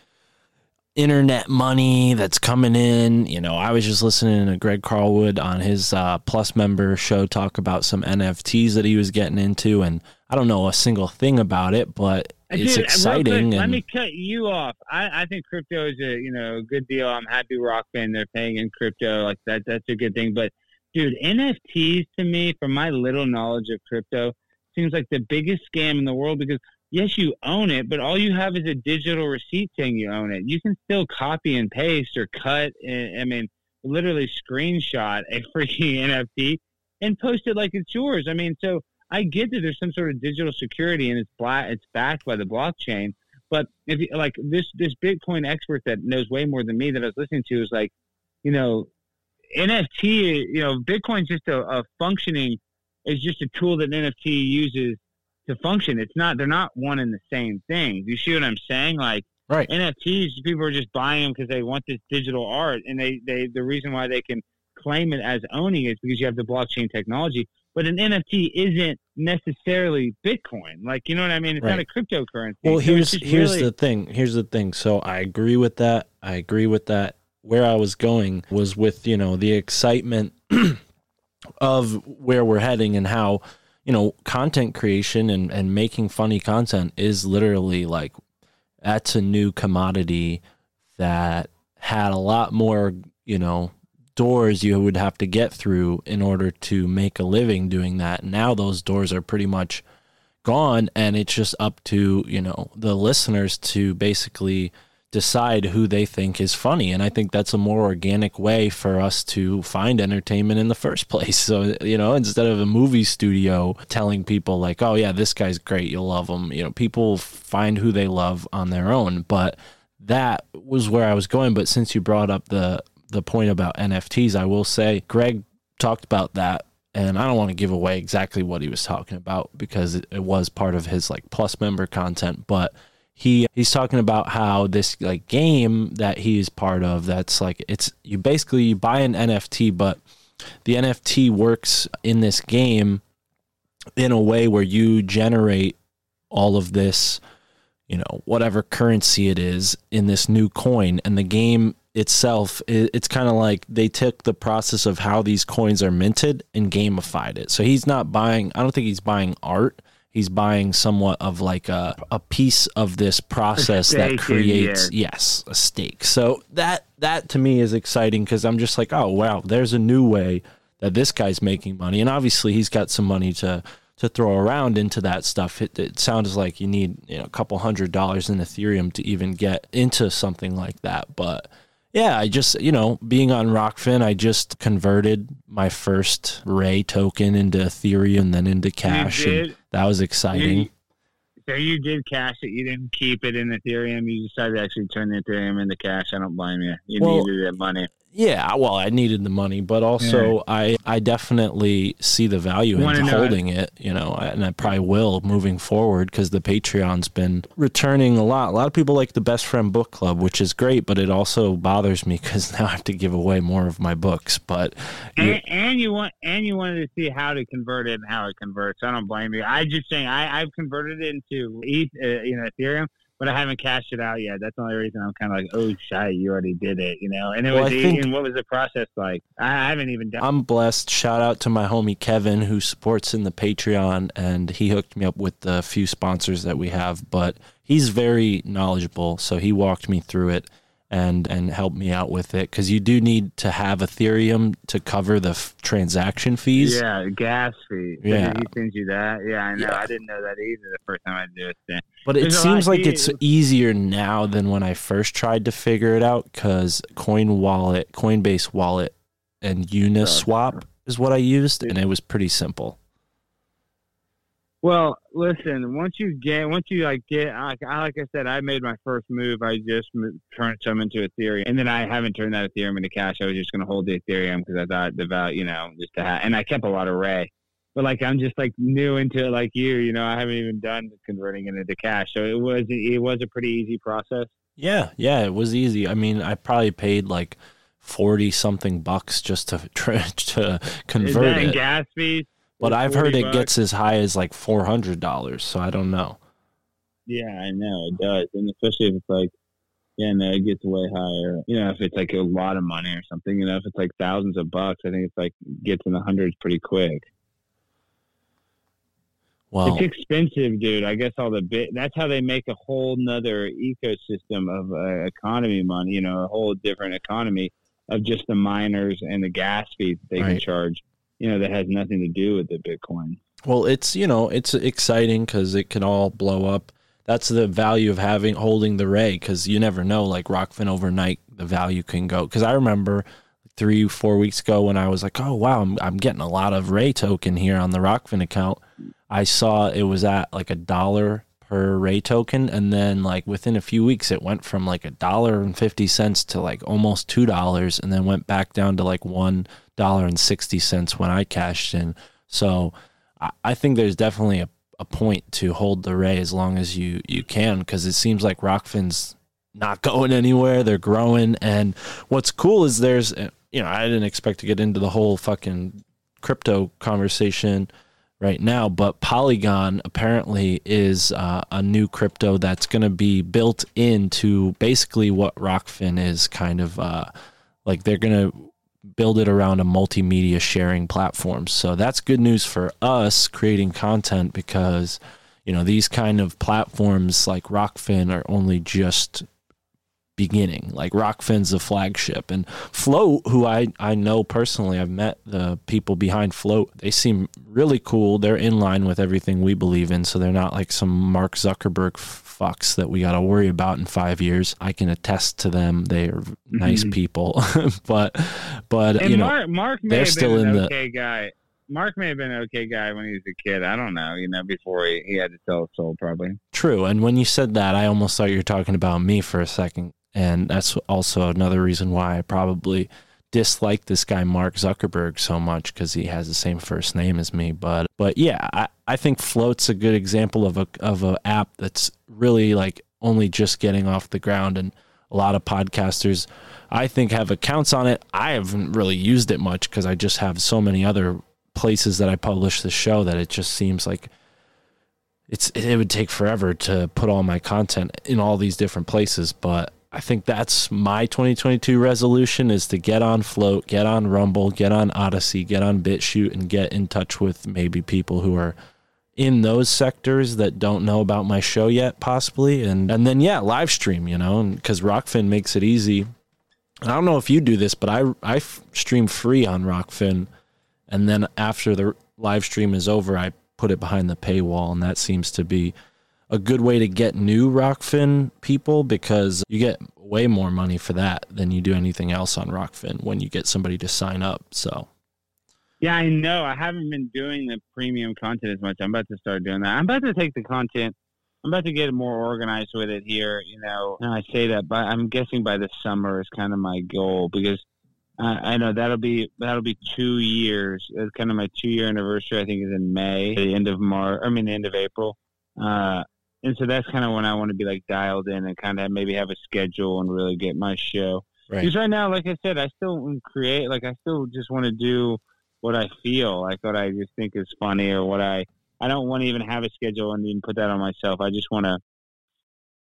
internet money that's coming in. You know, I was just listening to Greg Carlwood on his uh, Plus member show talk about some NFTs that he was getting into, and I don't know a single thing about it, but it's dude, exciting. quick, let me cut you off. I, I think crypto is a you know a good deal. I'm happy Rokfin they're paying in crypto like that. That's a good thing. But dude, NFTs to me, from my little knowledge of crypto, seems like the biggest scam in the world because yes, you own it, but all you have is a digital receipt saying you own it. You can still copy and paste or cut. And, I mean, literally screenshot a freaking NFT and post it like it's yours. I mean, so I get that there's some sort of digital security and it's black, it's backed by the blockchain. But if you, like this this Bitcoin expert that knows way more than me that I was listening to is like, you know, NFT, you know, Bitcoin's just a, a functioning is just a tool that NFT uses to function. It's not they're not one and the same thing. You see what I'm saying? Like right. NFTs, people are just buying them because they want this digital art, and they they the reason why they can claim it as owning is because you have the blockchain technology. But an NFT isn't necessarily Bitcoin. Like you know what I mean? It's not a cryptocurrency. Well, So here's here's really- the thing. Here's the thing. So I agree with that. I agree with that. Where I was going was with you know the excitement of where we're heading and how you know content creation and and making funny content is literally like that's a new commodity that had a lot more you know doors you would have to get through in order to make a living doing that. Now those doors are pretty much gone and it's just up to you know the listeners to basically decide who they think is funny. And i think that's a more organic way for us to find entertainment in the first place. So you know instead of a movie studio telling people like oh yeah this guy's great you'll love him you know people find who they love on their own. But that was where i was going. But since you brought up the the point about nfts i will say greg talked about that. And I don't want to give away exactly what he was talking about because it, was part of his like plus member content, but he he's talking about how this like game that he's part of that's like it's you basically you buy an NFT but the NFT works in this game in a way where you generate all of this you know whatever currency it is in this new coin. And the game itself it's kind of like they took the process of how these coins are minted and gamified it. So he's not buying i don't think he's buying art he's buying somewhat of like a, a piece of this process that creates yes a stake so that that to me is exciting because i'm just like oh wow there's a new way that this guy's making money. And obviously he's got some money to to throw around into that stuff. It, it sounds like you need you know a couple hundred dollars in ethereum to even get into something like that. But yeah i just you know being on Rokfin i just converted my first RAE token into ethereum and then into cash and that was exciting You- so you did cash it. You didn't keep it in Ethereum. You decided to actually turn the Ethereum into cash. I don't blame you. You Well, needed that money. Yeah, well, I needed the money, but also I I definitely see the value in holding it, you know, and I probably will moving forward because the Patreon's been returning a lot. A lot of people like the Best Friend Book Club, which is great, but it also bothers me because now I have to give away more of my books. But And, and you want and you wanted to see how to convert it and how it converts. I don't blame you. I just saying I, I've converted it into ETH, uh, you know, Ethereum, but I haven't cashed it out yet. That's the only reason I'm kind of like, oh, shit, you already did it, you know. And it Well, was, think- and what was the process like? I, I haven't even done. I'm blessed. Shout out to my homie Kevin who supports in the Patreon and he hooked me up with the few sponsors that we have, but he's very knowledgeable, so he walked me through it and and helped me out with it cuz you do need to have Ethereum to cover the f- transaction fees. Yeah, gas fee. Yeah. He send you that? Yeah, I know. Yeah. I didn't know that either the first time I did it. But it There's lot seems like it's easier now than when I first tried to figure it out cuz Coin Wallet, Coinbase Wallet and Uniswap is what I used and it was pretty simple. Well, listen. Once you get, once you like get, like I, like I said, I made my first move. I just mo- turned some into Ethereum, and then I haven't turned that Ethereum into cash. I was just going to hold the Ethereum because I thought the value, you know, just to have, and I kept a lot of RAE. But like I'm just like new into it, like you, you know, I haven't even done converting it into cash. So it was, it was a pretty easy process. Yeah, yeah, it was easy. I mean, I probably paid like forty something bucks just to try to convert it. gas fees? But I've heard 40 it bucks. gets as high as like four hundred dollars, so I don't know. Yeah, I know it does, and especially if it's like, yeah, no, it gets way higher. You know, if it's like a lot of money or something. You know, if it's like thousands of bucks, I think it's like gets in the hundreds pretty quick. Well, it's expensive, dude. I guess all the bit. That's how they make a whole nother ecosystem of uh, economy money. You know, a whole different economy of just the miners and the gas fees they can charge. You know, that has nothing to do with the Bitcoin. well, it's you know it's exciting because it can all blow up. that's the value of having holding the RAE because you never know. Like Rokfin overnight, the value can go. Because I remember three, four weeks ago when I was like, oh wow, I'm, I'm getting a lot of RAE token here on the Rokfin account. I saw it was at like a dollar per RAE token and then like within a few weeks it went from like a dollar and 50 cents to like almost two dollars and then went back down to like one dollar and 60 cents when i cashed in. So i, think there's definitely a, a point to hold the RAE as long as you you can because it seems like Rokfin's not going anywhere they're growing and what's cool is there's uh, you know i didn't expect to get into the whole fucking crypto conversation right now, but Polygon apparently is uh, a new crypto that's going to be built into basically what Rokfin is kind of uh, like they're going to build it around a multimedia sharing platform. So that's good news for us creating content because you know these kind of platforms like Rokfin are only just beginning. Like Rokfin's the flagship, and Float, who I I know personally, I've met the people behind Float. They seem really cool. They're in line with everything we believe in, so they're not like some Mark Zuckerberg fucks that we got to worry about in five years. I can attest to them. They are nice Mhm. people, but but And you know Mark, Mark may they're have still been in the okay guy. Mark may have been an okay guy when he was a kid. I don't know. You know, before he, he had to sell his soul, probably. True. And when you said that, I almost thought you were talking about me for a second. And that's also another reason why I probably dislike this guy Mark Zuckerberg so much because he has the same first name as me. But but yeah, I, I think Float's a good example of a of a app that's really like only just getting off the ground and a lot of podcasters I think have accounts on it. I haven't really used it much because I just have so many other places that I publish the show that it just seems like it's it would take forever to put all my content in all these different places but i think that's my 2022 resolution is to get on float get on rumble get on Odysee get on bitchute and get in touch with maybe people who are in those sectors that don't know about my show yet possibly. And and then yeah live stream you know because Rokfin makes it easy. I don't know if you do this but i i stream free on Rokfin. And then after the live stream is over i put it behind the paywall and that seems to be a good way to get new Rokfin people because you get way more money for that than you do anything else on Rokfin when you get somebody to sign up so Yeah, I know. I haven't been doing the premium content as much. I'm about to start doing that. I'm about to take the content. I'm about to get more organized with it here. You know, and I say that, but I'm guessing by the summer is kind of my goal because uh, I know that'll be that'll be two years. It's kind of my two year anniversary. I think is in May, the end of March. I mean, the end of April. Uh, and so that's kind of when I want to be like dialed in and kind of maybe have a schedule and really get my show. Right. Because right now, like I said, I still create. Like I still just want to do what I feel, like what I just think is funny, or what I. I don't want to even have a schedule and even put that on myself. I just want to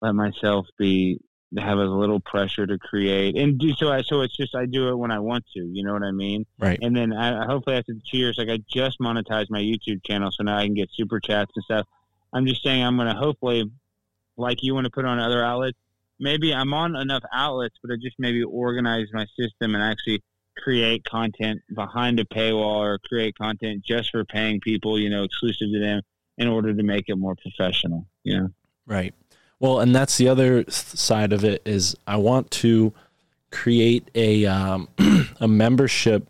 let myself be have a little pressure to create and do so. I so it's just I do it when I want to. You know what I mean? Right. And then I, hopefully after two years, like I just monetized my YouTube channel, so now I can get super chats and stuff. I'm just saying I'm going to hopefully, like you want to put on other outlets. Maybe I'm on enough outlets, but I just maybe organize my system and actually create content behind a paywall or create content just for paying people, you know, exclusive to them in order to make it more professional. You know. Right. Well, and that's the other side of it is I want to create a um, a membership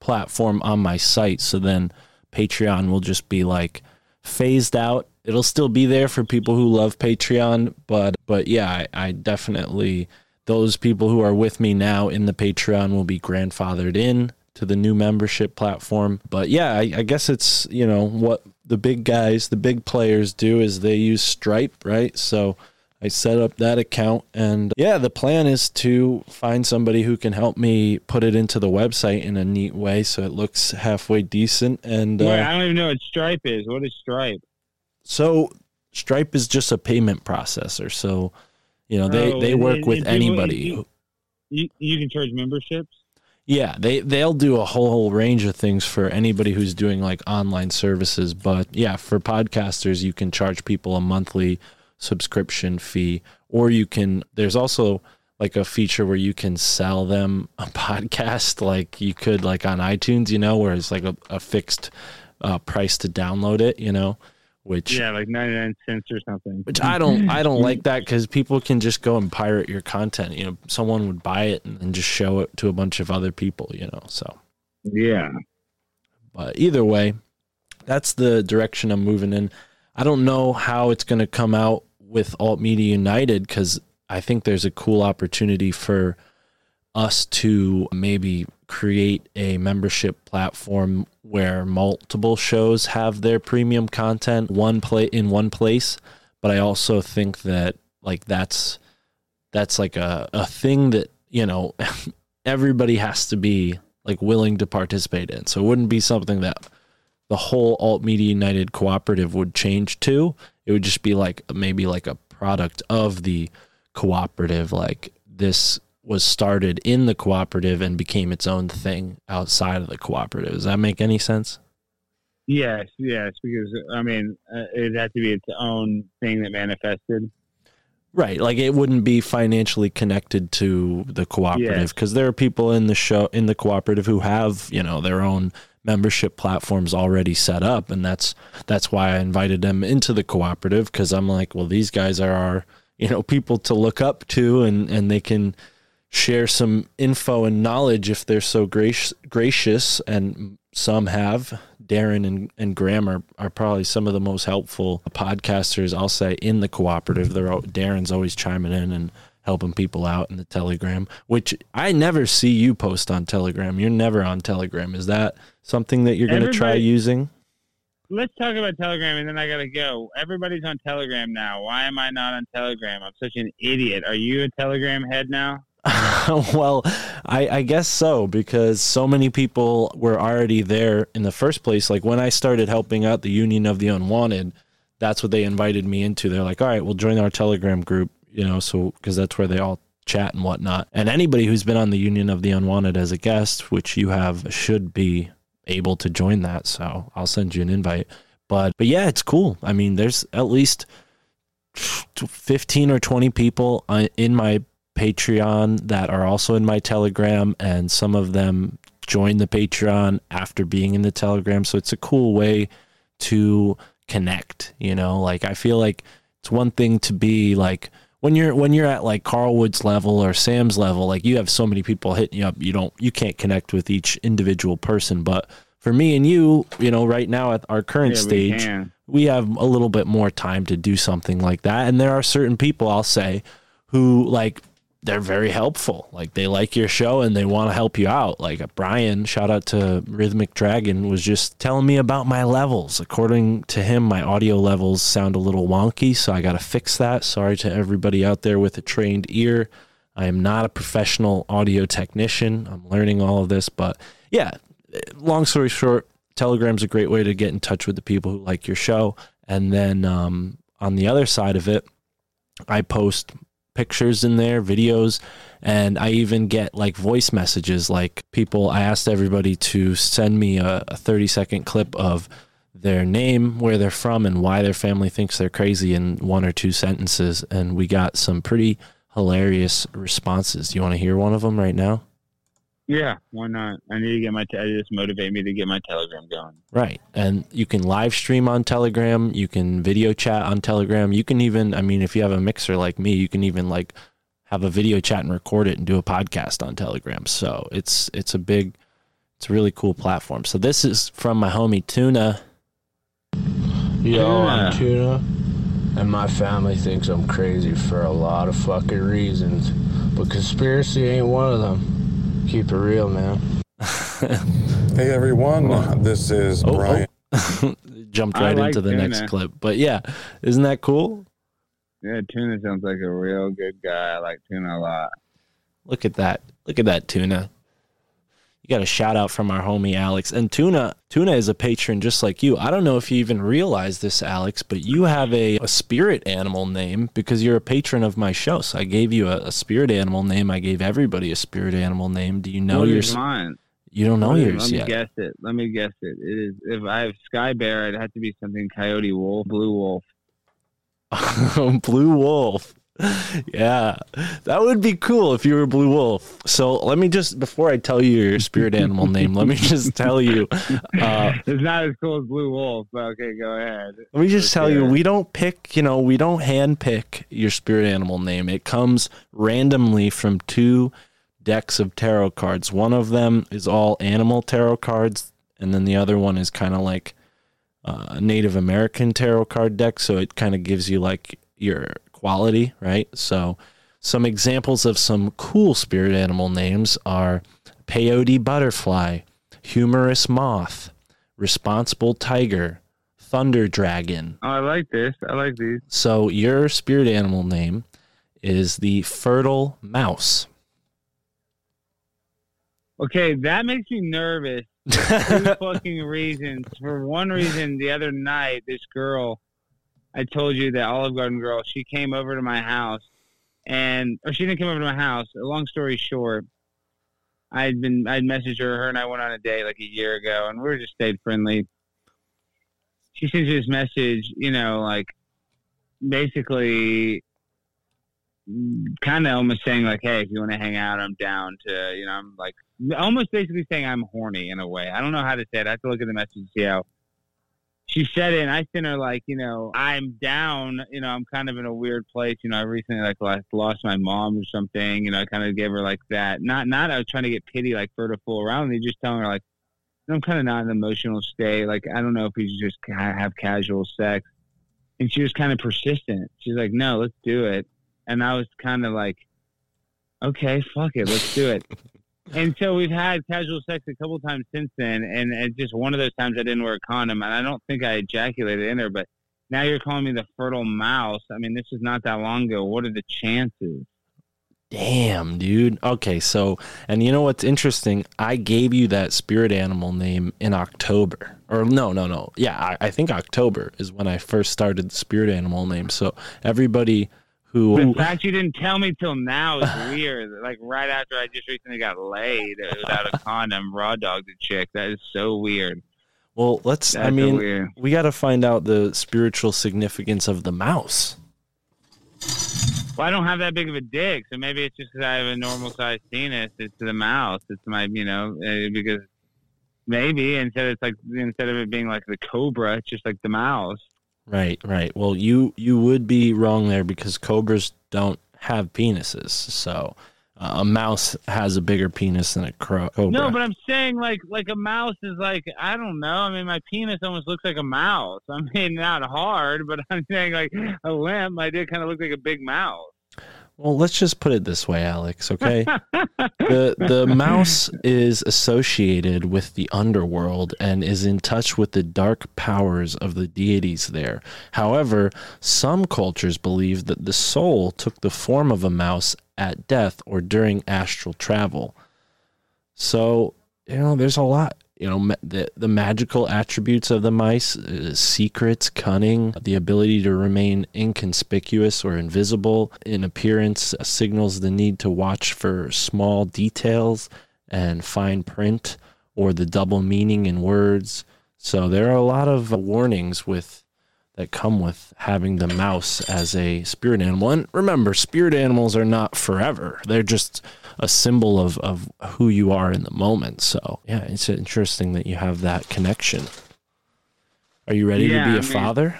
platform on my site. So then Patreon will just be like phased out. It'll still be there for people who love Patreon, but but yeah, I, I definitely those people who are with me now in the Patreon will be grandfathered in to the new membership platform. But yeah, I, I guess it's you know what the big guys, the big players do is they use Stripe, right? So I set up that account and yeah, the plan is to find somebody who can help me put it into the website in a neat way so it looks halfway decent and Wait, uh, I don't even know what Stripe is. What is Stripe? So Stripe is just a payment processor. So, you know, they Oh, they work and- with and anybody. You, you, you can charge memberships. Yeah, they they'll do a whole range of things for anybody who's doing like online services, but yeah, for podcasters you can charge people a monthly subscription fee or you can there's also like a feature where you can sell them a podcast like you could like on iTunes, you know, where it's like a, a fixed uh, price to download it, you know, which Yeah, like 99 cents or something. which I don't I don't like that because people can just go and pirate your content. You know, someone would buy it and then just show it to a bunch of other people. You know, so Yeah. but either way, that's the direction I'm moving in. I don't know how it's going to come out with Alt Media United because I think there's a cool opportunity for us to maybe create a membership platform where multiple shows have their premium content one play in one place. But i also think that like that's that's like a, a thing that you know everybody has to be like willing to participate in. So it wouldn't be something that the whole alt media united cooperative would change to. It would just be like maybe like a product of the cooperative like this was started in the cooperative and became its own thing outside of the cooperative does that make any sense Yes, yes, because I mean, uh, it had to be its own thing that manifested. Right, like it wouldn't be financially connected to the cooperative Yes. because there are people in the show in the cooperative who have you know their own membership platforms already set up, and that's that's why I invited them into the cooperative because I'm like, well, these guys are our you know people to look up to, and and they can share some info and knowledge if they're so gracious gracious, and some have. Darren and, and Graham are, are probably some of the most helpful podcasters, I'll say, in the cooperative. They're al- Darren's always chiming in and helping people out in the Telegram, which I never see you post on Telegram. You're never on Telegram. Is that something that you're going to try using? Let's talk about Telegram, and then I gotta go. Everybody's on Telegram now. Why am I not on Telegram? I'm such an idiot. Are you a Telegram head now? well, I, I guess so because so many people were already there in the first place. Like when I started helping out the Union of the Unwanted, that's what they invited me into. They're like, all right, we'll join our Telegram group, you know, so because that's where they all chat and whatnot. And anybody who's been on the Union of the Unwanted as a guest, which you have, should be able to join that. So I'll send you an invite. But but yeah, it's cool. I mean, there's at least 15 or 20 people uh, in my Patreon that are also in my Telegram, and some of them join the Patreon after being in the Telegram. So it's a cool way to connect, you know? Like I feel like it's one thing to be like when you're when you're at like Carl Wood's level or Sam's level, like you have so many people hitting you up, you don't you can't connect with each individual person. But for me and you, you know, right now at our current Yeah, stage, can. we have a little bit more time to do something like that. And there are certain people I'll say who like they're very helpful. Like they like your show and they want to help you out. Like Brian, shout out to Rhythmic Dragon, was just telling me about my levels. According to him, my audio levels sound a little wonky, so I got to fix that. Sorry to everybody out there with a trained ear. I am not a professional audio technician. I'm learning all of this, but yeah, long story short, Telegram's a great way to get in touch with the people who like your show. And then um, on the other side of it, I post pictures in there, videos, and I even get like voice messages. Like people, I asked everybody to send me a, a 30 second clip of their name, where they're from, and why their family thinks they're crazy in one or two sentences. And we got some pretty hilarious responses. You want to hear one of them right now? Yeah, why not? I need to get my. Te- just motivate me to get my Telegram going. Right. And you can live stream on Telegram. You can video chat on Telegram. You can even, I mean, if you have a mixer like me, you can even like have a video chat and record it and do a podcast on Telegram. So it's, it's a big, it's a really cool platform. So this is from my homie Tuna. Yo, I'm Tuna. Tuna, and my family thinks I'm crazy for a lot of fucking reasons, but conspiracy ain't one of them. Keep it real, man. Hey everyone, this is Oh, oh. Brian. Jumped right like into the next clip. But yeah, isn't that cool? Yeah, Tuna sounds like a real good guy. I like Tuna a lot. Look at that. Look at that tuna. You got a shout out from our homie Alex. And Tuna Tuna is a patron just like you. I don't know if you even realize this, Alex, but you have a, a spirit animal name because you're a patron of my show. So I gave you a, a spirit animal name. I gave everybody a spirit animal name. Do you know What your is mine? You don't know Let me- yours Let me yet. guess it. Let me guess it. It is. If I have Sky Bear, it'd have to be something Coyote Wolf, Blue Wolf. Blue Wolf. Yeah, that would be cool if you were Blue Wolf. So let me just, before I tell you your spirit animal name, let me just tell you. Uh, it's not as cool as Blue Wolf, but okay, go ahead. let me just tell you, we don't pick, you know, we don't hand pick your spirit animal name. It comes randomly from two decks of tarot cards. One of them is all animal tarot cards, and then the other one is kind of like uh, a Native American tarot card deck. So it kind of gives you like your quality, right? So some examples of some cool spirit animal names are peyote butterfly, humorous moth, responsible tiger, thunder dragon. Oh, I like this. I like these. So your spirit animal name is the fertile mouse. Okay, that makes me nervous. for Two fucking reasons. For one reason, the other night, this girl, I told you that Olive Garden girl, she came over to my house, and or she didn't come over to my house. Long story short, I'd been I'd messaged her. Her and I went on a date like a year ago, and we were just stayed friendly. She sends this message, you know, like basically kind of almost saying like, "Hey, if you want to hang out, I'm down to." You know, I'm like almost basically saying I'm horny in a way. I don't know how to say it. I have to look at the message to see how she said it. And I sent her like, you know, I'm down. You know, I'm kind of in a weird place. You know, I recently like lost, my mom or something. You know, I kind of gave her like that. Not not I was trying to get pity like for her to fool around me. Just telling her like, I'm kind of not in an emotional state. Like I don't know if we should just have casual sex. And she was kind of persistent. She's like, no, let's do it. And I was kind of like, okay, fuck it, let's do it. and so we've had casual sex a couple times since then, and it's just one of those times I didn't wear a condom, and I don't think I ejaculated in there. But now you're calling me the fertile mouse. I mean, this is not that long ago. What are the chances? Damn, dude. Okay, so and you know what's interesting? I gave you that spirit animal name in October. Or no, no, no. Yeah, I, I think October is when I first started the spirit animal name. So everybody who The fact you didn't tell me till now is weird. Like right after I just recently got laid without a condom, raw dogged a chick. That is so weird. Well, let's I mean weird. we got to find out the spiritual significance of the mouse. Well, I don't have that big of a dick, so maybe it's just 'cause I have a normal sized penis. It's the mouse. It's my, you know, uh, because maybe instead it's like instead of it being like the cobra, it's just like the mouse. Right, right. Well, you you would be wrong there because cobras don't have penises. So uh, a mouse has a bigger penis than a crow. Cobra. No, but I'm saying like like a mouse is like I don't know. I mean, my penis almost looks like a mouse. I mean, not hard, but I'm saying like a limp. My dick kind of looks like a big mouse. Well, let's just put it this way, Alex, okay? the the mouse is associated with the underworld and is in touch with the dark powers of the deities there. However, some cultures believe that the soul took the form of a mouse at death or during astral travel. So, you know, there's a lot. You know, the, the magical attributes of the mice, uh, secrets, cunning, the ability to remain inconspicuous or invisible in appearance uh, signals the need to watch for small details and fine print or the double meaning in words. So there are a lot of uh, warnings with that come with having the mouse as a spirit animal. And remember, spirit animals are not forever. They're just a symbol of, of who you are in the moment. So yeah, it's interesting that you have that connection. Are you ready Yeah, to be I a mean- father?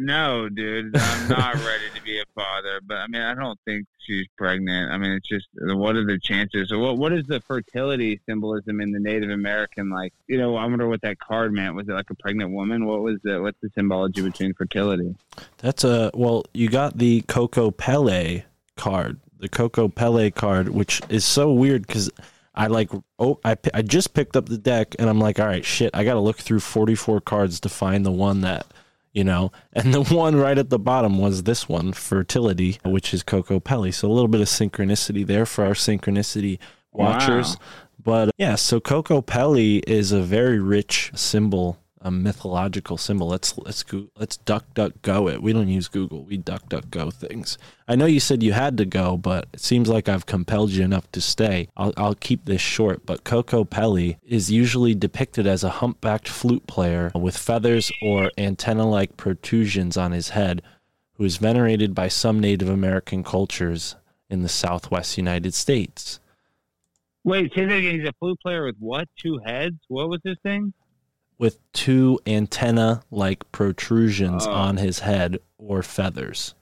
No, dude, I'm not ready to be a father. But I mean, I don't think she's pregnant. I mean, it's just what are the chances? So what what is the fertility symbolism in the Native American? Like, you know, I wonder what that card meant. Was it like a pregnant woman? What was the what's the symbology between fertility? That's a well, you got the Kokopelli card, the Kokopelli card, which is so weird because I like oh I I just picked up the deck and I'm like, all right, shit, I got to look through 44 cards to find the one that you know, and the one right at the bottom was this one, fertility, which is Kokopelli. So a little bit of synchronicity there for our synchronicity watchers. Wow. But yeah, so Kokopelli is a very rich symbol, a mythological symbol. Let's let's go, let's duck duck go it. We don't use Google. We duck duck go things. I know you said you had to go, but it seems like I've compelled you enough to stay. I'll I'll keep this short. But Kokopelli is usually depicted as a humpbacked flute player with feathers or antenna-like protrusions on his head, who is venerated by some Native American cultures in the Southwest United States. Wait, say that again. He's a flute player with what? Two heads? What was this thing? With two antenna like protrusions Oh. on his head or feathers.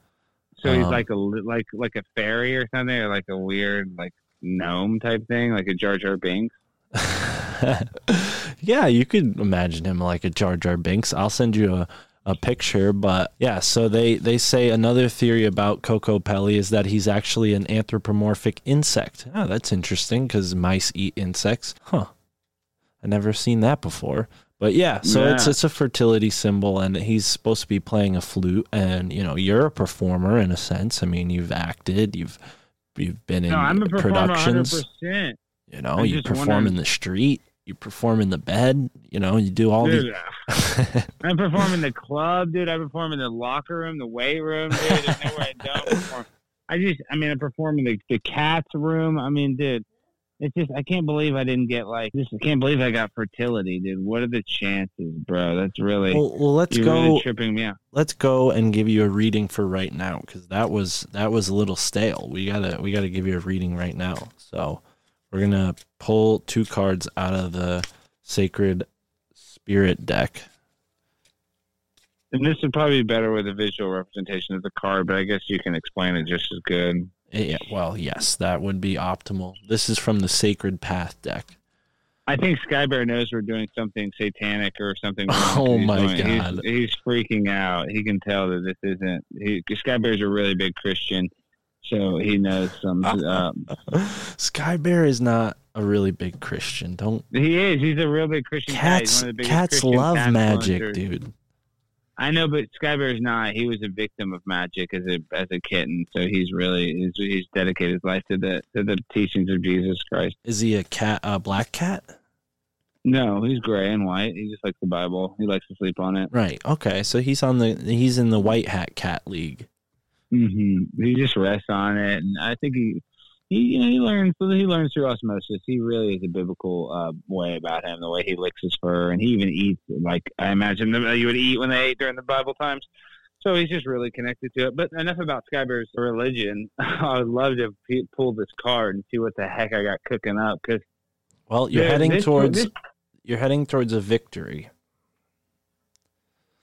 So he's Um, like a like like a fairy or something, or like a weird like gnome type thing, like a Jar Jar Binks. yeah, you could imagine him like a Jar Jar Binks. I'll send you a, a picture, but yeah, so they, they say another theory about Kokopelli is that he's actually an anthropomorphic insect. Oh, that's interesting because mice eat insects. Huh. I never seen that before. But yeah, so it's Yeah. it's a fertility symbol and he's supposed to be playing a flute and you know, you're a performer in a sense. I mean, you've acted, you've you've been in no, I'm a performer, hundred productions. percent. You know, I'm you just perform wondering- in the street, you perform in the bed, you know, you do all Dude, the uh, I perform in the club, dude. I perform in the locker room, the weight room, dude. There's nowhere I don't perform. I just, I mean, I perform in the, the cat's room. I mean, dude, it's just, I can't believe I didn't get like, just, I can't believe I got fertility, dude. What are the chances, bro? That's really, Well, well let's go really tripping me out. let's go and give you a reading for right now cuz that was that was a little stale. We got to we got to give you a reading right now. So, we're going to pull two cards out of the Sacred Spirit deck. And this would probably be better with a visual representation of the card, but I guess you can explain it just as good. Yeah, well, yes, that would be optimal. This is from the Sacred Path deck. I think Skybear knows we're doing something satanic or something. Oh He's my he's- God. he's, freaking out. He can tell that this isn't. He, Skybear's a really big Christian, so he knows some. Um, Sky Bear is not a really big Christian. Don't he is. He's a real big Christian. cats one of the biggest cats Christian love magic, dude. I know, but Skybear's not. He was a victim of magic as a as a kitten, so he's really he's, he's dedicated his life to the to the teachings of Jesus Christ. Is he a cat a black cat? No, he's gray and white. He just likes the Bible. He likes to sleep on it. Right. Okay. So he's on the he's in the White Hat Cat League. Mm-hmm. He just rests on it, and I think he, he, you know, he learns. He learns through osmosis. He really is a biblical uh, way about him. The way he licks his fur, and he even eats like I imagine that you would eat when they ate during the Bible times. So he's just really connected to it. But enough about Skybear's religion. I would love to pe- pull this card and see what the heck I got cooking up because Well, you're Dude, heading this- towards this- you're heading towards a victory.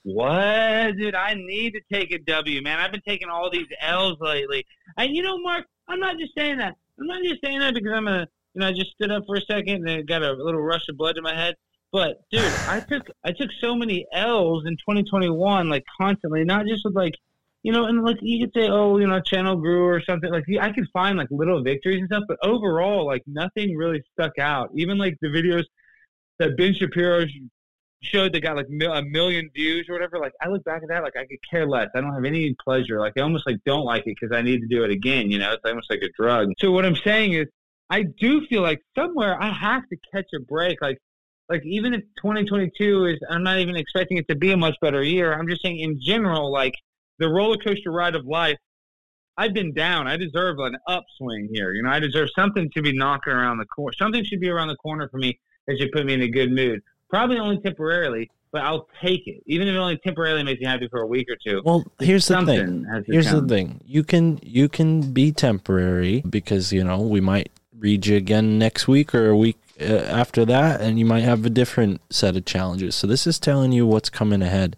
What, dude? I need to take a W, man. I've been taking all these L's lately. And you know, Mark, I'm not just saying that. I'm not just saying that because I'm a, you know, I just stood up for a second and got a little rush of blood to my head. But dude, I took I took so many L's in 2021, like constantly, not just with like, you know, and like you could say, oh, you know, channel grew or something. Like I could find like little victories and stuff, but overall, like nothing really stuck out. Even like the videos that Ben Shapiro showed that got like mil- a million views or whatever. Like I look back at that, like I could care less. I don't have any pleasure. Like I almost like don't like it because I need to do it again. You know, it's almost like a drug. So what I'm saying is, I do feel like somewhere I have to catch a break. Like, like even if 2022 is, I'm not even expecting it to be a much better year. I'm just saying in general, like the roller coaster ride of life. I've been down. I deserve an upswing here. You know, I deserve something to be knocking around the corner. Something should be around the corner for me that should put me in a good mood. Probably only temporarily, but I'll take it. Even if it only temporarily makes me happy for a week or two. Well, here's the thing. Here's the thing. You can you can be temporary because you know we might read you again next week or a week uh, after that, and you might have a different set of challenges. So this is telling you what's coming ahead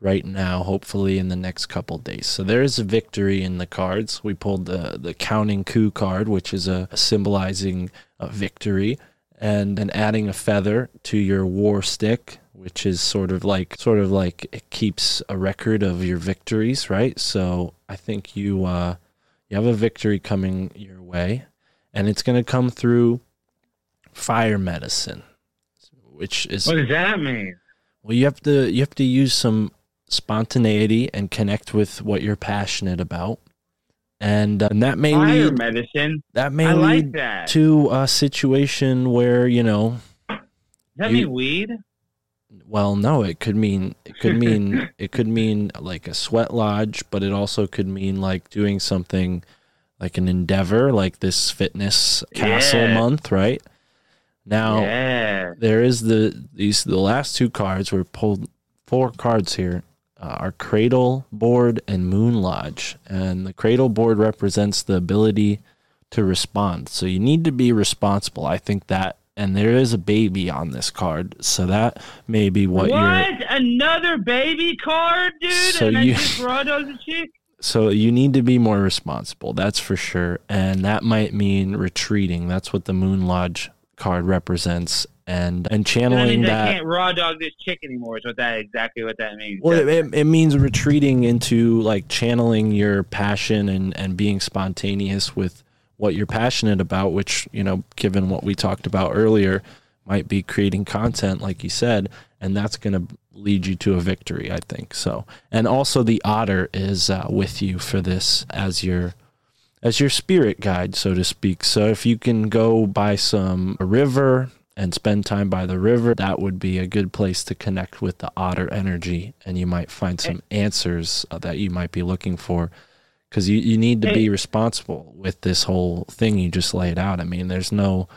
right now. Hopefully in the next couple days. So there is a victory in the cards. We pulled the the counting coup card, which is a, symbolizing a victory, and then adding a feather to your war stick which is sort of like sort of like it keeps a record of your victories, right? So I think you uh, you have a victory coming your way, and it's going to come through fire medicine, which is What does that mean? well, you have to you have to use some spontaneity and connect with what you're passionate about, and, uh, and that may Fire lead medicine. that may I like that. to a situation where you know Does that you- mean weed? Well, no, it could mean it could mean it could mean like a sweat lodge, but it also could mean like doing something like an endeavor, like this fitness castle Yeah. month, right? Now Yeah. there is the these the last two cards were pulled four cards here. Uh, our cradle board and moon lodge. And the cradle board represents the ability to respond. So you need to be responsible. I think that, and there is a baby on this card. So that may be what, you're. What? Another baby card, dude? So and you- I just raw dogs a chick? So you need to be more responsible. That's for sure. And that might mean retreating. That's what the moon lodge card represents. And and that channeling means I that. can't raw dog this chick anymore. Is what that exactly what that means. Well, it, it, it means retreating into like channeling your passion and, and being spontaneous with what you're passionate about, which, you know, given what we talked about earlier, might be creating content, like you said, and that's going to lead you to a victory, I think. So, and also the otter is uh, with you for this as your as your spirit guide, so to speak. So if you can go by some a river and spend time by the river, that would be a good place to connect with the otter energy, and you might find some answers uh, that you might be looking for. Because you, you need to be responsible with this whole thing you just laid out. I mean, there's no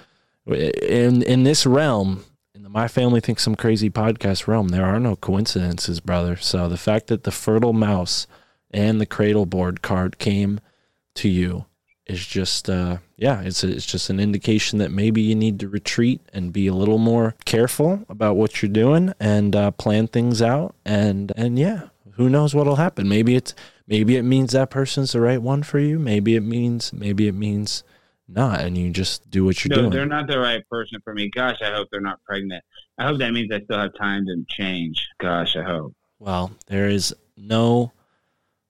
in in this realm in the My Family Thinks I'm Crazy podcast realm, there are no coincidences, brother. So the fact that the fertile mouse and the cradle board card came to you is just uh yeah it's it's just an indication that maybe you need to retreat and be a little more careful about what you're doing and uh, plan things out and and yeah who knows what'll happen maybe it's maybe it means that person's the right one for you maybe it means maybe it means not and you just do what you're No, doing they're not the right person for me. Gosh, I hope they're not pregnant. I hope that means I still have time to change. Gosh, I hope. Well, there is no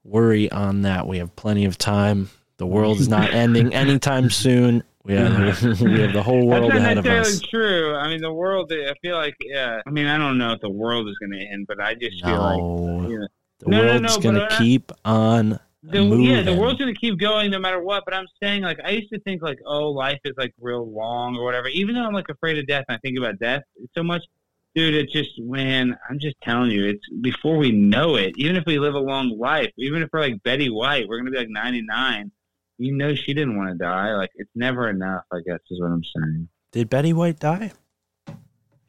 worry on that. We have plenty of time. The world is not ending anytime soon. We have, we have the whole world That's not ahead of necessarily us. true. I mean, the world. I feel like, yeah. I mean, I don't know if the world is going to end, but I just feel like, No. you know, The No, no, world's no, going to keep on the, moving. yeah, the world's going to keep going no matter what. But I'm saying, like, I used to think, like, oh, life is like real long or whatever. Even though I'm like afraid of death, and I think about death so much, dude. It's just, man, I'm just telling you, it's before we know it. Even if we live a long life, even if we're like Betty White, we're going to be like 99. You know, she didn't want to die. Like, it's never enough. I guess is what I'm saying. Did Betty White die?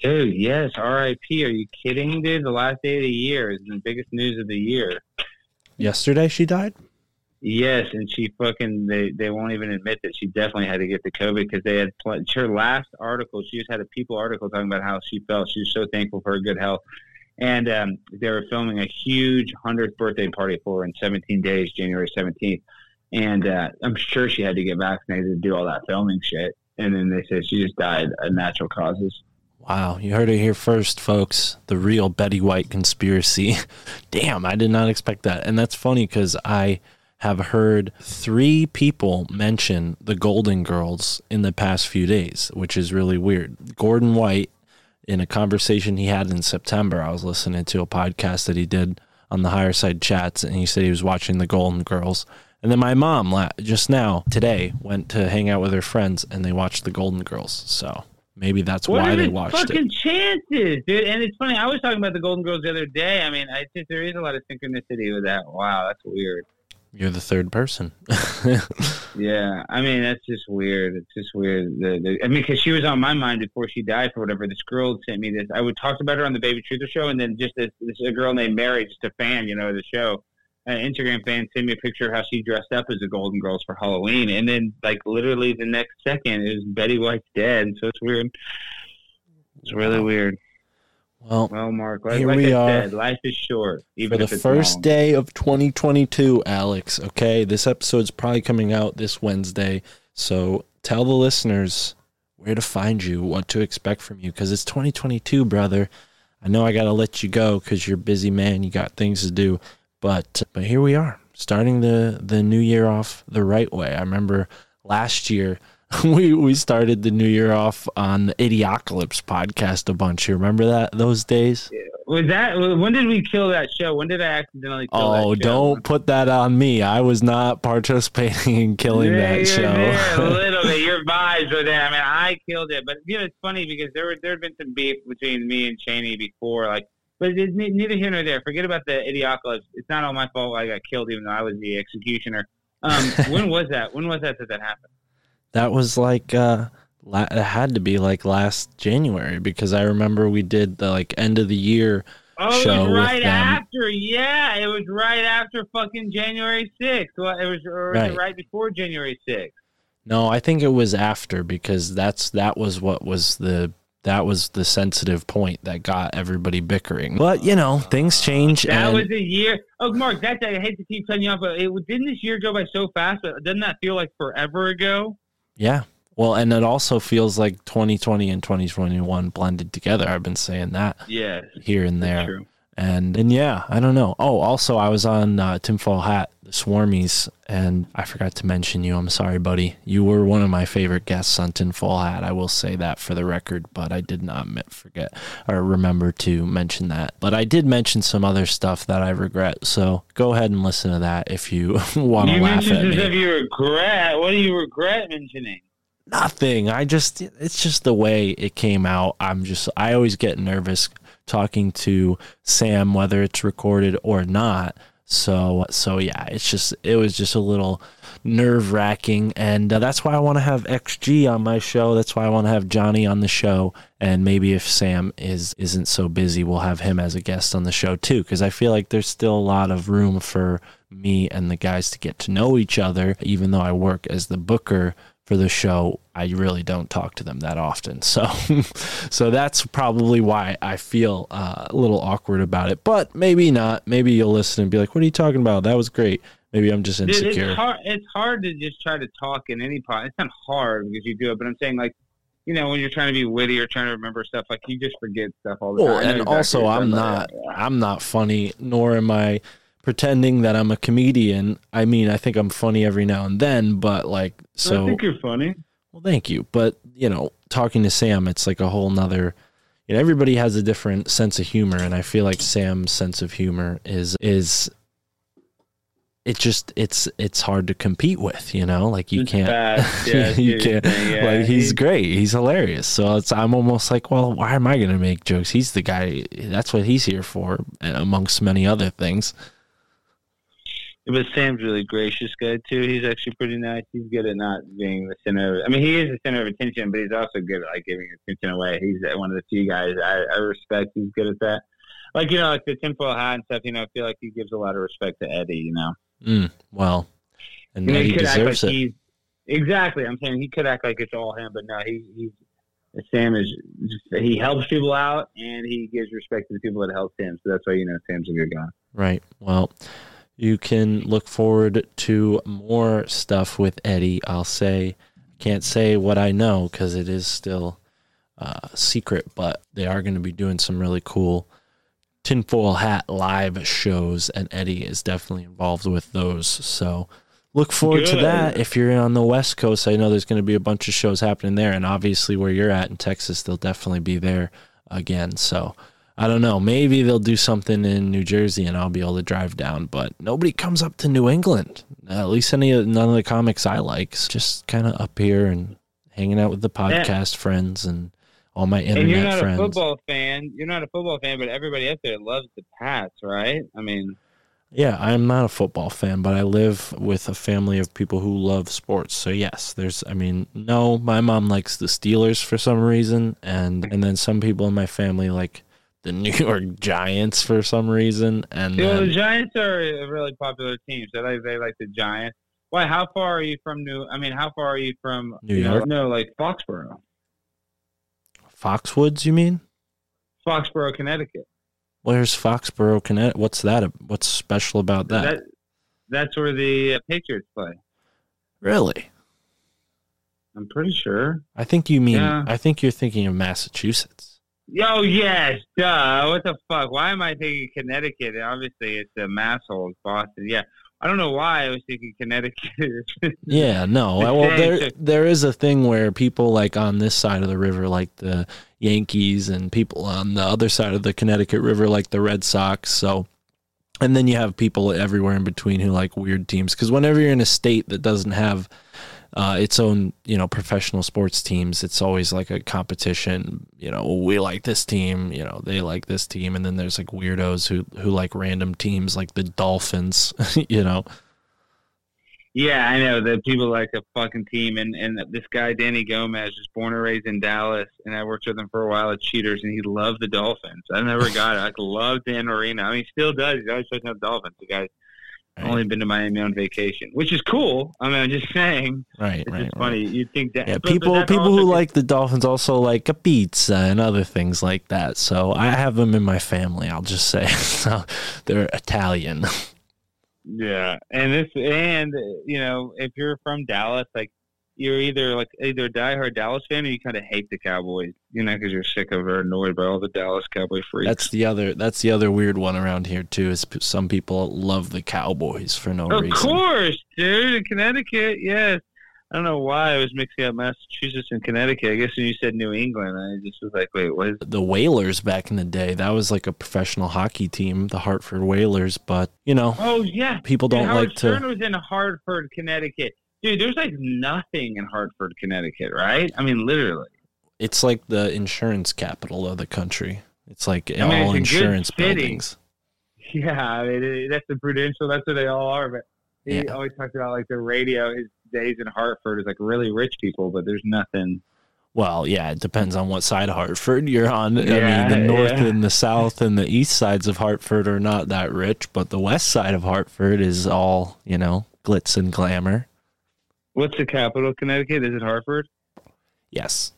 Dude, yes, R.I.P. Are you kidding, dude? The last day of the year is the biggest news of the year. Yesterday she died? Yes, and she fucking they they won't even admit that she definitely had to get the COVID because they had pl- her last article. She just had a People article talking about how she felt. She was so thankful for her good health, and um, they were filming a huge hundredth birthday party for her in 17 days, January 17th, and uh, I'm sure she had to get vaccinated to do all that filming shit. And then they said she just died of natural causes. Wow, you heard it here first, folks. The real Betty White conspiracy. Damn, I did not expect that. And that's funny because I have heard three people mention the Golden Girls in the past few days, which is really weird. Gordon White, in a conversation he had in September, I was listening to a podcast that he did on the Higher Side Chats, and he said he was watching the Golden Girls. And then my mom, just now, today, went to hang out with her friends and they watched the Golden Girls. So maybe that's What why are they the watched fucking it. chances, dude? And it's funny. I was talking about the Golden Girls the other day. I mean, I think there is a lot of synchronicity with that. Wow, that's weird. You're the third person. Yeah, I mean that's just weird. It's just weird. The, the, I mean, because she was on my mind before she died for whatever. This girl sent me this. I would talk about her on the Baby Truther show, and then just this, this a girl named Mary, just a fan, you know, of the show, an Instagram fan, sent me a picture of how she dressed up as the Golden Girls for Halloween, and then like literally the next second is Betty White's dead. So it's weird. It's really weird. Well, well, Mark, like, here like we I are. said, life is short. Even for the first long. day of 2022, Alex. Okay, this episode's probably coming out this Wednesday, so tell the listeners where to find you, what to expect from you, because it's 2022, brother. I know I gotta let you go because you're a busy man, you got things to do, but but here we are, starting the the new year off the right way. I remember last year. We we started the new year off on the Idiocalypse podcast a bunch. You remember that those days? Was that when did we kill that show? When did I accidentally kill that Oh, don't put that on me. I was not participating in killing Yeah, that show. there a little bit. Your vibes were there. I mean, I killed it, but you know, it's funny because there were there had been some beef between me and Cheney before, like. But it's neither here nor there. Forget about the idiocalypse. It's not all my fault. I got killed, even though I was the executioner. Um, when was that? When was that that that happened? that was like uh la- it had to be like last January because I remember we did the like end of the year Oh, show was right after. Yeah, it was right after Yeah, it was right after fucking January 6th. Well, it was, or was Right. it right before January 6th? No, I think it was after because that's that was what was the that was the sensitive point that got everybody bickering. But you know, things change. That and was a year. Oh, Mark, that's I hate to keep cutting you off, but it, didn't this year go by so fast? But doesn't that feel like forever ago? yeah. Well, and it also feels like 2020 and 2021 blended together. I've been saying that Yeah. here and there. And and yeah, I don't know. Oh, also I was on uh, Tinfoil Hat, the Swarmies, and I forgot to mention you. I'm sorry, buddy. You were one of my favorite guests on Tinfoil Hat. I will say that for the record, but I did not forget or remember to mention that. But I did mention some other stuff that I regret. So go ahead and listen to that if you want to laugh at me. if you regret. What do you regret mentioning? Nothing. I just it's just the way it came out. I'm just I always get nervous talking to Sam whether it's recorded or not. So so yeah, it's just it was just a little nerve wracking, and uh, that's why I want to have XG on my show. That's why I want to have Johnny on the show, and maybe if Sam is isn't so busy, we'll have him as a guest on the show too. Because I feel like there's still a lot of room for me and the guys to get to know each other, even though I work as the booker for the show, I really don't talk to them that often. So, so that's probably why I feel uh, a little awkward about it. But maybe not. Maybe you'll listen and be like, "What are you talking about? That was great." Maybe I'm just Dude, insecure. it's hard. It's hard to just try to talk in any part. It's not hard because you do it, but I'm saying like, you know, when you're trying to be witty or trying to remember stuff, like you just forget stuff all the Well, time. And exactly also I'm not. I'm not funny, nor am I pretending that I'm a comedian. I mean, I think I'm funny every now and then, but like so I think you're funny. Well, thank you. But, you know, talking to Sam, it's like a whole nother you know, everybody has a different sense of humor, and I feel like Sam's sense of humor is is it just it's it's hard to compete with, you know? Like you It's can't. Yeah, you can't. Yeah, like he's he's- great. He's hilarious. So it's I'm almost like, well, why am I gonna make jokes? He's the guy that's what he's here for, amongst many other things. But Sam's really gracious guy too. He's actually pretty nice. He's good at not being the center. Of, I mean, he is the center of attention, but he's also good at like giving attention away. He's one of the few guys I, I respect. He's good at that. Like you know, like the tinfoil hat and stuff. You know, I feel like he gives a lot of respect to Eddie. You know, Mm, well, and You know, he could deserves like it. he's exactly. I'm saying he could act like it's all him, but no, he he's Sam is just, he helps people out and he gives respect to the people that helped him. So that's why you know Sam's a good guy. Right. Well, you can look forward to more stuff with Eddie. I'll say, can't say what I know because it is still uh, secret, but they are going to be doing some really cool tinfoil hat live shows, and Eddie is definitely involved with those. So look forward to that. If you're on the West Coast, I know there's going to be a bunch of shows happening there, and obviously where you're at in Texas, they'll definitely be there again. So I don't know. Maybe they'll do something in New Jersey, and I'll be able to drive down. But nobody comes up to New England. Uh, at least any of none of the comics I like. Just kind of up here and hanging out with the podcast friends and all my internet and you're not friends. a football fan. You're not a football fan, but everybody up there loves the Pats, right? I mean, Yeah, I'm not a football fan, but I live with a family of people who love sports. So yes, there's I mean, no, my mom likes the Steelers for some reason and and then some people in my family like the New York Giants for some reason and know, then, the Giants are a really popular team, so they they like the Giants. Why? How far are you from New? I mean, how far are you from New you know, York? no, like Foxborough, Foxwoods, you mean? Foxborough, Connecticut. Where's Foxborough, Connecticut? What's that? What's special about that? That that's where the uh, Patriots play. really? I'm pretty sure. I think you mean Yeah. I think you're thinking of Massachusetts. Oh yes, duh. What the fuck? Why am I thinking Connecticut? Obviously, it's a masshole. Boston. Yeah, I don't know why I was thinking Connecticut. Yeah, no. Well, there there is a thing where people like on this side of the river, like the Yankees, and people on the other side of the Connecticut River, like the Red Sox. So, and then you have people everywhere in between who like weird teams. Because whenever you're in a state that doesn't have uh, its own, you know, professional sports teams, it's always like a competition. You know, we like this team. You know, they like this team, and then there's like weirdos who who like random teams, like the Dolphins. you know. Yeah, I know that people like a fucking team, and and this guy Danny Gomez was born and raised in Dallas, and I worked with him for a while at Cheaters, and he loved the Dolphins. I never got it. I loved Dan Marino. I mean, he still does. He's always talking about Dolphins. The guy's only been to Miami on vacation, which is cool. I mean, I'm just saying. Right, It's right, just funny. You'd think that. Yeah, but- but people people who like the Dolphins also like a pizza and other things like that. So I have them in my family. I'll just say so they're Italian. Yeah, and this, and you know, if you're from Dallas, like you're either like either a diehard Dallas fan or you kind of hate the Cowboys, you know, because you're sick of or annoyed by all the Dallas Cowboy freaks. That's the other. That's the other weird one around here too. Is some people love the Cowboys for no of reason. Of course, dude, in Connecticut, yes. I don't know why I was mixing up Massachusetts and Connecticut. I guess when you said New England, I just was like, wait, what is The Whalers back in the day, that was like a professional hockey team, the Hartford Whalers. But you know, Oh yeah, People don't Howard like to- Stern was in Hartford, Connecticut. Dude, there's like nothing in Hartford, Connecticut, right? I mean, literally. it's like the insurance capital of the country. It's like I mean, all it's insurance buildings. Yeah, I mean, it, that's the Prudential. That's what they all are. But he Yeah. always talks about like the radio. His days in Hartford is like really rich people, but there's nothing. Well, yeah, it depends on what side of Hartford you're on. I mean, the north yeah. and the south and the east sides of Hartford are not that rich, but the west side of Hartford is all, you know, glitz and glamour. What's the capital of Connecticut? Is it Hartford? Yes.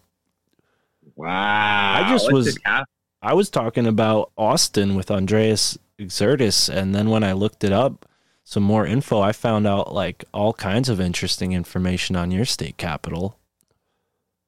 Wow. I just What's was cap- I was talking about Austin with Andreas Exertus and then when I looked it up some more info, I found out like all kinds of interesting information on your state capital.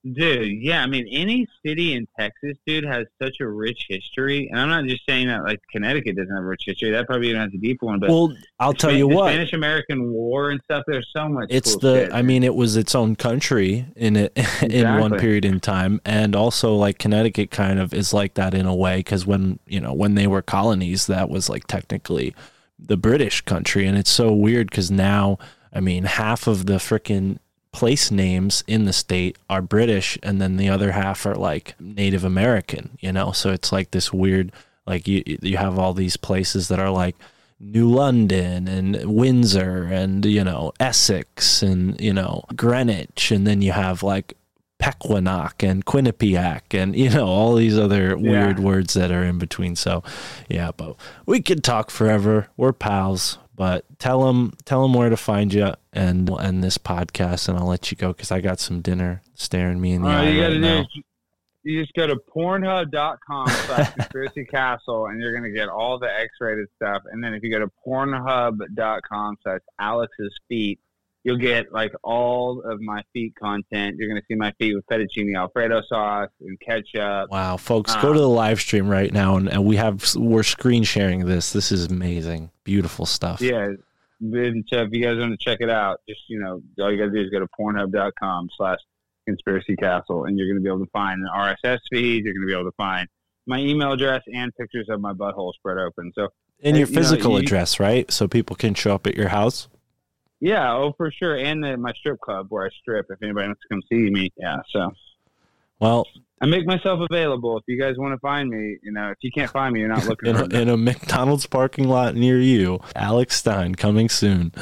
Dude, yeah, I mean, any city in Texas, dude, has such a rich history. And I'm not just saying that like Connecticut doesn't have a rich history. That probably even has a deeper one. But Well, I'll tell Span- you what. Spanish American War and stuff. There's so much. it's cool the shit. i mean it was its own country in it in one period in time and also like connecticut kind of is like that in a way because when you know when they were colonies that was like technically the british country and it's so weird because now i mean half of the freaking place names in the state are british and then the other half are like native american you know? So it's like this weird like you you have all these places that are like New London and Windsor and you know Essex and you know Greenwich. And then you have like Pequannock and Quinnipiac and you know all these other weird words that are in between. So yeah but we could talk forever. We're pals but tell them tell them where to find you and we'll end this podcast and I'll let you go cuz I got some dinner staring me in the All eye you right gotta do now you just go to pornhub.com slash conspiracy castle and you're gonna get all the X-rated stuff. And then if you go to pornhub.com slash Alex's feet, you'll get like all of my feet content. You're gonna see my feet with fettuccine alfredo sauce and ketchup. Wow, folks, go Uh, to the live stream right now, and, and we have we're screen sharing this. This is amazing, beautiful stuff. Yeah. And so if you guys want to check it out, just you know, all you gotta do is go to pornhub.com slash conspiracy castle and you're gonna be able to find an RSS feed, you're gonna be able to find my email address and pictures of my butthole spread open. So And your you know, physical you- address, right? So people can show up at your house. Yeah, oh for sure. And the, my strip club where I strip if anybody wants to come see me. Yeah, so Well, I make myself available if you guys want to find me. You know, if you can't find me, you're not looking in for a, me. in a McDonald's parking lot near you. Alex Stein coming soon.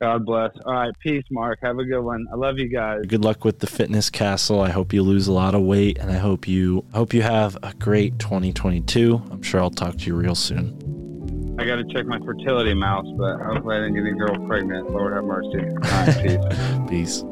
God bless. All right, peace, Mark. Have a good one. I love you guys. Good luck with the fitness castle. I hope you lose a lot of weight, and I hope you I hope you have a great 2022. I'm sure I'll talk to you real soon. I got to check my fertility mouse, but hopefully I didn't get any girl pregnant. Lord have mercy. Peace. Peace.